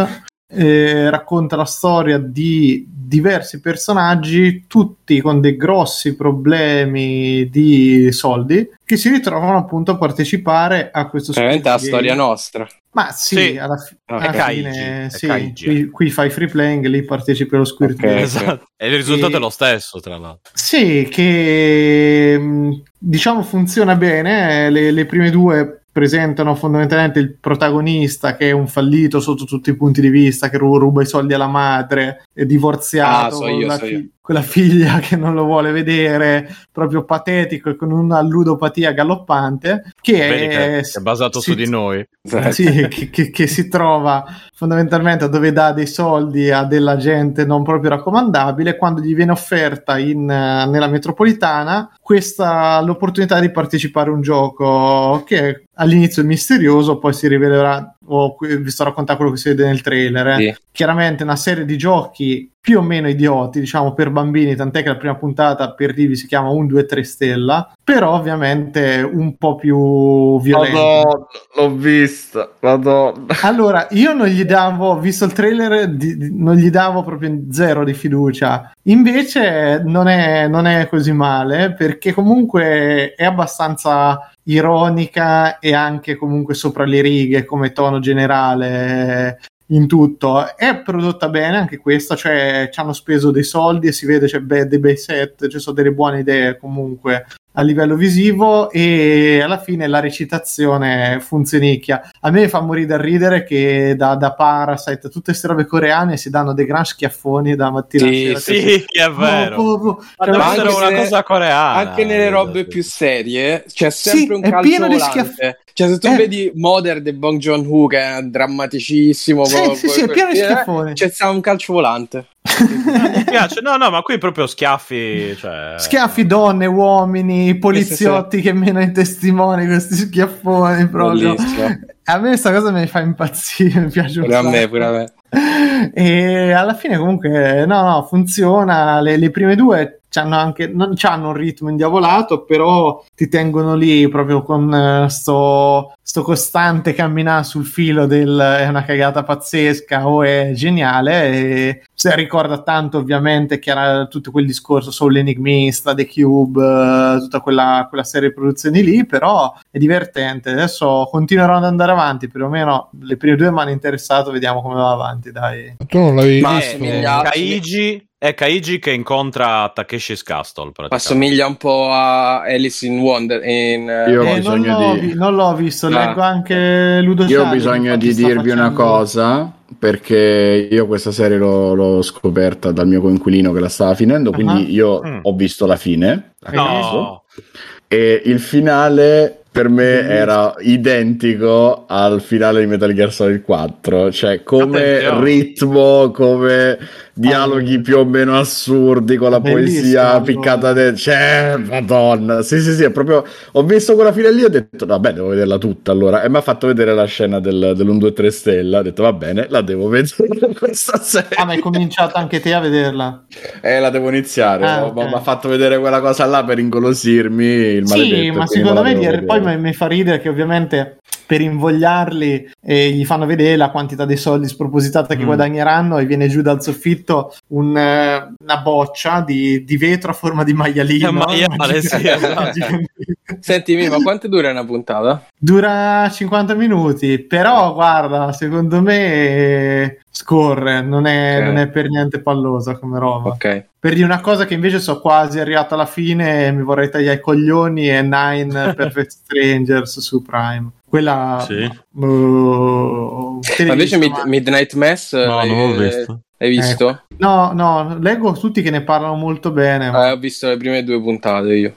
eh, racconta la storia di diversi personaggi, tutti con dei grossi problemi di soldi, che si ritrovano appunto a partecipare a questo Veramente la storia nostra. Ma sì, sì. alla, fi- alla fine sì, qui, qui, fai free playing, lì partecipi allo Squirt okay, Game. Esatto. E il risultato e... è lo stesso, tra l'altro. Sì, che mm, diciamo funziona bene. Le, le prime due presentano fondamentalmente il protagonista che è un fallito sotto tutti i punti di vista, che ruba i soldi alla madre, è divorziato, ah, so io, so fi- quella figlia che non lo vuole vedere, proprio patetico e con una ludopatia galoppante, che, è, è, basato si, su di noi. Sì, che, che, che, si trova fondamentalmente dove dà dei soldi a della gente non proprio raccomandabile, quando gli viene offerta in, nella metropolitana questa l'opportunità di partecipare a un gioco che all'inizio misterioso, poi si rivelerà o vi sto a raccontare quello che si vede nel trailer. Eh. Sì. Chiaramente una serie di giochi più o meno idioti, diciamo per bambini, tant'è che la prima puntata per Divi si chiama 1, 2, 3 stella, però ovviamente un po' più violento. Madonna, l'ho vista, madonna. Allora, io non gli davo, visto il trailer, di, di, non gli davo proprio zero di fiducia. Invece non è, non è così male, perché comunque è abbastanza ironica e anche comunque sopra le righe come tono generale in tutto. È prodotta bene anche questa, cioè ci hanno speso dei soldi e si vede c'è be- dei bei set, ci sono delle buone idee comunque a livello visivo e alla fine la recitazione funzionicchia. A me fa morire da ridere che da, da Parasite tutte queste robe coreane si danno dei gran schiaffoni da mattina sì, a sera. Sì, che... è vero. Oh, oh, oh. Ma deve essere una cosa coreana. Anche nelle robe più serie c'è sempre sì, un calcio pieno volante. Di schiaff- cioè, se tu eh. vedi Mother di Bong Joon-ho, che è drammaticissimo, sì, co- sì, sì, è pieno di schiaffoni. C'è un calcio volante. Mi piace, no, no, ma qui proprio schiaffi. Cioè... Schiaffi, donne, uomini, poliziotti sì, sì, che menano i testimoni, questi schiaffoni proprio. Bellissimo. A me questa cosa mi fa impazzire, mi piace pure a me, pure a me. E alla fine, comunque, no, no, funziona. Le, le prime due c'hanno anche, non hanno un ritmo indiavolato, però ti tengono lì proprio con uh, sto, sto, costante camminare sul filo del è una cagata pazzesca o è geniale. E se ricorda tanto, ovviamente, che era tutto quel discorso Soul Enigmista, The Cube, uh, tutta quella, quella, serie di produzioni lì, però è divertente. Adesso continuerò ad andare avanti, perlomeno le prime due mi hanno interessato, vediamo come va avanti. Dai. Tu non l'avevi Ma visto? Kaiji è Kaiji che incontra Takeshi's Castle. Assomiglia un po' a Alice in Wonder. In, uh... Io ho eh, bisogno non, di... non l'ho visto, ah. leggo anche Ludo Io ho bisogno di dirvi una cosa perché io questa serie l'ho, l'ho, scoperta dal mio coinquilino che la stava finendo, quindi uh-huh. io mm. ho visto la fine. No. E il finale per me era identico al finale di Metal Gear Solid 4, cioè come Attenzione. ritmo, come dialoghi più o meno assurdi con la Bellissimo, poesia piccata dentro, cioè, madonna, sì sì sì, è proprio, ho visto quella fine lì e ho detto, vabbè, devo vederla tutta allora, e mi ha fatto vedere la scena del, dell'1, 2, 3 stella, ho detto, va bene, la devo vedere questa serie. Ah, ma hai cominciato anche te a vederla? Eh, la devo iniziare, ah, okay. mi ha fatto vedere quella cosa là per ingolosirmi, il maledetto. Sì, ma secondo me poi poi mi fa ridere che ovviamente per invogliarli eh, gli fanno vedere la quantità dei soldi spropositata che mm. guadagneranno e viene giù dal soffitto un, eh, una boccia di, di, vetro a forma di maialino. Maiale, sì, esatto. Senti, ma quanto dura una puntata? Dura 50 minuti, però guarda, secondo me scorre, non è, okay. non è per niente pallosa come roba. Ok. Per dire una cosa che invece so quasi arrivato alla fine e mi vorrei tagliare i coglioni è Nine Perfect Strangers su Prime. Quella... Sì. Uh, Ma invece Mid- Midnight Mass... No, non l'ho visto. Hai visto? Eh, no, no, leggo tutti che ne parlano molto bene. Eh, ho visto le prime due puntate io.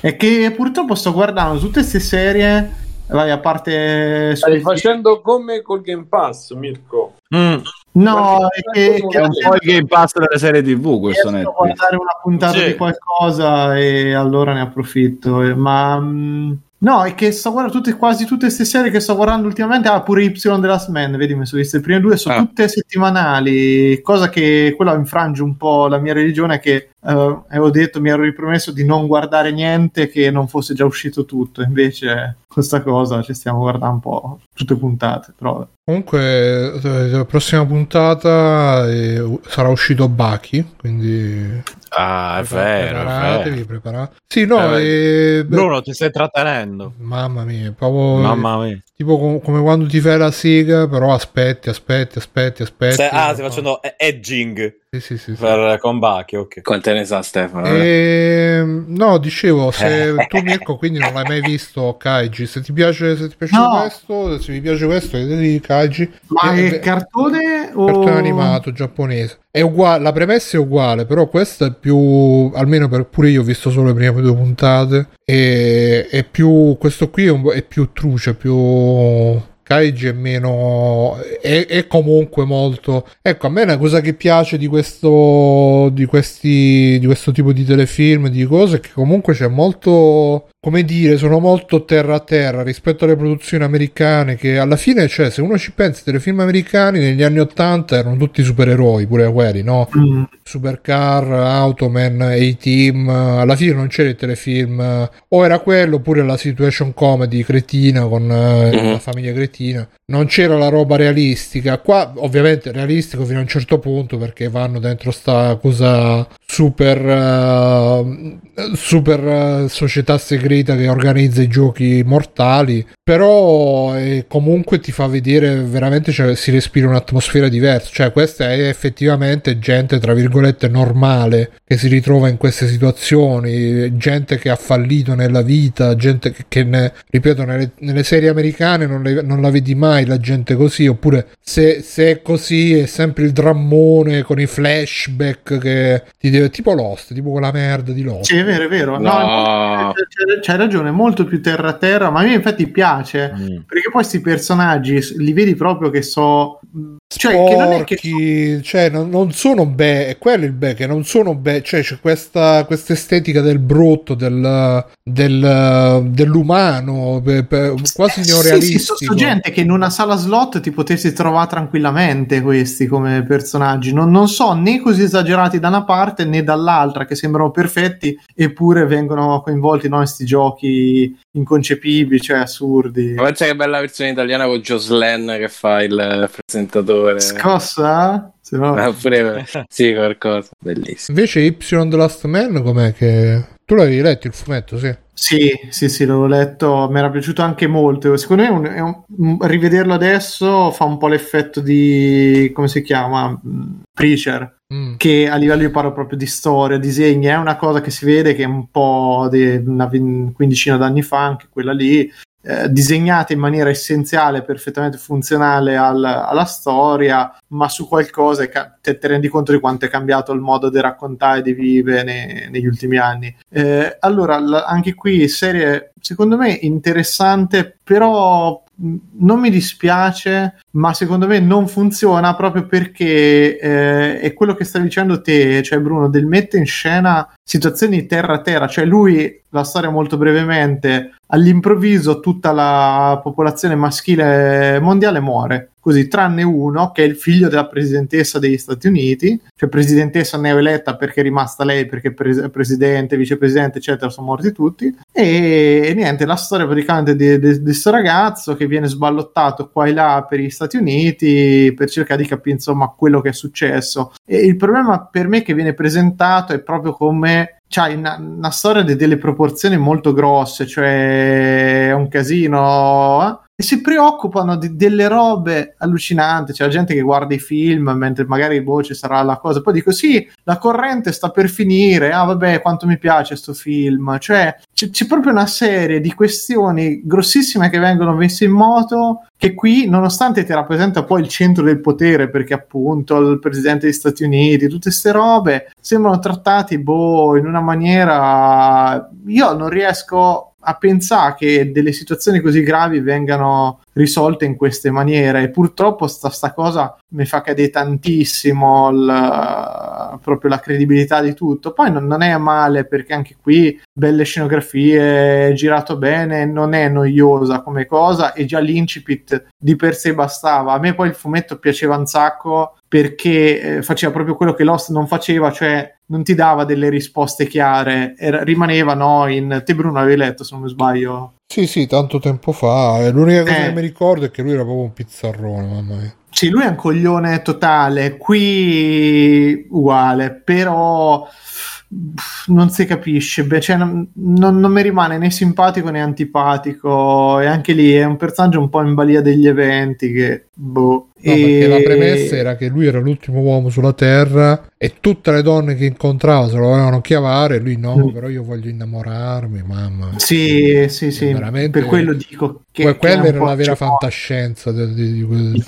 E che purtroppo sto guardando tutte queste serie vai a parte stai facendo come col Game Pass Mirko mm. no è che, che è un po' il Game Pass delle serie tv questo netto guardare una puntata sì. di qualcosa e allora ne approfitto ma mh, mm, No, è che sto guardando tutte, quasi tutte queste serie che sto guardando ultimamente. Ah, pure Y The Last Man, vedi, mi sono viste le prime due, sono ah. tutte settimanali. Cosa che quella infrange un po' la mia religione. Che uh, avevo detto, mi ero ripromesso di non guardare niente che non fosse già uscito tutto. Invece, questa cosa ci stiamo guardando un po' tutte puntate. Però Comunque, eh, la prossima puntata eh, sarà uscito Baki, quindi... Ah, è vero, preparatevi, è preparate. Sì, no, eh, eh, Bruno, ti stai trattenendo. Mamma mia, proprio... Mamma mia. Tipo com- come quando ti fai la sega, però aspetti, aspetti, aspetti, aspetti. Se, ah, stai facendo edging. Sì, sì, sì, per sì. combachi, ok. Quante ne sa Stefano? E... Ehm, no, dicevo, se tu Mirko quindi non l'hai mai visto Kaiji, se ti piace, se ti piace no. questo, se vi piace questo, vedete Kaiji. Ma è, è cartone o... Cartone animato giapponese. È uguale, la premessa è uguale, però questo è più, almeno per pure io ho visto solo le prime due puntate, e, è più, questo qui è, un, è più truce, più Kaiji è meno è, è, comunque molto ecco a me una cosa che piace di questo di questi di questo tipo di telefilm di cose è che comunque c'è molto come dire, sono molto terra a terra rispetto alle produzioni americane che alla fine, cioè, se uno ci pensa, i telefilm americani negli anni 80 erano tutti supereroi, pure quelli, no? Mm. Supercar, Automan, A-Team, alla fine non c'era il telefilm, o era quello oppure la situation comedy cretina con mm. la famiglia cretina. Non c'era la roba realistica. Qua ovviamente realistico fino a un certo punto perché vanno dentro sta cosa super uh, super uh, società segreta che organizza i giochi mortali però eh, comunque ti fa vedere veramente cioè, si respira un'atmosfera diversa cioè questa è effettivamente gente tra virgolette normale che si ritrova in queste situazioni gente che ha fallito nella vita gente che, che ne, ripeto nelle, nelle, serie americane non, le, non, la vedi mai la gente così oppure se, se è così è sempre il drammone con i flashback che ti deve tipo Lost, tipo quella merda di Lost. Sì, è vero, è vero. No. no c'hai, c'hai, ragione, molto più terra terra, ma a me infatti piace, mm. perché poi questi personaggi li vedi proprio che so cioè, Sporchi, che non è che... cioè, non, non sono be, è quello il be, che non sono be, cioè c'è questa, questa estetica del brutto, del, del, dell'umano, pe, pe, quasi neorealistico. Sì, sì, sono gente che in una sala slot ti potessi trovare tranquillamente questi come personaggi, non, non so né così esagerati da una parte né dall'altra, che sembrano perfetti, eppure vengono coinvolti in no, questi giochi inconcepibili, cioè assurdi. Ma pensa che bella versione italiana con Joslen che fa il presentatore. Scossa? Se no... ah, pure... sì, qualcosa. Bellissimo. Invece Y The Last Man com'è che... Tu l'avevi letto il fumetto, sì? Sì, sì, sì, l'avevo letto, mi era piaciuto anche molto. Secondo me un, è un, rivederlo adesso fa un po' l'effetto di, come si chiama, Preacher, mm. che a livello io parlo proprio di storia, disegni, è una cosa che si vede che è un po' di una quindicina d'anni fa, anche quella lì, eh, disegnate in maniera essenziale, perfettamente funzionale al, alla storia, ma su qualcosa ca- te, te, rendi conto di quanto è cambiato il modo di raccontare e di vivere ne, negli ultimi anni. Eh, allora, l- anche qui serie secondo me interessante, però non mi dispiace, ma secondo me non funziona proprio perché eh, è quello che stavi dicendo te, cioè Bruno, del mette in scena situazioni terra a terra, cioè lui, la storia molto brevemente, all'improvviso tutta la popolazione maschile mondiale muore così tranne uno che è il figlio della presidentessa degli Stati Uniti, cioè presidentessa neoeletta perché è rimasta lei, perché pre- presidente, vicepresidente, eccetera, sono morti tutti. E, e niente, la storia praticamente di, questo ragazzo che viene sballottato qua e là per gli Stati Uniti per cercare di capire insomma quello che è successo. E il problema per me che viene presentato è proprio come c'hai una, una, storia di delle proporzioni molto grosse, cioè è un casino. E si preoccupano di, delle robe allucinanti. C'è la gente che guarda i film mentre magari boh, ci sarà la cosa. Poi dico: Sì, la corrente sta per finire. Ah, vabbè, quanto mi piace questo film. Cioè, c'è, c'è, proprio una serie di questioni grossissime che vengono messe in moto. Che qui, nonostante ti rappresenta poi il centro del potere, perché appunto il presidente degli Stati Uniti, tutte queste robe sembrano trattati boh, in una maniera. Io non riesco a pensare che delle situazioni così gravi vengano risolte in queste maniere. E purtroppo sta, sta cosa mi fa cadere tantissimo il, proprio la credibilità di tutto. Poi non, non, è male perché anche qui belle scenografie girato bene non è noiosa come cosa e già l'incipit di per sé bastava. A me poi il fumetto piaceva un sacco perché eh, faceva proprio quello che Lost non faceva, cioè non ti dava delle risposte chiare, era, rimaneva no, in... Te Bruno avevi letto se non mi sbaglio. Sì, sì, tanto tempo fa. L'unica cosa eh. che mi ricordo è che lui era proprio un pizzarrone, mamma mia. Sì, lui è un coglione totale, qui uguale, però non si capisce, Beh, cioè, non, non, non, mi rimane né simpatico né antipatico e anche lì è un personaggio un po' in balia degli eventi che boh. No, e... perché la premessa era che lui era l'ultimo uomo sulla Terra e tutte le donne che incontrava se lo volevano chiavare, lui no, mm. però io voglio innamorarmi, mamma. Sì, sì, sì, veramente... per quello dico che... Que- quella era la vera fantascienza di, di, di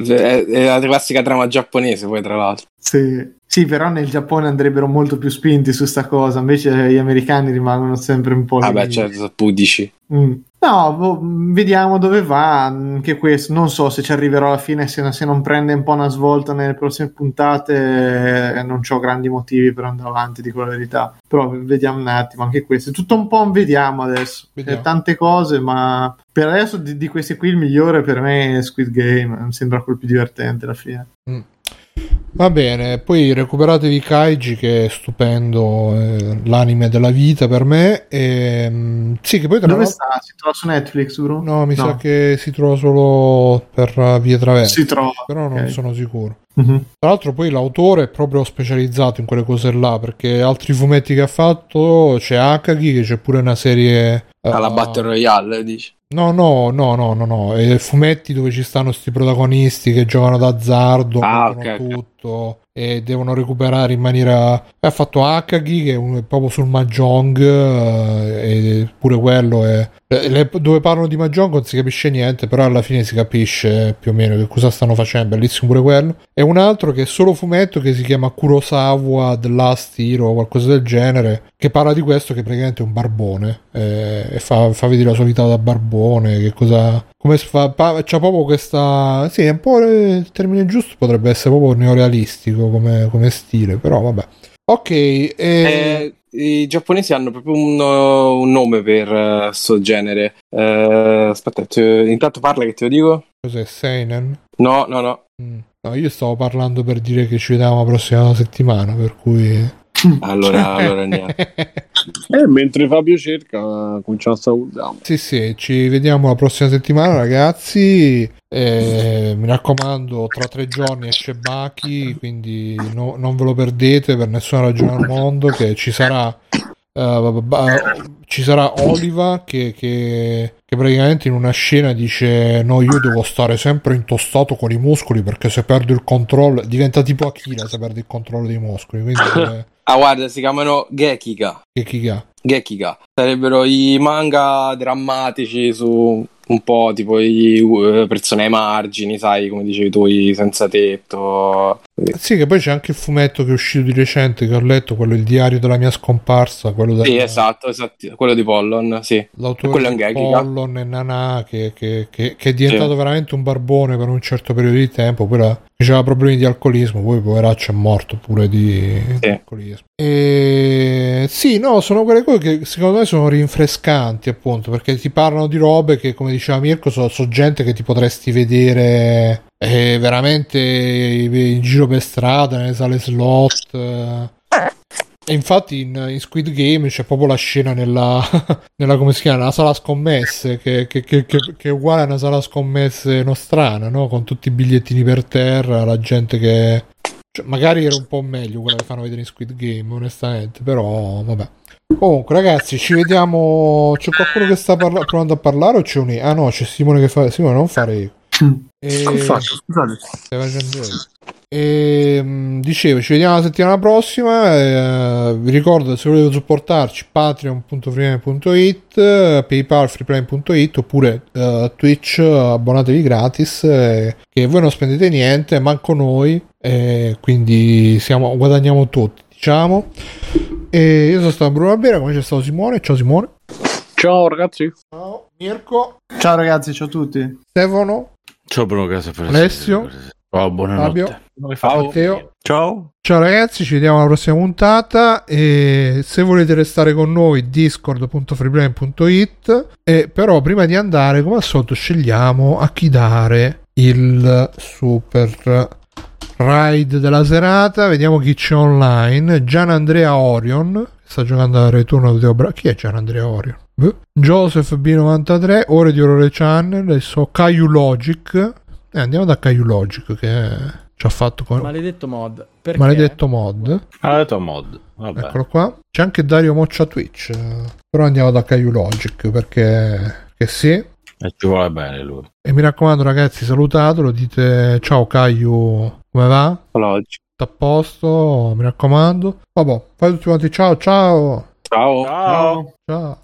è la classica trama giapponese poi tra l'altro. Sì. Sì, però nel Giappone andrebbero molto più spinti su sta cosa, invece gli americani rimangono sempre un po' lì. Vabbè, certo, pudici. Mm. No, boh, vediamo dove va. Anche questo, non so se ci arriverò alla fine. Se, se non prende un po' una svolta nelle prossime puntate, eh, non ho grandi motivi per andare avanti, dico la verità. Però vediamo un attimo anche questo. Tutto un po' un vediamo adesso. Vediamo. tante cose, ma per adesso di, di, questi qui il migliore per me è Squid Game. Mi sembra quello più divertente alla fine. Mm. Va bene, poi recuperatevi Kaiji che è stupendo, eh, l'anime della vita per me. E, mm, sì, che poi tra Dove sta? Si trova su Netflix, bro? No, mi no. sa che si trova solo per via traversa. Si trova. Però okay. non sono sicuro. Mm-hmm. Tra l'altro, poi l'autore è proprio specializzato in quelle cose là. Perché altri fumetti che ha fatto c'è Akagi, che c'è pure una serie. Alla uh, Battle Royale, dici? No, no, no, no, no, no. È fumetti dove ci stanno questi protagonisti che giocano d'azzardo, ah, okay, tutto. Okay e devono recuperare in maniera ha fatto Akagi che è proprio sul Mahjong eh, e pure quello è le, dove parlano di Mahjong non si capisce niente però alla fine si capisce più o meno che cosa stanno facendo bellissimo pure quello. E un altro che è solo fumetto che si chiama Kurosawa The Last Hero o qualcosa del genere che parla di questo che praticamente è un barbone eh, e fa, fa vedere la sua vita da barbone che cosa come si fa c'ha proprio questa sì è un po' il termine giusto potrebbe essere proprio neorealistico come, come stile però vabbè ok e... eh, i giapponesi hanno proprio un, un nome per questo uh, genere uh, aspetta ti, intanto parla che te lo dico cos'è Seinen? no no no mm. no io stavo parlando per dire che ci vediamo la prossima settimana per cui allora, allora niente. Eh, mentre Fabio cerca, cominciamo a salutare. Sì, sì, ci vediamo la prossima settimana, ragazzi. Eh, mi raccomando, tra tre giorni esce Baki, quindi no, non ve lo perdete per nessuna ragione al mondo. Che ci sarà. Uh, ci sarà Oliva che, che, che, praticamente in una scena dice no io devo stare sempre intostato con i muscoli perché se perdo il controllo diventa tipo Akira se perde il controllo dei muscoli quindi Ah, guarda, si chiamano Gekiga. Gekiga. Gekiga. Sarebbero i manga drammatici su un po' tipo i uh, persone ai margini, sai, come dicevi tu, i senza tetto. Sì, che poi c'è anche il fumetto che è uscito di recente che ho letto, quello Il diario della mia scomparsa, quello del... Sì, esatto, esatto, quello di Pollon, sì. L'autore di Pollon e Nanà che, che, che, che, è diventato sì. veramente un barbone per un certo periodo di tempo, poi la, aveva problemi di alcolismo, poi poveraccio è morto pure di, sì. di alcolismo. E sì, no, sono quelle cose che secondo me sono rinfrescanti, appunto, perché ti parlano di robe che, come diceva Mirko, sono, sono gente che ti potresti vedere eh, veramente in giro per strada, nelle sale slot. E infatti in, in, Squid Game c'è proprio la scena nella, nella come si chiama, la sala scommesse, che, che, che, che, è uguale a una sala scommesse nostrana, no? Con tutti i bigliettini per terra, la gente che... Cioè, magari era un po' meglio quella che fanno vedere in Squid Game, onestamente, però vabbè. Comunque, ragazzi, ci vediamo. C'è qualcuno che sta parla- provando a parlare o c'è un. Ah, no, c'è Simone che fa. Simone, non fare. E... Ho fatto, scusate. Stai facendo e, ehm, dicevo, ci vediamo la settimana prossima. Eh, vi ricordo se volete supportarci patreon.freeplane.it, paypal freeplane.it oppure uh, Twitch, abbonatevi gratis. Eh, che voi non spendete niente, manco noi, eh, quindi siamo, guadagniamo tutti, diciamo. E io sono stato Bruno Albera, come c'è stato Simone. Ciao Simone. Ciao ragazzi. Ciao Mirko. Ciao ragazzi, ciao a tutti. Stefano. Ciao Bruno Casa Alessio. Ciao, buonanotte. Fabio. Ciao. Matteo. Ciao. Ciao ragazzi, ci vediamo alla prossima puntata e se volete restare con noi discord.freeplane.it e però prima di andare come al solito scegliamo a chi dare il super ride della serata, vediamo chi c'è online, Gian Andrea Orion sta giocando al ritorno di Teo Bra- chi è Gian Andrea Orion? Joseph B93, Ore di Orore Channel, adesso Caillou Logic. Eh, andiamo da Caillou Logic che ci ha fatto con... Maledetto mod. Perché? Maledetto mod. Maledetto mod. Vabbè. Eccolo qua. C'è anche Dario Moccia Twitch. Però andiamo da Caillou Logic perché... Che sì. E ci vuole bene lui. E mi raccomando ragazzi, salutatelo, dite ciao Caillou, come va? Logic. a posto, mi raccomando. Vabbè, fai tutti quanti ciao ciao. Ciao. Ciao. Ciao.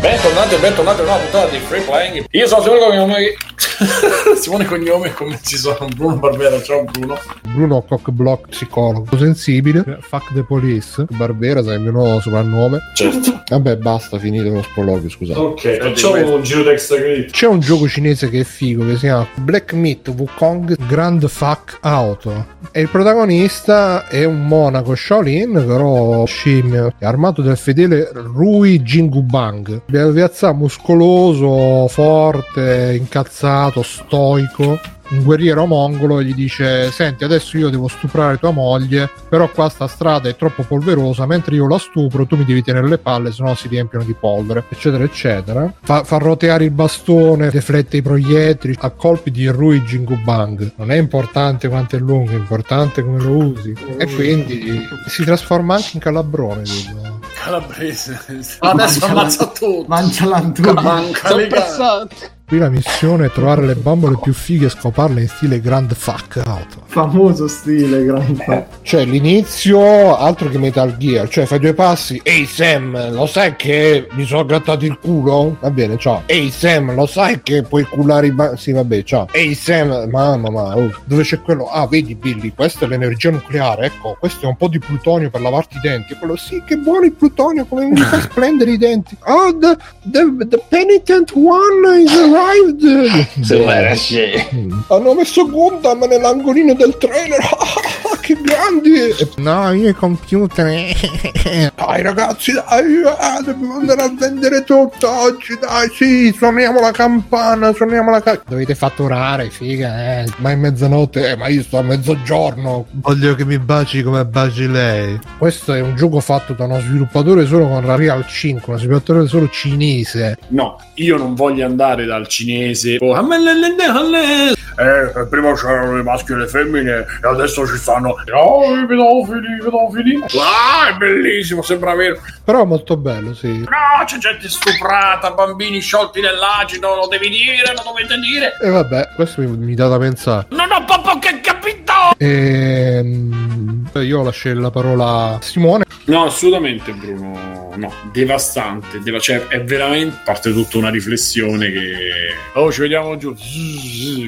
Bentornati e bentornati a una puntata di Free Playing. Io sono sicuro che Simone Cognome come ci sono Bruno Barbera, ciao Bruno. Bruno Cockblock psicologo sensibile. Fuck the police. Barbera sai il mio nuovo soprannome. Certo. Vabbè, basta, finito lo sproloquio, scusate. Ok, facciamo un giro d'extra credit. C'è un gioco cinese che è figo che si chiama Black Meat Wukong Grand Fuck Auto. E il protagonista è un monaco Shaolin, però scimmio, è armato del fedele Rui Jingubang. Piazza muscoloso, forte, incazzato, stoico un guerriero mongolo e gli dice senti adesso io devo stuprare tua moglie però qua sta strada è troppo polverosa mentre io la stupro tu mi devi tenere le palle se no si riempiono di polvere eccetera eccetera. Fa, fa roteare il bastone deflette i proiettili a colpi di Rui Jingubang. Non è importante quanto è lungo è importante come lo usi. E quindi si trasforma anche in calabrone dico. calabrese. Adesso ammazza tutto. mangia l'antuca manca le Qui la missione è trovare le bambole più fighe e scoparle in stile Grand Fuck Out. Famoso stile Grand Fuck. Cioè l'inizio altro che Metal Gear, cioè fai due passi. Ehi Sam, lo sai che mi sono grattato il culo? Va bene, ciao. Ehi Sam, lo sai che puoi culare i ba- Sì, vabbè, ciao. Ehi Sam, mamma, ma oh, dove c'è quello? Ah, vedi Billy, questa è l'energia nucleare, ecco, questo è un po' di plutonio per lavarti i denti. E quello sì, che buono il plutonio, come mi fa splendere i denti. Oh, the, the, the penitent one is arrived. Sembra sì. Hanno messo Gundam nell'angolino del trailer. che grandi! No, io computer. dai ragazzi, dai, ah, dobbiamo andare a vendere tutto oggi, dai, sì, suoniamo la campana, suoniamo la campana. Dovete fatturare, figa, eh. Ma è mezzanotte, eh, ma io sto a mezzogiorno. Voglio che mi baci come baci lei. Questo è un gioco fatto da uno sviluppatore solo con Real 5, uno sviluppatore solo cinese. No, io non voglio andare dal cinese. Oh, eh, prima c'erano i maschi e le femmine e adesso ci stanno oh, i pedofili, i pedofili. Ah, è bellissimo, sembra vero. Però è molto bello, sì. No, c'è gente stuprata, bambini sciolti nell'agito, lo devi dire, lo dovete dire. E vabbè, questo mi, mi dà da pensare. Non ho proprio che capito! Ehm, io lascio la parola a Simone. No, assolutamente Bruno, no, devastante, deva- cioè è veramente, parte tutta una riflessione che... Oh, ci vediamo giù,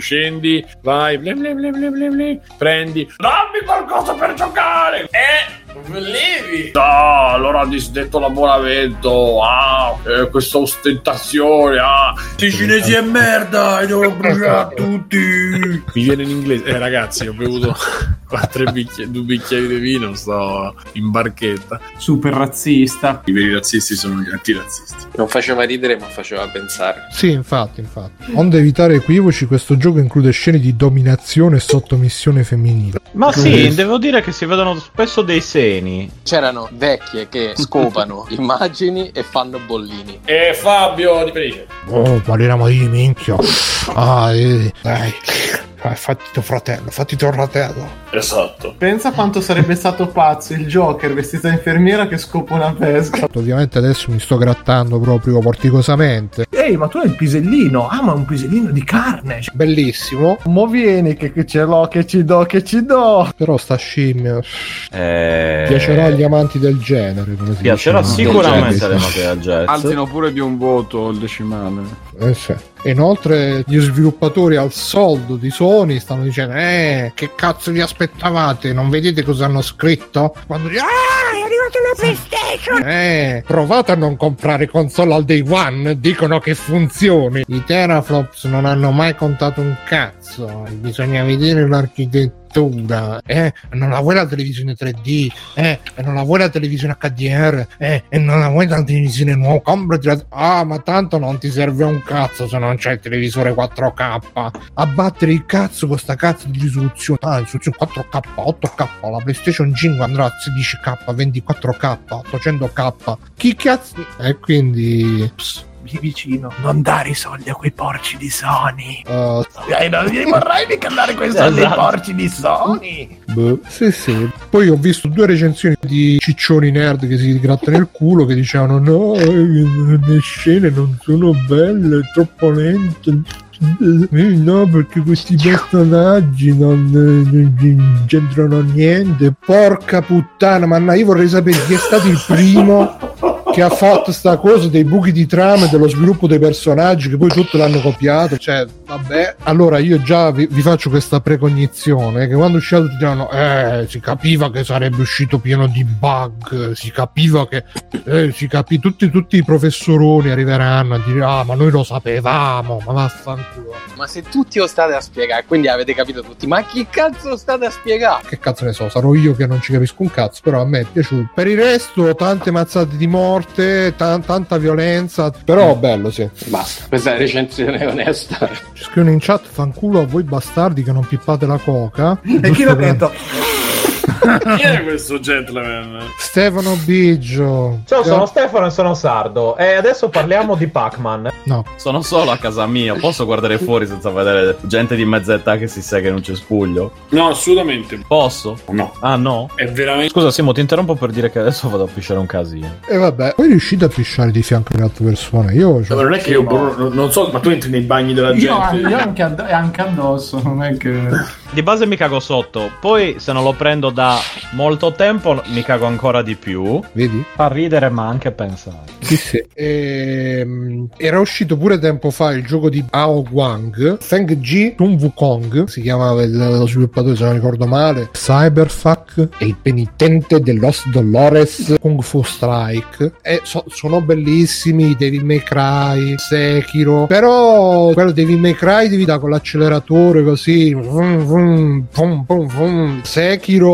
scendi, vai, ble ble ble prendi, dammi qualcosa per giocare! Eh! Volevi? No, allora ha disdetto l'abbonamento. Ah, eh, questa ostentazione. Ah, i cinesi è merda. Li devo bruciare tutti. Mi viene in inglese. Eh, ragazzi, ho bevuto quattro bicchieri, due bicchieri di vino. Sto in barchetta. Super razzista. I veri razzisti sono gli antirazzisti. Non faceva ridere, ma faceva pensare. Sì, infatti, infatti. Onde evitare equivoci, questo gioco include scene di dominazione e sottomissione femminile. Ma sì, devo dire che si vedono spesso dei semi seni. C'erano vecchie che scopano immagini e fanno bollini. E Fabio di Felice. Oh, parliamo di minchia. Ah, eh, dai. Eh, fatti tuo fratello, fatti tuo fratello. Esatto. Pensa quanto sarebbe stato pazzo il Joker vestito da infermiera che scopa una pesca. Ovviamente adesso mi sto grattando proprio porticosamente. Ehi, ma tu hai il pisellino. Ah, ma un pisellino di carne. Bellissimo. Mo vieni che, che ce l'ho, che ci do, che ci do. Però sta scimmia. Eh... Piacerà agli amanti del genere. Come si Piacerà dice. sicuramente agli amanti del jazz. Alzino pure di un voto il decimale. Eh sì. E inoltre gli sviluppatori al soldo di Sony stanno dicendo eh che cazzo vi aspettavate? Non vedete cosa hanno scritto? Quando dicono ah è arrivata la PlayStation! Eh provate a non comprare console al day one dicono che funzioni. I teraflops non hanno mai contato un cazzo. Bisogna vedere l'architettura eh, non la vuoi la televisione 3D, eh, non la vuoi la televisione HDR, eh, e non la vuoi la televisione nuova, comprati la... Ah, ma tanto non ti serve un cazzo se non c'è il televisore 4K. A battere il cazzo con sta cazzo di risoluzione. Ah, risoluzione 4K, 8K, la PlayStation 5 andrà a 16K, 24K, 800K. Chi cazzo... E quindi... Pss lì vicino. Non dare i soldi a quei porci di Sony. Uh, eh, non gli vorrei mica dare quei soldi ai porci di Sony. Beh, sì, sì. Poi ho visto due recensioni di ciccioni nerd che si grattano il culo che dicevano no, le scene non sono belle, è troppo lente. Eh, no, perché questi personaggi non, non c'entrano niente. Porca puttana, ma no, io vorrei sapere chi è stato il primo che ha fatto sta cosa dei buchi di trama e dello sviluppo dei personaggi che poi tutto l'hanno copiato. Cioè, vabbè. Allora io già vi, vi faccio questa precognizione che quando uscirà tutti diranno eh, si capiva che sarebbe uscito pieno di bug, si capiva che eh, si capì tutti, tutti i professoroni arriveranno a dire ah ma noi lo sapevamo, ma vaffanculo. Ma se tutti lo state a spiegare, quindi avete capito tutti, ma chi cazzo lo state a spiegare? Che cazzo ne so, sarò io che non ci capisco un cazzo, però a me è piaciuto. Per il resto tante mazzate di morte, t- tanta violenza, però bello sì. Basta, questa è la recensione onesta. Ci scrivono in chat fanculo a voi bastardi che non pippate la coca. E chi l'ha detto? Chi è questo gentleman? Stefano Biggio. Ciao, sono Stefano e sono sardo. E adesso parliamo di Pac-Man. No. Sono solo a casa mia. Posso guardare fuori senza vedere gente di mezza età che si sega in un cespuglio? No, assolutamente. Posso? No. Ah, no? È veramente. Scusa, Simo, ti interrompo per dire che adesso vado a pisciare un casino. E vabbè, poi riuscite a pisciare di fianco alle altre persone. Io. Cioè... non è che io. No. Non so, ma tu entri nei bagni della gente. Io, io anche, ad- anche addosso. Non è che. Di base mi cago sotto. Poi, se non lo prendo da molto tempo, mi cago ancora di più. Vedi? Fa ridere, ma anche pensare. Sì, sì. E, era uscito pure tempo fa il gioco di Ao Wang, Feng Ji Sun Wukong, si chiamava il, lo sviluppatore se non ricordo male, Cyberfuck e il penitente del Los Dolores Kung Fu Strike. E so, sono bellissimi, Devil May Cry, Sekiro, però quello Devil May Cry devi dare con l'acceleratore così, vum, vum, vum, vum,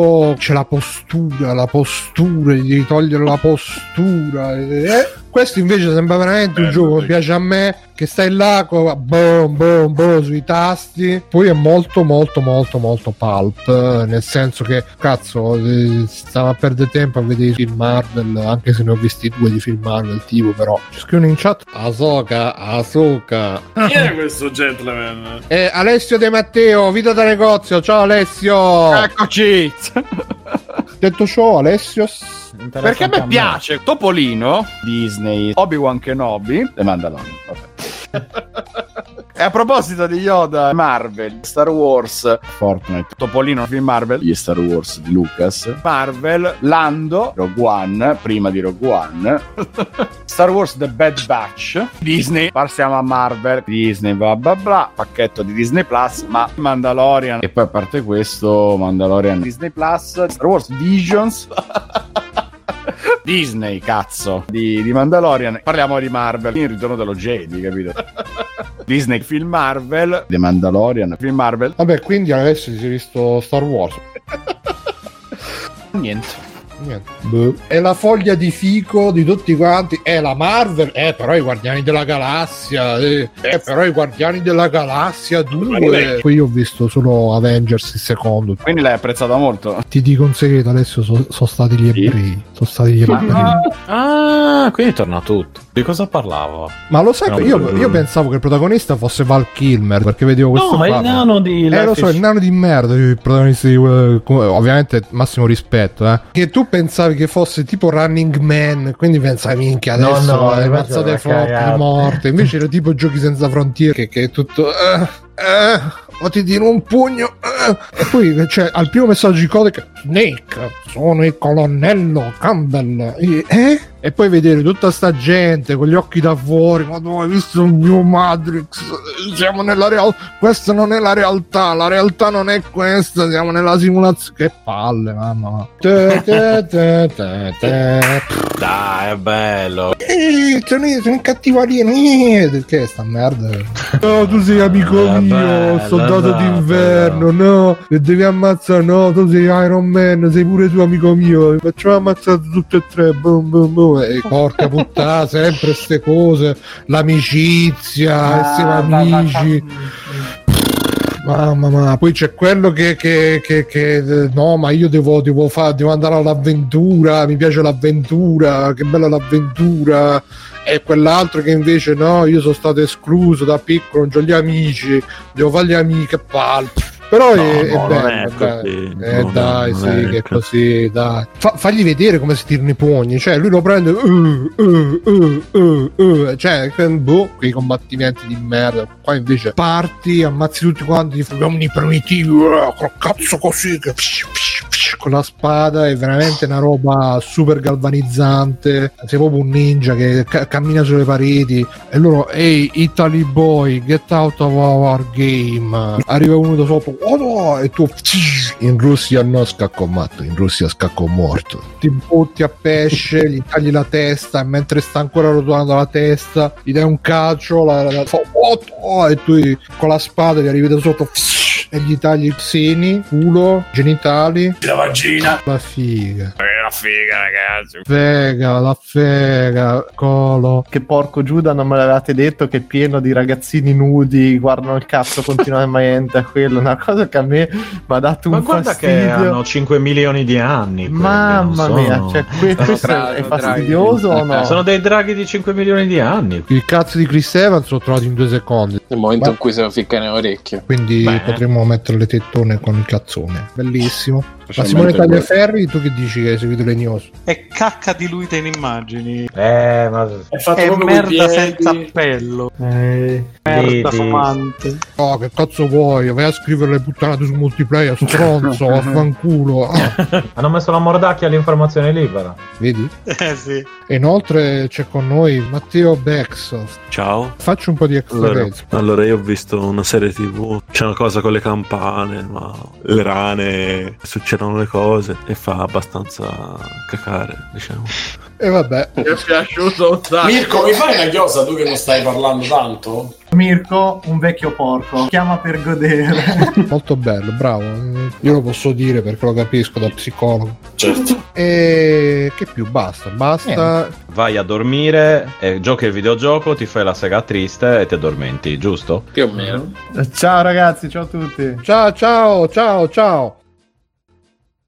Sekiro c'è la postura, la postura, gli devi togliere la postura. Eh? Questo invece sembra veramente un gioco che piace a me, che stai là, boom, boom, boom, sui tasti. Poi è molto, molto, molto, molto pulp, nel senso che, cazzo, eh, stavo a perdere tempo a vedere i film Marvel, anche se ne ho visti due di film Marvel, tipo, però. Ci scrivono in chat, Asoka, Asoka. Chi è questo gentleman? Eh, Alessio De Matteo, vita da negozio, ciao Alessio! Eccoci! Detto ciò, Alessio... Perché a me piace Topolino, Disney, Obi-Wan Kenobi e Mandalorian. e a proposito di Yoda, Marvel, Star Wars, Fortnite, Topolino, film Marvel, gli Star Wars di Lucas, Marvel, Lando, Rogue One, prima di Rogue One, Star Wars The Bad Batch, Disney, passiamo a Marvel, Disney, bla bla bla, pacchetto di Disney Plus, ma Mandalorian, e poi a parte questo, Mandalorian, Disney Plus, Star Wars Visions. Disney, cazzo, di, di, Mandalorian. Parliamo di Marvel, il ritorno dello Jedi, capito? Disney, film Marvel, The Mandalorian, film Marvel. Vabbè, quindi adesso si è visto Star Wars. Niente. Niente. Boh. È la foglia di fico di tutti quanti. È la Marvel. Eh, però i Guardiani della Galassia. Eh, eh però i Guardiani della Galassia 2. Poi io ho visto solo Avengers il secondo. Quindi l'hai apprezzata molto. Ti dico un segreto, adesso sono so stati gli ebrei. Sono stati gli ebrei. Ah, quindi torna tutto. Di cosa parlavo? Ma lo sai, io, io, pensavo che il protagonista fosse Val Kilmer perché vedevo questo. No, ma il nano di. Eh, lo so, il nano di merda. Il protagonista di. Uh, ovviamente, massimo rispetto, eh. Che tu pensavi che fosse tipo Running Man, quindi pensavi, minchia, adesso no, no, le mazzate forti, morte. Invece era tipo Giochi senza frontiere, che, che è tutto. Uh, uh, o ti tiro un pugno. E poi cioè, al primo messaggio di codice, Snake, sono il colonnello Campbell. E, eh? E poi vedere tutta sta gente con gli occhi da fuori, ma tu hai visto un mio Matrix? Siamo nella realtà, questa non è la realtà, la realtà non è questa, siamo nella simulazione. Che palle, mamma. Te, te, te, te, te. Dai, è bello. Eh, sono, sono in cattivarino. Eh, che è sta merda? No, tu sei amico eh, mio, bello, soldato esatto, d'inverno, no, e devi ammazzare, no, tu sei Iron Man, sei pure tu amico mio, facciamo ammazzare tutti e tre, boom, boom, boom e porca puttana, sempre queste cose, l'amicizia, ah, essere amici. Mamma mia, poi c'è quello che, che, che, che no, ma io devo, devo, fa, devo andare all'avventura, mi piace l'avventura, che bella l'avventura. E quell'altro che invece no, io sono stato escluso da piccolo, non ho gli amici, devo fare gli amici, che palle però no, è, no, è bello, dai, eh, no, dai sì, che è così, dai. Fa, fagli vedere come si tirano i pugni, cioè lui lo prende, uh, uh, uh, cioè, boh, quei combattimenti di merda. Qua invece parti, ammazzi tutti quanti, gli uomini primitivi, col cazzo così, che con la spada è veramente una roba super galvanizzante. Sei proprio un ninja che ca- cammina sulle pareti e loro, ehi, Italy boy, get out of our game. Arriva uno da sotto, oh no, e tu in Russia no scacco matto, in Russia scacco morto. Ti butti a pesce, gli tagli la testa e mentre sta ancora rotolando la testa, gli dai un calcio, la, la, la, oh, oh, e tu con la spada gli arrivi da sotto e gli tagli i seni, culo, genitali. La vagina. La figa. Eh, la figa, ragazzi. Fega, la fega, colo. Che porco Giuda non me l'avevate detto che è pieno di ragazzini nudi, guardano il cazzo continuamente a quello. Una cosa che a me mi ha dato Ma un guarda fastidio. che hanno 5 milioni di anni. quelli, Mamma non mia, sono- cioè, que- questo draghi, è draghi. fastidioso o no? Sono dei draghi di 5 milioni di anni. Il cazzo di Chris Evans l'ho trovato in due secondi. Nel momento Ma- in cui se lo ficca nell'orecchio. Quindi Beh. potremmo mettere le tettone con il cazzone. Bellissimo. Ma Simone. Tagliaferri, tu che dici che hai seguito le news? È cacca diluita in immagini. Eh, ma... È fatto È merda senza appello. Eh, Merda vedi. fumante. Oh, che cazzo vuoi? Vai a scrivere le puttanate su multiplayer, stronzo, vaffanculo. Ah, Hanno messo la mordacchia all'informazione libera. vedi? Eh sì. E inoltre c'è con noi Matteo Bexos. Ciao. Faccio un po' di Allora, extra allora, io ho visto una serie tv, c'è una cosa con le campane, ma le rane, succedono le cose e fa abbastanza cacare, diciamo. E vabbè, Mi è piaciuto un sacco. Mirko, mi fai una chiosa tu che non stai parlando tanto? Mirko, un vecchio porco, chiama per godere. molto bello, bravo. Io lo posso dire perché lo capisco da psicologo. Certo. E che più? Basta, basta. Vai a dormire, e giochi il videogioco, ti fai la sega triste e ti addormenti, giusto? Più o meno. ciao ragazzi, ciao a tutti. Ciao, ciao, ciao, ciao.